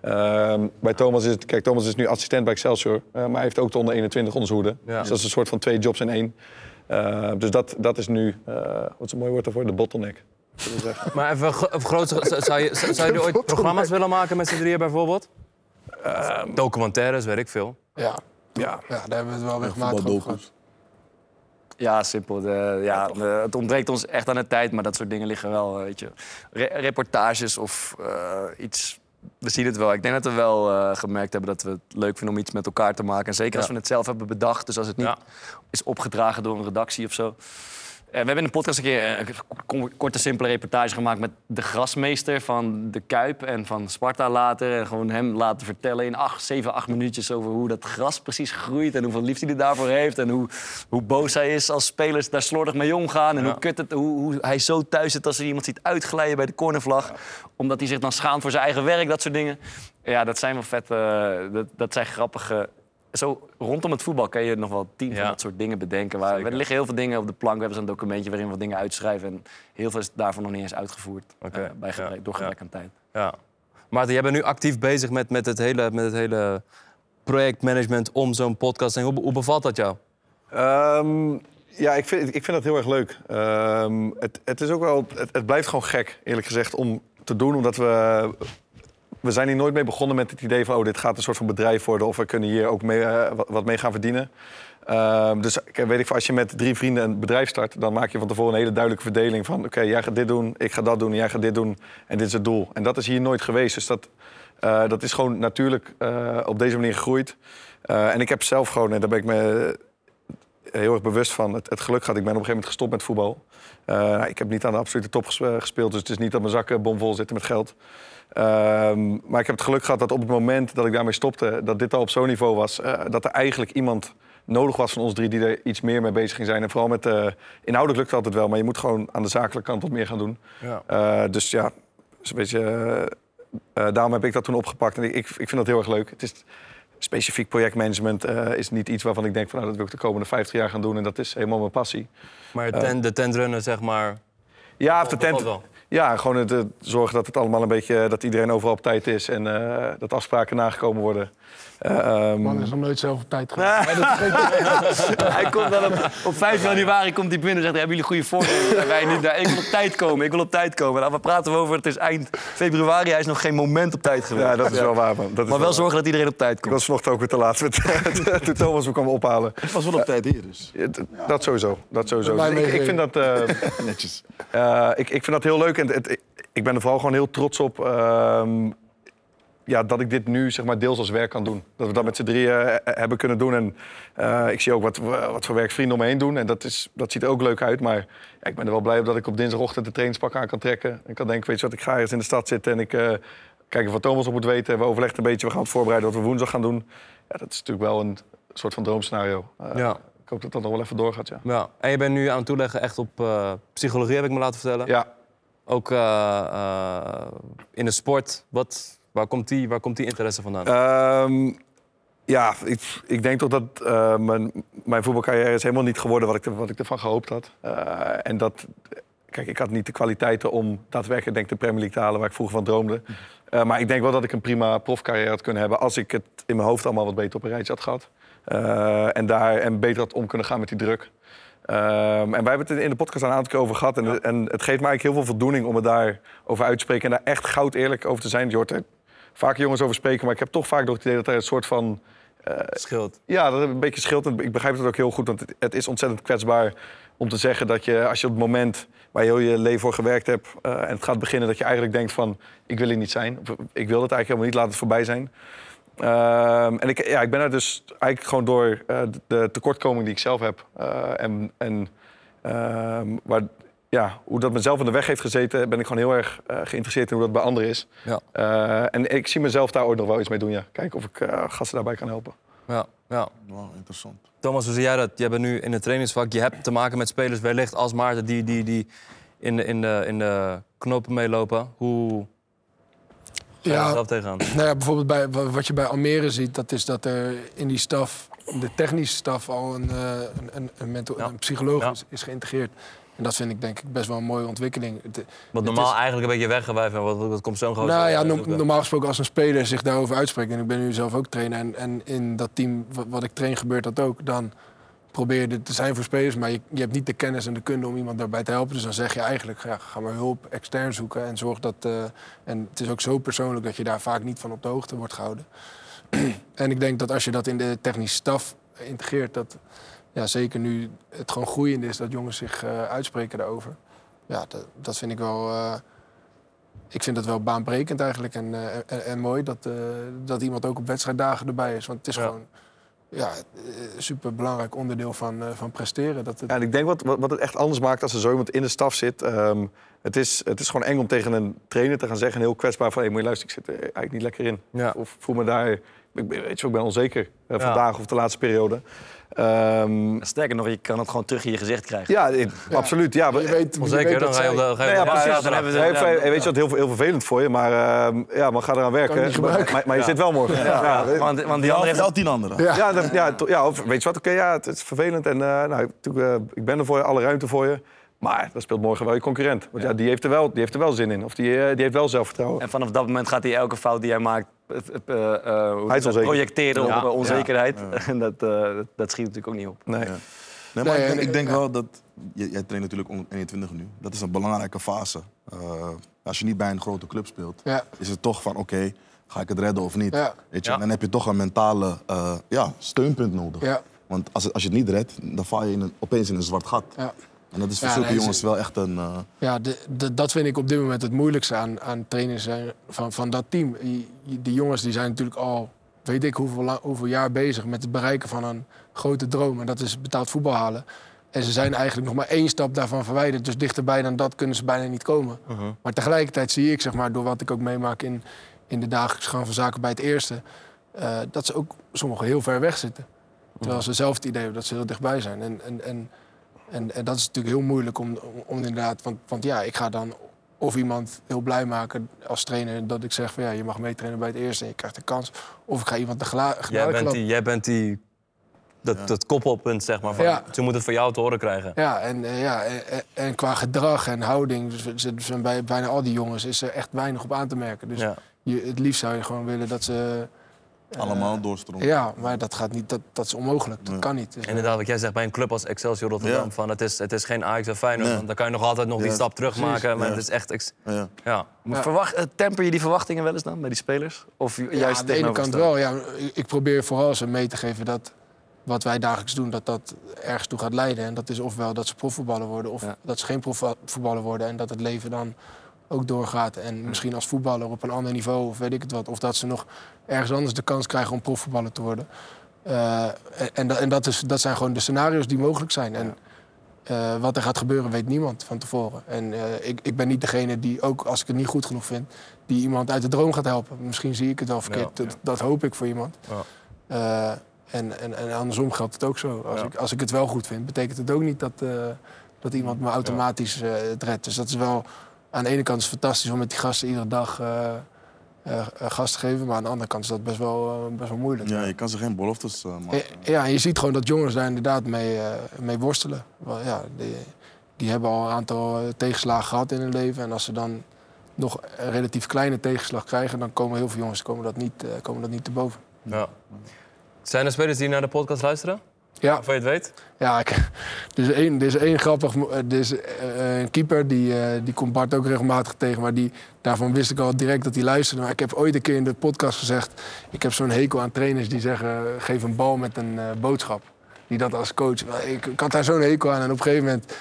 Ehm, bij Thomas is het, kijk, Thomas is nu assistent bij Excelsior, maar hij heeft ook de onder 21 onder zijn hoede. Ja. Dus dat is een soort van twee jobs in één. Eh, dus dat, dat is nu, eh, wat is een mooi woord daarvoor, de bottleneck. Maar even gro- even groot, zou, je, zou zou je ooit programma's willen maken met z'n drieën bijvoorbeeld? Documentaires, weet ik veel. Ja. Ja. ja, daar hebben we het wel regelmatig over gehad. Ja, simpel. De, ja, de- het ontbreekt ons echt aan de tijd, maar dat soort dingen liggen wel, weet je. Re- reportages of eh, iets. We zien het wel. Ik denk dat we wel eh, gemerkt hebben dat we het leuk vinden om iets met elkaar te maken. En zeker als we het zelf hebben bedacht. Dus als het niet Ja. is opgedragen door een redactie of zo. Eh, we hebben in de podcast een keer eh, een korte, simpele reportage gemaakt met de grasmeester van de Kuip en van Sparta later. En gewoon hem laten vertellen in acht, zeven, acht minuutjes over hoe dat gras precies groeit. En hoeveel liefde hij daarvoor heeft. En hoe, hoe boos hij is als spelers daar slordig mee omgaan. En Ja. hoe, kut het, hoe, hoe hij zo thuis zit als hij iemand ziet uitglijden bij de cornervlag. Omdat hij zich dan schaamt voor zijn eigen werk, dat soort dingen. Ja, dat zijn wel vet. eh, dat, dat zijn grappige. Zo rondom het voetbal kan je nog wel tien Ja. van dat soort dingen bedenken. Waar, Zeker. er liggen heel veel dingen op de plank. We hebben zo'n documentje waarin we wat dingen uitschrijven. En heel veel is daarvan nog niet eens uitgevoerd. Oké, eh, bij gebrek, ja, door ja. gebrek aan tijd. Ja. Maarten, jij bent nu actief bezig met, met, het, hele, met het hele projectmanagement om zo'n podcast. En hoe, hoe bevalt dat jou? Ehm, ja, ik vind, ik vind dat heel erg leuk. Ehm, het, het, is ook wel, het, het blijft gewoon gek, eerlijk gezegd, om te doen. Omdat we... We zijn hier nooit mee begonnen met het idee van... oh, dit gaat een soort van bedrijf worden... of we kunnen hier ook mee, eh, wat- mee gaan verdienen. Ehm, dus kijk, weet ik, als je met drie vrienden een bedrijf start... dan maak je van tevoren een hele duidelijke verdeling van... oké, jij gaat dit doen, ik ga dat doen, jij gaat dit doen... en dit is het doel. En dat is hier nooit geweest. Dus dat, eh, dat is gewoon natuurlijk eh, op deze manier gegroeid. Eh, en ik heb zelf gewoon, en daar ben ik me heel erg bewust van het, geluk gehad. Ik ben op een gegeven moment gestopt met voetbal. Eh, ik heb niet aan de absolute top ges- eh, gespeeld, dus het is niet dat mijn zakken bomvol zitten met geld. Ehm, maar ik heb het geluk gehad dat op het moment dat ik daarmee stopte, dat dit al op zo'n niveau was, eh, dat er eigenlijk iemand nodig was van ons drie die er iets meer mee bezig ging zijn. En vooral met eh inhoudelijk lukt het altijd wel, maar je moet gewoon aan de zakelijke kant wat meer gaan doen. Ja. Eh, dus ja, is een beetje, daarom heb ik dat toen opgepakt. En ik, ik, ik vind dat heel erg leuk. Het is specifiek projectmanagement is niet iets waarvan ik denk van nou, dat wil ik de komende 50 jaar gaan doen. En dat is helemaal mijn passie. Maar ten, de tentrunnen, zeg maar. Ja, of de tent. Ja, gewoon het zorgen dat het allemaal een beetje, dat iedereen overal op tijd is en eh, dat afspraken nagekomen worden. Eh, ehm, Man is nog nooit zelf op tijd geweest. Dat. Hij komt dan op, op 5 januari komt hij binnen en zegt... Hebben jullie goede voornemens? En wij niet. Nou, ik wil op tijd komen, ik wil op tijd komen. Nou, we praten over, het is eind februari. Hij is nog geen moment op tijd geweest. ja, dat is wel waar, man. Dat is maar wel zorgen dat iedereen op tijd Ik komt. was vanochtend ook weer te laat met, toen Thomas me kwam ophalen. Ik was wel op tijd hier, dus Ja, Dat sowieso. Dat sowieso. Dus ik, ik, vind dat, eh, netjes. eh, ik, ik vind dat heel leuk. En het, ik- ik ben er vooral gewoon heel trots op ehm, ja, dat ik dit nu zeg maar, deels als werk kan doen. Dat we dat met z'n drieën eh, hebben kunnen doen. En eh, ik zie ook wat, wat voor werk vrienden om me heen doen. En dat, is, dat ziet er ook leuk uit. Maar ja, ik ben er wel blij op dat ik op dinsdagochtend de trainingspak aan kan trekken. En kan denken, weet je wat, ik ga ergens in de stad zitten... en ik eh kijk of wat Thomas op moet weten. We overleggen een beetje, we gaan het voorbereiden wat we woensdag gaan doen. Ja, dat is natuurlijk wel een soort van droomscenario. Eh, Ja. Ik hoop dat dat nog wel even doorgaat, ja. Ja. En je bent nu aan het toeleggen echt op eh, psychologie, heb ik me laten vertellen. Ja, Ook eh, eh, in de sport. Wat, waar, komt die, waar komt die interesse vandaan? Ehm, ja, ik, ik denk toch dat eh, mijn, mijn voetbalcarrière is helemaal niet geworden wat ik, wat ik ervan gehoopt had. Eh, en dat, kijk, ik had niet de kwaliteiten om daadwerkelijk denk de Premier League te halen waar ik vroeger van droomde. Eh, maar ik denk wel dat ik een prima profcarrière had kunnen hebben als ik het in mijn hoofd allemaal wat beter op een rijtje had gehad. Eh, en, daar, en beter had om kunnen gaan met die druk. Ehm, en wij hebben het in de podcast een aantal keer over gehad. En, en het geeft mij eigenlijk heel veel voldoening om het daarover uit te spreken. En daar echt goud eerlijk over te zijn. Er vaak jongens over spreken, maar ik heb toch vaak nog het idee dat er een soort van Scheelt. ja, dat een beetje scheelt. En ik begrijp het ook heel goed, want het, het is ontzettend kwetsbaar om te zeggen dat je, als je op het moment waar je heel je leven voor gewerkt hebt eh, en het gaat beginnen, dat je eigenlijk denkt van, ik wil hier niet zijn. Of, ik wil het eigenlijk helemaal niet, laat het voorbij zijn. Ehm, en ik, ja, ik ben er dus eigenlijk gewoon door eh, de tekortkoming die ik zelf heb en, en ehm, waar, ja, hoe dat mezelf in de weg heeft gezeten, ben ik gewoon heel erg eh, geïnteresseerd in hoe dat bij anderen is. Ja. Eh, en ik zie mezelf daar ooit nog wel iets mee doen, ja. Kijken of ik eh, gasten daarbij kan helpen. Ja, ja. Wow, interessant. Thomas, hoe zie jij dat? Jij bent nu in het trainingsvak. Je hebt te maken met spelers wellicht als Maarten die, die, die in, de, in, de, in de knopen meelopen. Hoe ga je Ja. er zelf tegenaan? Nou ja, bijvoorbeeld bij, wa- wat je bij Almere ziet, dat is dat er in die staf, de technische staf, al een, eh, een, een, een, mento- Ja. een psycholoog Ja. is, is geïntegreerd. En dat vind ik denk ik best wel een mooie ontwikkeling. Het- Wat Het normaal is- eigenlijk een beetje weggewijfd en wat, wat komt zo'n groot. nou ja, no- normaal gesproken als een speler zich daarover uitspreekt, en ik ben nu zelf ook trainer, en, en in dat team wat, wat ik train gebeurt dat ook, dan probeer je te zijn voor spelers, maar je, je hebt niet de kennis en de kunde om iemand daarbij te helpen. Dus dan zeg je eigenlijk, ja, ga maar hulp extern zoeken en zorg dat... eh, en het is ook zo persoonlijk dat je daar vaak niet van op de hoogte wordt gehouden. en ik denk dat als je dat in de technische staf integreert, dat ja, zeker nu het gewoon groeiend is dat jongens zich eh, uitspreken daarover. Ja, dat, dat vind ik wel... eh, ik vind dat wel baanbrekend eigenlijk en, eh, en, en mooi dat, eh, dat iemand ook op wedstrijddagen erbij is. Want het is Ja. gewoon ja, een super belangrijk onderdeel van, eh, van presteren. Dat het, Ja, en ik denk wat, wat, wat het echt anders maakt als er zo iemand in de staf zit. ehm, het, is, het is gewoon eng om tegen een trainer te gaan zeggen, heel kwetsbaar van... Hey, moet je luisteren, ik zit er eigenlijk niet lekker in. Ja. Of voel me daar... Ik, ben- weet je, ik ben onzeker Ja. vandaag of de laatste periode. Ehm, Sterker nog, je kan het gewoon terug in je gezicht krijgen. ja, ik- absoluut. Ja, je weet, je Onzeker, weet dan dat ga je op de, ja, precies. ja, dan hebben ja, ja. weet je wat heel, heel vervelend voor je, maar, ehm, ja, maar ga eraan werken. Kan je niet maar, gebruiken. maar, je zit wel morgen. Ja, ja, Want, want die andere heeft... al tien anderen. Ja. Ja, dat- ja, to- ja, of weet je wat, oké, ja, het is vervelend. En eh, nou, eh, ik ben er voor je, alle ruimte voor je. Maar dan speelt morgen wel je concurrent. Want ja, die, heeft er wel, die heeft er wel zin in. Of die, eh, die heeft wel zelfvertrouwen. En vanaf dat moment gaat hij elke fout die hij maakt eh, eh, eh, onzeker. projecteren Ja. op eh, onzekerheid. En dat, eh, dat, schiet natuurlijk ook niet op. Nee. Ja. Nee, maar Nee, ik denk, en- ik denk ja. wel dat... Jij, jij traint natuurlijk onder 21 nu. Dat is een belangrijke fase. Eh, als je niet bij een grote club speelt, Ja. is het toch van... Oké, ga ik het redden of niet? Ja. Weet je? Ja. Dan heb je toch een mentale eh, ja, steunpunt nodig. Ja. Want als, het- als je het niet redt, dan val je in een, opeens in een zwart gat. En dat is voor Ja, zulke nee, jongens wel echt een... eh, Ja, de, de- dat vind ik op dit moment het moeilijkste aan, aan trainers zijn van, van dat team. Die, die jongens die zijn natuurlijk al, weet ik hoeveel, hoeveel jaar bezig met het bereiken van een grote droom. En dat is betaald voetbal halen. En ze zijn eigenlijk nog maar één stap daarvan verwijderd. Dus dichterbij dan dat kunnen ze bijna niet komen. Maar tegelijkertijd zie ik, zeg maar, door wat ik ook meemaak in, in de dagelijkse gang van zaken bij het eerste, eh, dat ze ook sommigen heel ver weg zitten. Terwijl ze zelf het idee hebben dat ze heel dichtbij zijn. En, en, en, en, en dat is natuurlijk heel moeilijk om, om, inderdaad. Want, want ja, ik ga dan of iemand heel blij maken als trainer dat ik zeg van ja, je mag meetrainen bij het eerste en je krijgt een kans. Of ik ga iemand de gla- Jij bent die, jij bent die dat, dat koppelpunt, zeg maar. Van, Ja. Ze moeten het van jou te horen krijgen. Ja, en, eh, ja, en, en- qua gedrag en houding, dus, bij bijna al die jongens, is er echt weinig op aan te merken. Dus Ja. je, het liefst zou je gewoon willen dat ze... eh, Allemaal doorstromen. Ja, maar dat gaat niet, dat, dat is onmogelijk. Dat kan niet. Dus, Inderdaad, wat jij zegt bij een club als Excelsior Rotterdam, Ja. van, het, is, het is geen Ajax of Feyenoord. Want dan kan je nog altijd nog die stap terug maken. Maar Ja. het is echt... ex- Ja. ja. Maar Verwacht, eh, temper je die verwachtingen wel eens dan bij die spelers? Of juist aan de ene kant wel. Ja, ik- ik probeer vooral ze mee te geven dat wat wij dagelijks doen, dat dat ergens toe gaat leiden. En dat is ofwel dat ze profvoetballer worden, of Ja. dat ze geen profvoetballer worden. En dat het leven dan ook doorgaat. En misschien als voetballer op een ander niveau, of weet ik het wat. Of dat ze nog ergens anders de kans krijgen om profvoetballer te worden. Eh, en en, dat- is, dat zijn gewoon de scenario's die mogelijk zijn. En eh, wat er gaat gebeuren, weet niemand van tevoren. En eh, ik, ik ben niet degene die, ook als ik het niet goed genoeg vind, die iemand uit de droom gaat helpen. Misschien zie ik het wel verkeerd. Ja, Dat, dat hoop ik voor iemand. Ja. En, en, en andersom geldt het ook zo. Als, ik, als ik het wel goed vind, betekent het ook niet dat, dat iemand me automatisch redt. Dus dat is wel, aan de ene kant is het fantastisch om met die gasten iedere dag eh eh, eh, gas te geven. Maar aan de andere kant is dat best wel, best wel moeilijk. Ja, je kan ze geen beloftes maken. Ja, Ja, en je ziet gewoon dat jongens daar inderdaad mee, eh, mee worstelen. Wel, ja, die, die hebben al een aantal tegenslagen gehad in hun leven. En als ze dan nog een relatief kleine tegenslag krijgen... dan komen heel veel jongens komen dat niet, eh, komen dat niet te boven. Ja. Zijn er spelers die naar de podcast luisteren? Ja, Waarvan je het weet? ja ik, er, is één, er is één grappig... Er is eh, een keeper, die, eh, die komt Bart ook regelmatig tegen... maar die, daarvan wist ik al direct dat hij luisterde. Maar ik heb ooit een keer in de podcast gezegd... ik heb zo'n hekel aan trainers die zeggen... geef een bal met een eh, boodschap. Die dat als coach... Ik, ik had daar zo'n hekel aan en op een gegeven moment...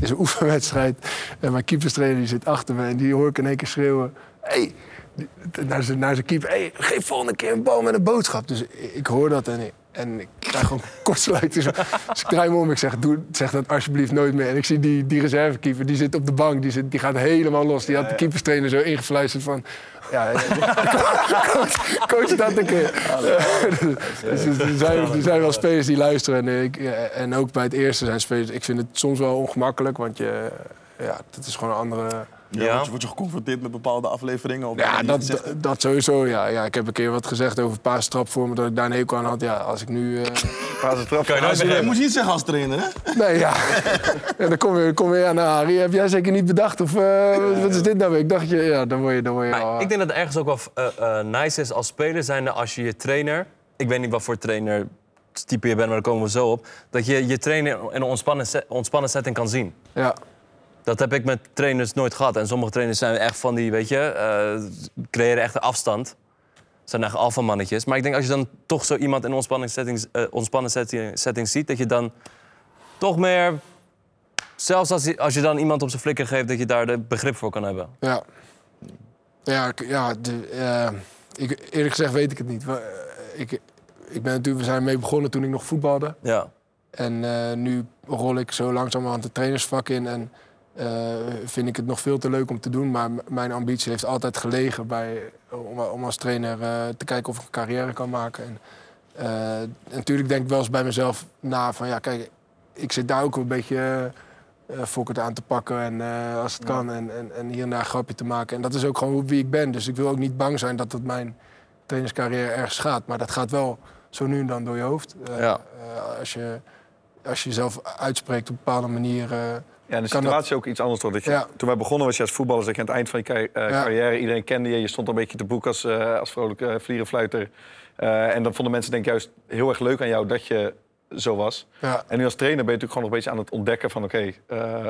is een oefenwedstrijd en mijn keeperstrainer die zit achter me... en die hoor ik in één keer schreeuwen... Hey, naar zijn, naar zijn keeper. Hey, geef volgende keer een bal met een boodschap. Dus ik, ik hoor dat en ik, en ik krijg gewoon kortsluiting. Dus ik draai me om. Ik zeg, doe, zeg dat alsjeblieft nooit meer. En ik zie die, die reservekeeper, die zit op de bank. Die, zit, die gaat helemaal los. Die had de keeperstrainer zo ingefluisterd van... Ja, coach, coach dat een keer. Dus er zijn, er zijn wel spelers die luisteren. En, ik, en ook bij het eerste zijn spelers... Ik vind het soms wel ongemakkelijk, want je... Ja, het is gewoon een andere... Ja, Ja. Word, je, word je geconfronteerd met bepaalde afleveringen? Of Ja, dat, dat, dat sowieso. Ja. Ja, ik heb een keer wat gezegd over een paar strapvormen dat ik daar een hekel aan had. Ja, als ik nu... eh, Waar ze trap Kan je hebben. moet je niet zeggen als trainer, hè? nee, ja. ja dan kom je, kom je aan, nou, Harry, heb jij zeker niet bedacht? Of eh, wat- is dit nou weer? Ik dacht, je, ja, dan word je, dan word je Maar al, ik denk dat het ergens ook wel eh, eh, nice is als speler zijnde als je je trainer... Ik weet niet wat voor trainer type je bent, maar daar komen we zo op. Dat je je trainer in een ontspannen, ontspannen setting kan zien. Ja, Dat heb ik met trainers nooit gehad. En sommige trainers zijn echt van die, weet je, eh, creëren echt een afstand. Zijn echt alfamannetjes. Maar ik denk als je dan toch zo iemand in setting, eh, ontspannen setting, setting ziet, dat je dan toch meer, zelfs als, je- als je dan iemand op zijn flikker geeft, dat je daar de begrip voor kan hebben. ja. Ja, ja de, eh, ik, eerlijk gezegd weet ik het niet. We- Ik, ik ben natuurlijk, we zijn ermee begonnen toen ik nog voetbalde. Ja. En nu rol ik zo langzamerhand het trainersvak in. En eh, vind ik het nog veel te leuk om te doen. Maar mijn ambitie heeft altijd gelegen bij, om, om als trainer eh, te kijken of ik een carrière kan maken. En, eh, natuurlijk denk ik wel eens bij mezelf na van ja, kijk, ik zit daar ook een beetje fokkerd aan te pakken. En als het kan. En, en, en hier en daar een grapje te maken. En dat is ook gewoon wie ik ben. Dus ik wil ook niet bang zijn dat het mijn trainerscarrière ergens gaat. Maar dat gaat wel zo nu en dan door je hoofd. Ja. als, je, als je jezelf uitspreekt op een bepaalde manier. Ja, en de situatie is ook iets anders. Toch? Dat je, Ja. Toen wij begonnen was je als voetballer, dat je aan het eind van je carri- eh, Ja. carrière, iedereen kende je. Je stond een beetje te boek als, eh, als vrolijke uh, vlierenfluiter. Eh, en dan vonden mensen denk ik juist heel erg leuk aan jou dat je zo was. ja, En nu als trainer ben je natuurlijk gewoon nog een beetje aan het ontdekken van... oké,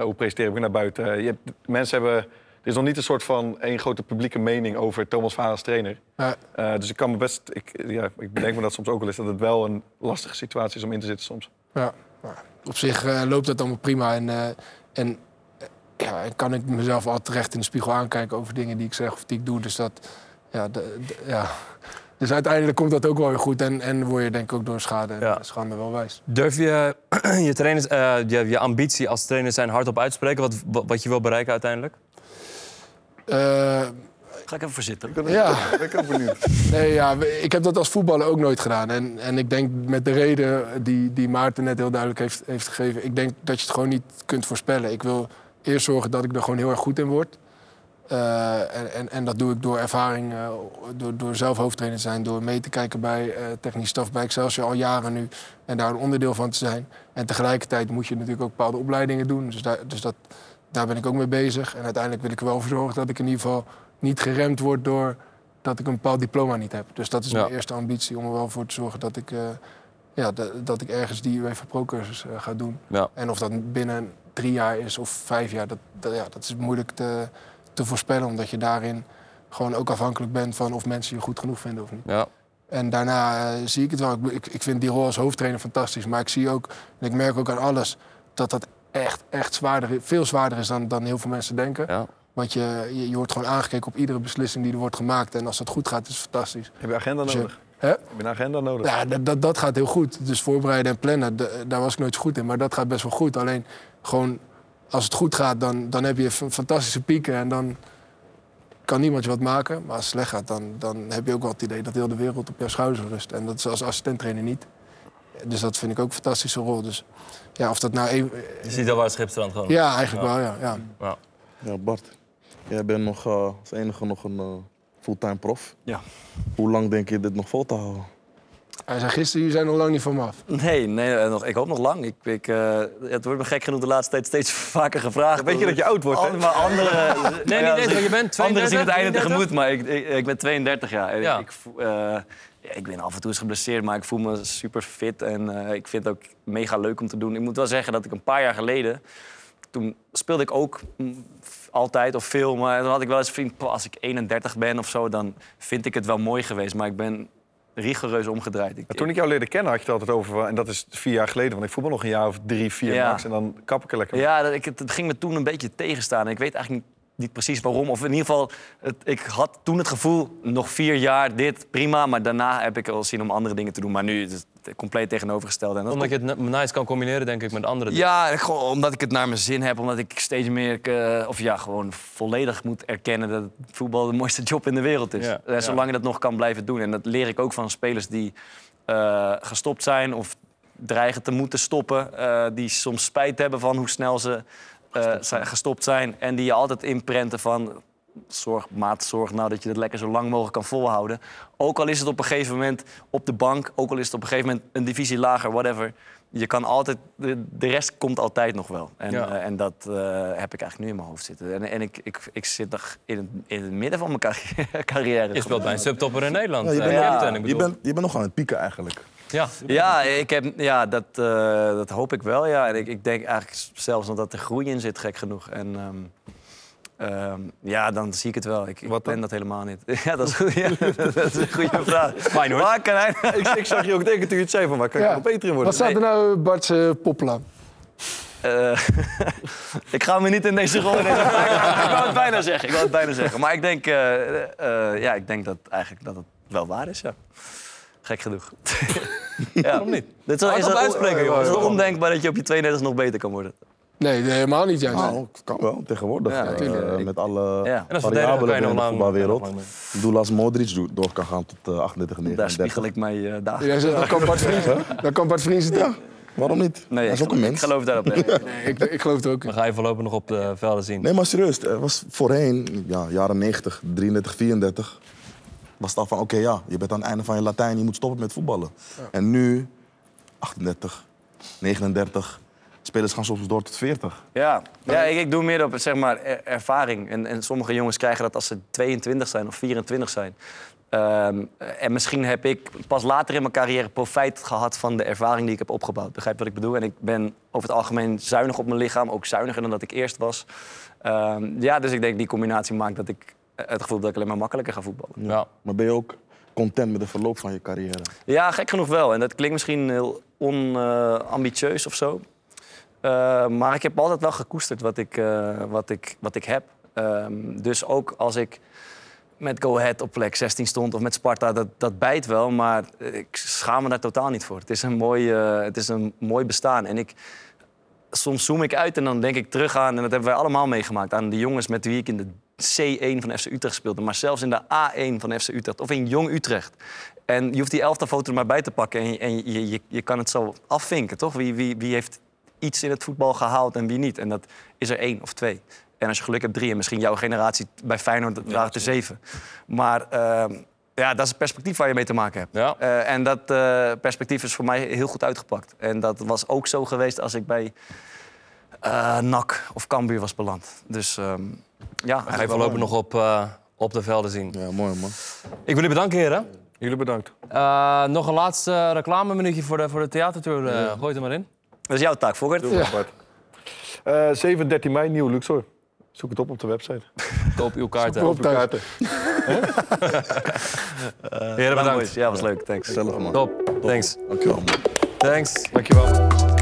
hoe presenteer ik naar buiten? Je hebt, mensen hebben... Er is nog niet een soort van één grote publieke mening over Thomas als trainer. ja, dus ik kan me best... Ik, ja, ik bedenk me dat soms ook wel eens... dat het wel een lastige situatie is om in te zitten soms. ja. Maar op zich loopt dat allemaal prima. En, en eh, ja, kan ik mezelf al terecht in de spiegel aankijken over dingen die ik zeg of die ik doe. Dus dat, ja, de- de- ja. Dus uiteindelijk komt dat ook wel weer goed. En, en word je denk ik ook door schade Ja. schande wel wijs. Durf je je, trainers, eh, je je ambitie als trainer zijn hardop uitspreken, wat, wat- wat je wil bereiken uiteindelijk? Eh, Ga ik even voor zitten. ja. Ik ben ook benieuwd. Nee, ja, ik heb dat als voetballer ook nooit gedaan. En, en ik denk met de reden die, die Maarten net heel duidelijk heeft, heeft gegeven... ik denk dat je het gewoon niet kunt voorspellen. Ik wil eerst zorgen dat ik er gewoon heel erg goed in word. Eh, en, en, en dat doe ik door ervaring, eh, door, door zelf hoofdtrainer te zijn, door mee te kijken bij eh technisch staf bij Excelsior al jaren nu en daar een onderdeel van te zijn. En tegelijkertijd moet je natuurlijk ook bepaalde opleidingen doen. Dus, daar, dus dat, daar ben ik ook mee bezig. En uiteindelijk wil ik er wel voor zorgen dat ik in ieder geval niet geremd word door dat ik een bepaald diploma niet heb. Dus dat is Ja. mijn eerste ambitie om er wel voor te zorgen dat ik, eh, ja, dat, ik ergens die UEFA Pro-cursus eh, ga doen. Ja. En of dat binnen drie jaar is of vijf jaar, dat, dat, ja, dat is moeilijk te, te voorspellen. Omdat je daarin gewoon ook afhankelijk bent van of mensen je goed genoeg vinden of niet. Ja. En daarna eh, zie ik het wel. Ik, ik, ik vind die rol als hoofdtrainer fantastisch. Maar ik zie ook, en ik merk ook aan alles, dat dat echt, echt zwaarder, veel zwaarder is dan, dan heel veel mensen denken. Ja. Want je, je, je wordt gewoon aangekeken op iedere beslissing die er wordt gemaakt. En als dat goed gaat, is het fantastisch. Heb je agenda Dus je- nodig? Hè? Heb je een agenda nodig? Ja, dat, dat, dat gaat heel goed. Dus voorbereiden en plannen, d- daar was ik nooit zo goed in. Maar dat gaat best wel goed. Alleen gewoon, als het goed gaat, dan, dan heb je f- fantastische pieken. En dan kan niemand je wat maken. Maar als het slecht gaat, dan, dan heb je ook wel het idee dat heel de wereld op jouw schouders rust. En dat is als assistent-trainer niet. Dus dat vind ik ook een fantastische rol. Dus ja, of dat nou even... Je ziet al waar het gewoon. Ja, eigenlijk wel, ja. ja. Ja. Ja, Bart, jij bent nog eh, als enige nog een eh, fulltime prof. Ja. Hoe lang denk je dit nog vol te houden? Hij zei gisteren, jullie zijn nog lang niet van me af. Nee, nee eh, nog, ik hoop nog lang. Ik, ik, eh, het wordt me gek genoeg de laatste tijd steeds vaker gevraagd. Weet je dat je oud wordt, hè? Maar anderen... Nee, niet eens, maar je bent 32, Anderen zien het einde 33? tegemoet, maar ik, ik, ik ben 32 jaar. En Ja. Ik, eh, ja, ik ben af en toe eens geblesseerd, maar ik voel me super fit. En eh, ik vind het ook mega leuk om te doen. Ik moet wel zeggen dat ik een paar jaar geleden... Toen speelde ik ook mm, altijd of veel. Maar dan had ik wel eens vriend, "Poh, als ik 31 ben of zo... dan vind ik het wel mooi geweest. Maar ik ben rigoureus omgedraaid. Ik, Maar toen ik jou leerde kennen had je het altijd over, en dat is vier jaar geleden, want ik voetbal nog een jaar of drie, vier Ja. max en dan kap ik er lekker mee. Ja, dat, ik, het, het ging me toen een beetje tegenstaan. En ik weet eigenlijk niet, niet precies waarom. Of in ieder geval, het, ik had toen het gevoel, nog vier jaar dit, prima. Maar daarna heb ik al zin om andere dingen te doen. Maar nu het compleet tegenovergestelde. En dat Omdat je het nice kan combineren, denk ik, met andere dingen. ja, gewoon omdat ik het naar mijn zin heb. Omdat ik steeds meer, eh, of ja, gewoon volledig moet erkennen dat voetbal de mooiste job in de wereld is. Ja, En zolang je dat nog kan blijven doen. En dat leer ik ook van spelers die eh, gestopt zijn of dreigen te moeten stoppen. eh, die soms spijt hebben van hoe snel ze eh, zijn, gestopt zijn. En die je altijd inprenten van... Zorg, maat, zorg nou dat je het lekker zo lang mogelijk kan volhouden. Ook al is het op een gegeven moment op de bank, ook al is het op een gegeven moment een divisie lager, whatever. Je kan altijd, de, de rest komt altijd nog wel. En, Ja. eh, en dat eh, heb ik eigenlijk nu in mijn hoofd zitten. En, en ik, ik, ik zit nog in het, in het midden van mijn carrière. carrière Je speelt bij een subtopper in Nederland. Ja, je eh, bent- captain, Je bent, je bent nog aan het pieken eigenlijk. Ja. Ja, ik heb, ja dat, eh, dat hoop ik wel. Ja. En ik, ik denk eigenlijk zelfs nog dat er groei in zit, gek genoeg. En ehm, ehm, ja, dan zie ik het wel. Ik, ik ben dat helemaal niet. Ja, dat is, goed, ja, dat is een goede vraag. Fijn, hoor. Waar kan hij... ik, ik zag je ook denken toen je het zei van waar kan ik Ja. nog beter in worden? Wat staat er nou, Bart's uh, poppelen? Eh, ik ga me niet in deze rol... in deze vraag- ik wou het bijna zeggen. Ik wou het bijna zeggen. Maar ik denk, eh, eh, ja, ik denk dat, eigenlijk dat het wel waar is, ja. Gek genoeg. ja. Waarom niet? Dit is, is uitspreken, joh. is ondenkbaar dat je op je 32 nog beter kan worden. Nee, helemaal niet juist. Nou, het kan wel tegenwoordig. Ja, eh, met alle Ja. Variabelen in de voetbalwereld. Doe als Modric do- door kan gaan tot eh, 38, Daar 39. spiegel ik mij eh dagen. Jij zegt, dat kan Bart Vrienden. Dat kan Bart. Ja, waarom niet? Nee, Hij is ik, ook een ik mens. geloof daarop. Nee. Nee, ik, ik geloof er ook in. Dan ga je voorlopig nog op de velden zien. Nee, maar serieus. Er was voorheen, ja, jaren 90, 33, 34... was het al van, oké, ja, je bent aan het einde van je Latijn... je moet stoppen met voetballen. En nu, 38, 39... spelers gaan soms door tot 40. Ja, ja ik, ik doe meer op zeg maar, er- ervaring. En, en sommige jongens krijgen dat als ze 22 zijn of 24 zijn. Ehm, en misschien heb ik pas later in mijn carrière profijt gehad van de ervaring die ik heb opgebouwd. Begrijp je wat ik bedoel? En ik ben over het algemeen zuinig op mijn lichaam, ook zuiniger dan dat ik eerst was. Ehm, ja, dus ik denk die combinatie maakt dat ik het gevoel heb dat ik alleen maar makkelijker ga voetballen. Ja. Maar ben je ook content met de verloop van je carrière? Ja, gek genoeg wel. En dat klinkt misschien heel onambitieus of zo. Eh, maar ik heb altijd wel gekoesterd wat ik, eh, wat ik, wat ik heb. Ehm, dus ook als ik met Go Ahead op plek 16 stond of met Sparta, dat, dat bijt wel. Maar ik schaam me daar totaal niet voor. Het is een mooi, eh, het is een mooi bestaan. En ik, soms zoom ik uit en dan denk ik terug aan... en dat hebben wij allemaal meegemaakt... aan de jongens met wie ik in de C1 van FC Utrecht speelde... maar zelfs in de A1 van FC Utrecht of in Jong Utrecht. En je hoeft die elftal foto er maar bij te pakken... en, en je, je, je kan het zo afvinken, toch? Wie, wie, wie heeft iets in het voetbal gehaald en wie niet. En dat is er één of twee. En als je geluk hebt, drie. En misschien jouw generatie bij Feyenoord draagt er zeven. Maar ehm, ja, dat is het perspectief waar je mee te maken hebt. Ja. Eh, en dat eh, perspectief is voor mij heel goed uitgepakt. En dat was ook zo geweest als ik bij eh NAC of Cambuur was beland. Dus ehm, ja, Ga je voorlopig nog op, eh, op de velden zien. Ja, mooi man. Ik wil jullie bedanken, heren. Jullie bedankt. Eh, nog een laatste reclameminuutje voor de, voor de theatertour. eh Gooi het er maar in. Dat is jouw taak, maar, Bart. Eh, 7 en 13 mei, nieuw Luxor. Zoek het op op de website. Koop uw kaarten. Op Op de thuis. kaarten. Heren, bedankt. Ja, was leuk. Thanks. Zelf man. Top. Thanks. Dankjewel man. Thanks. Dankjewel.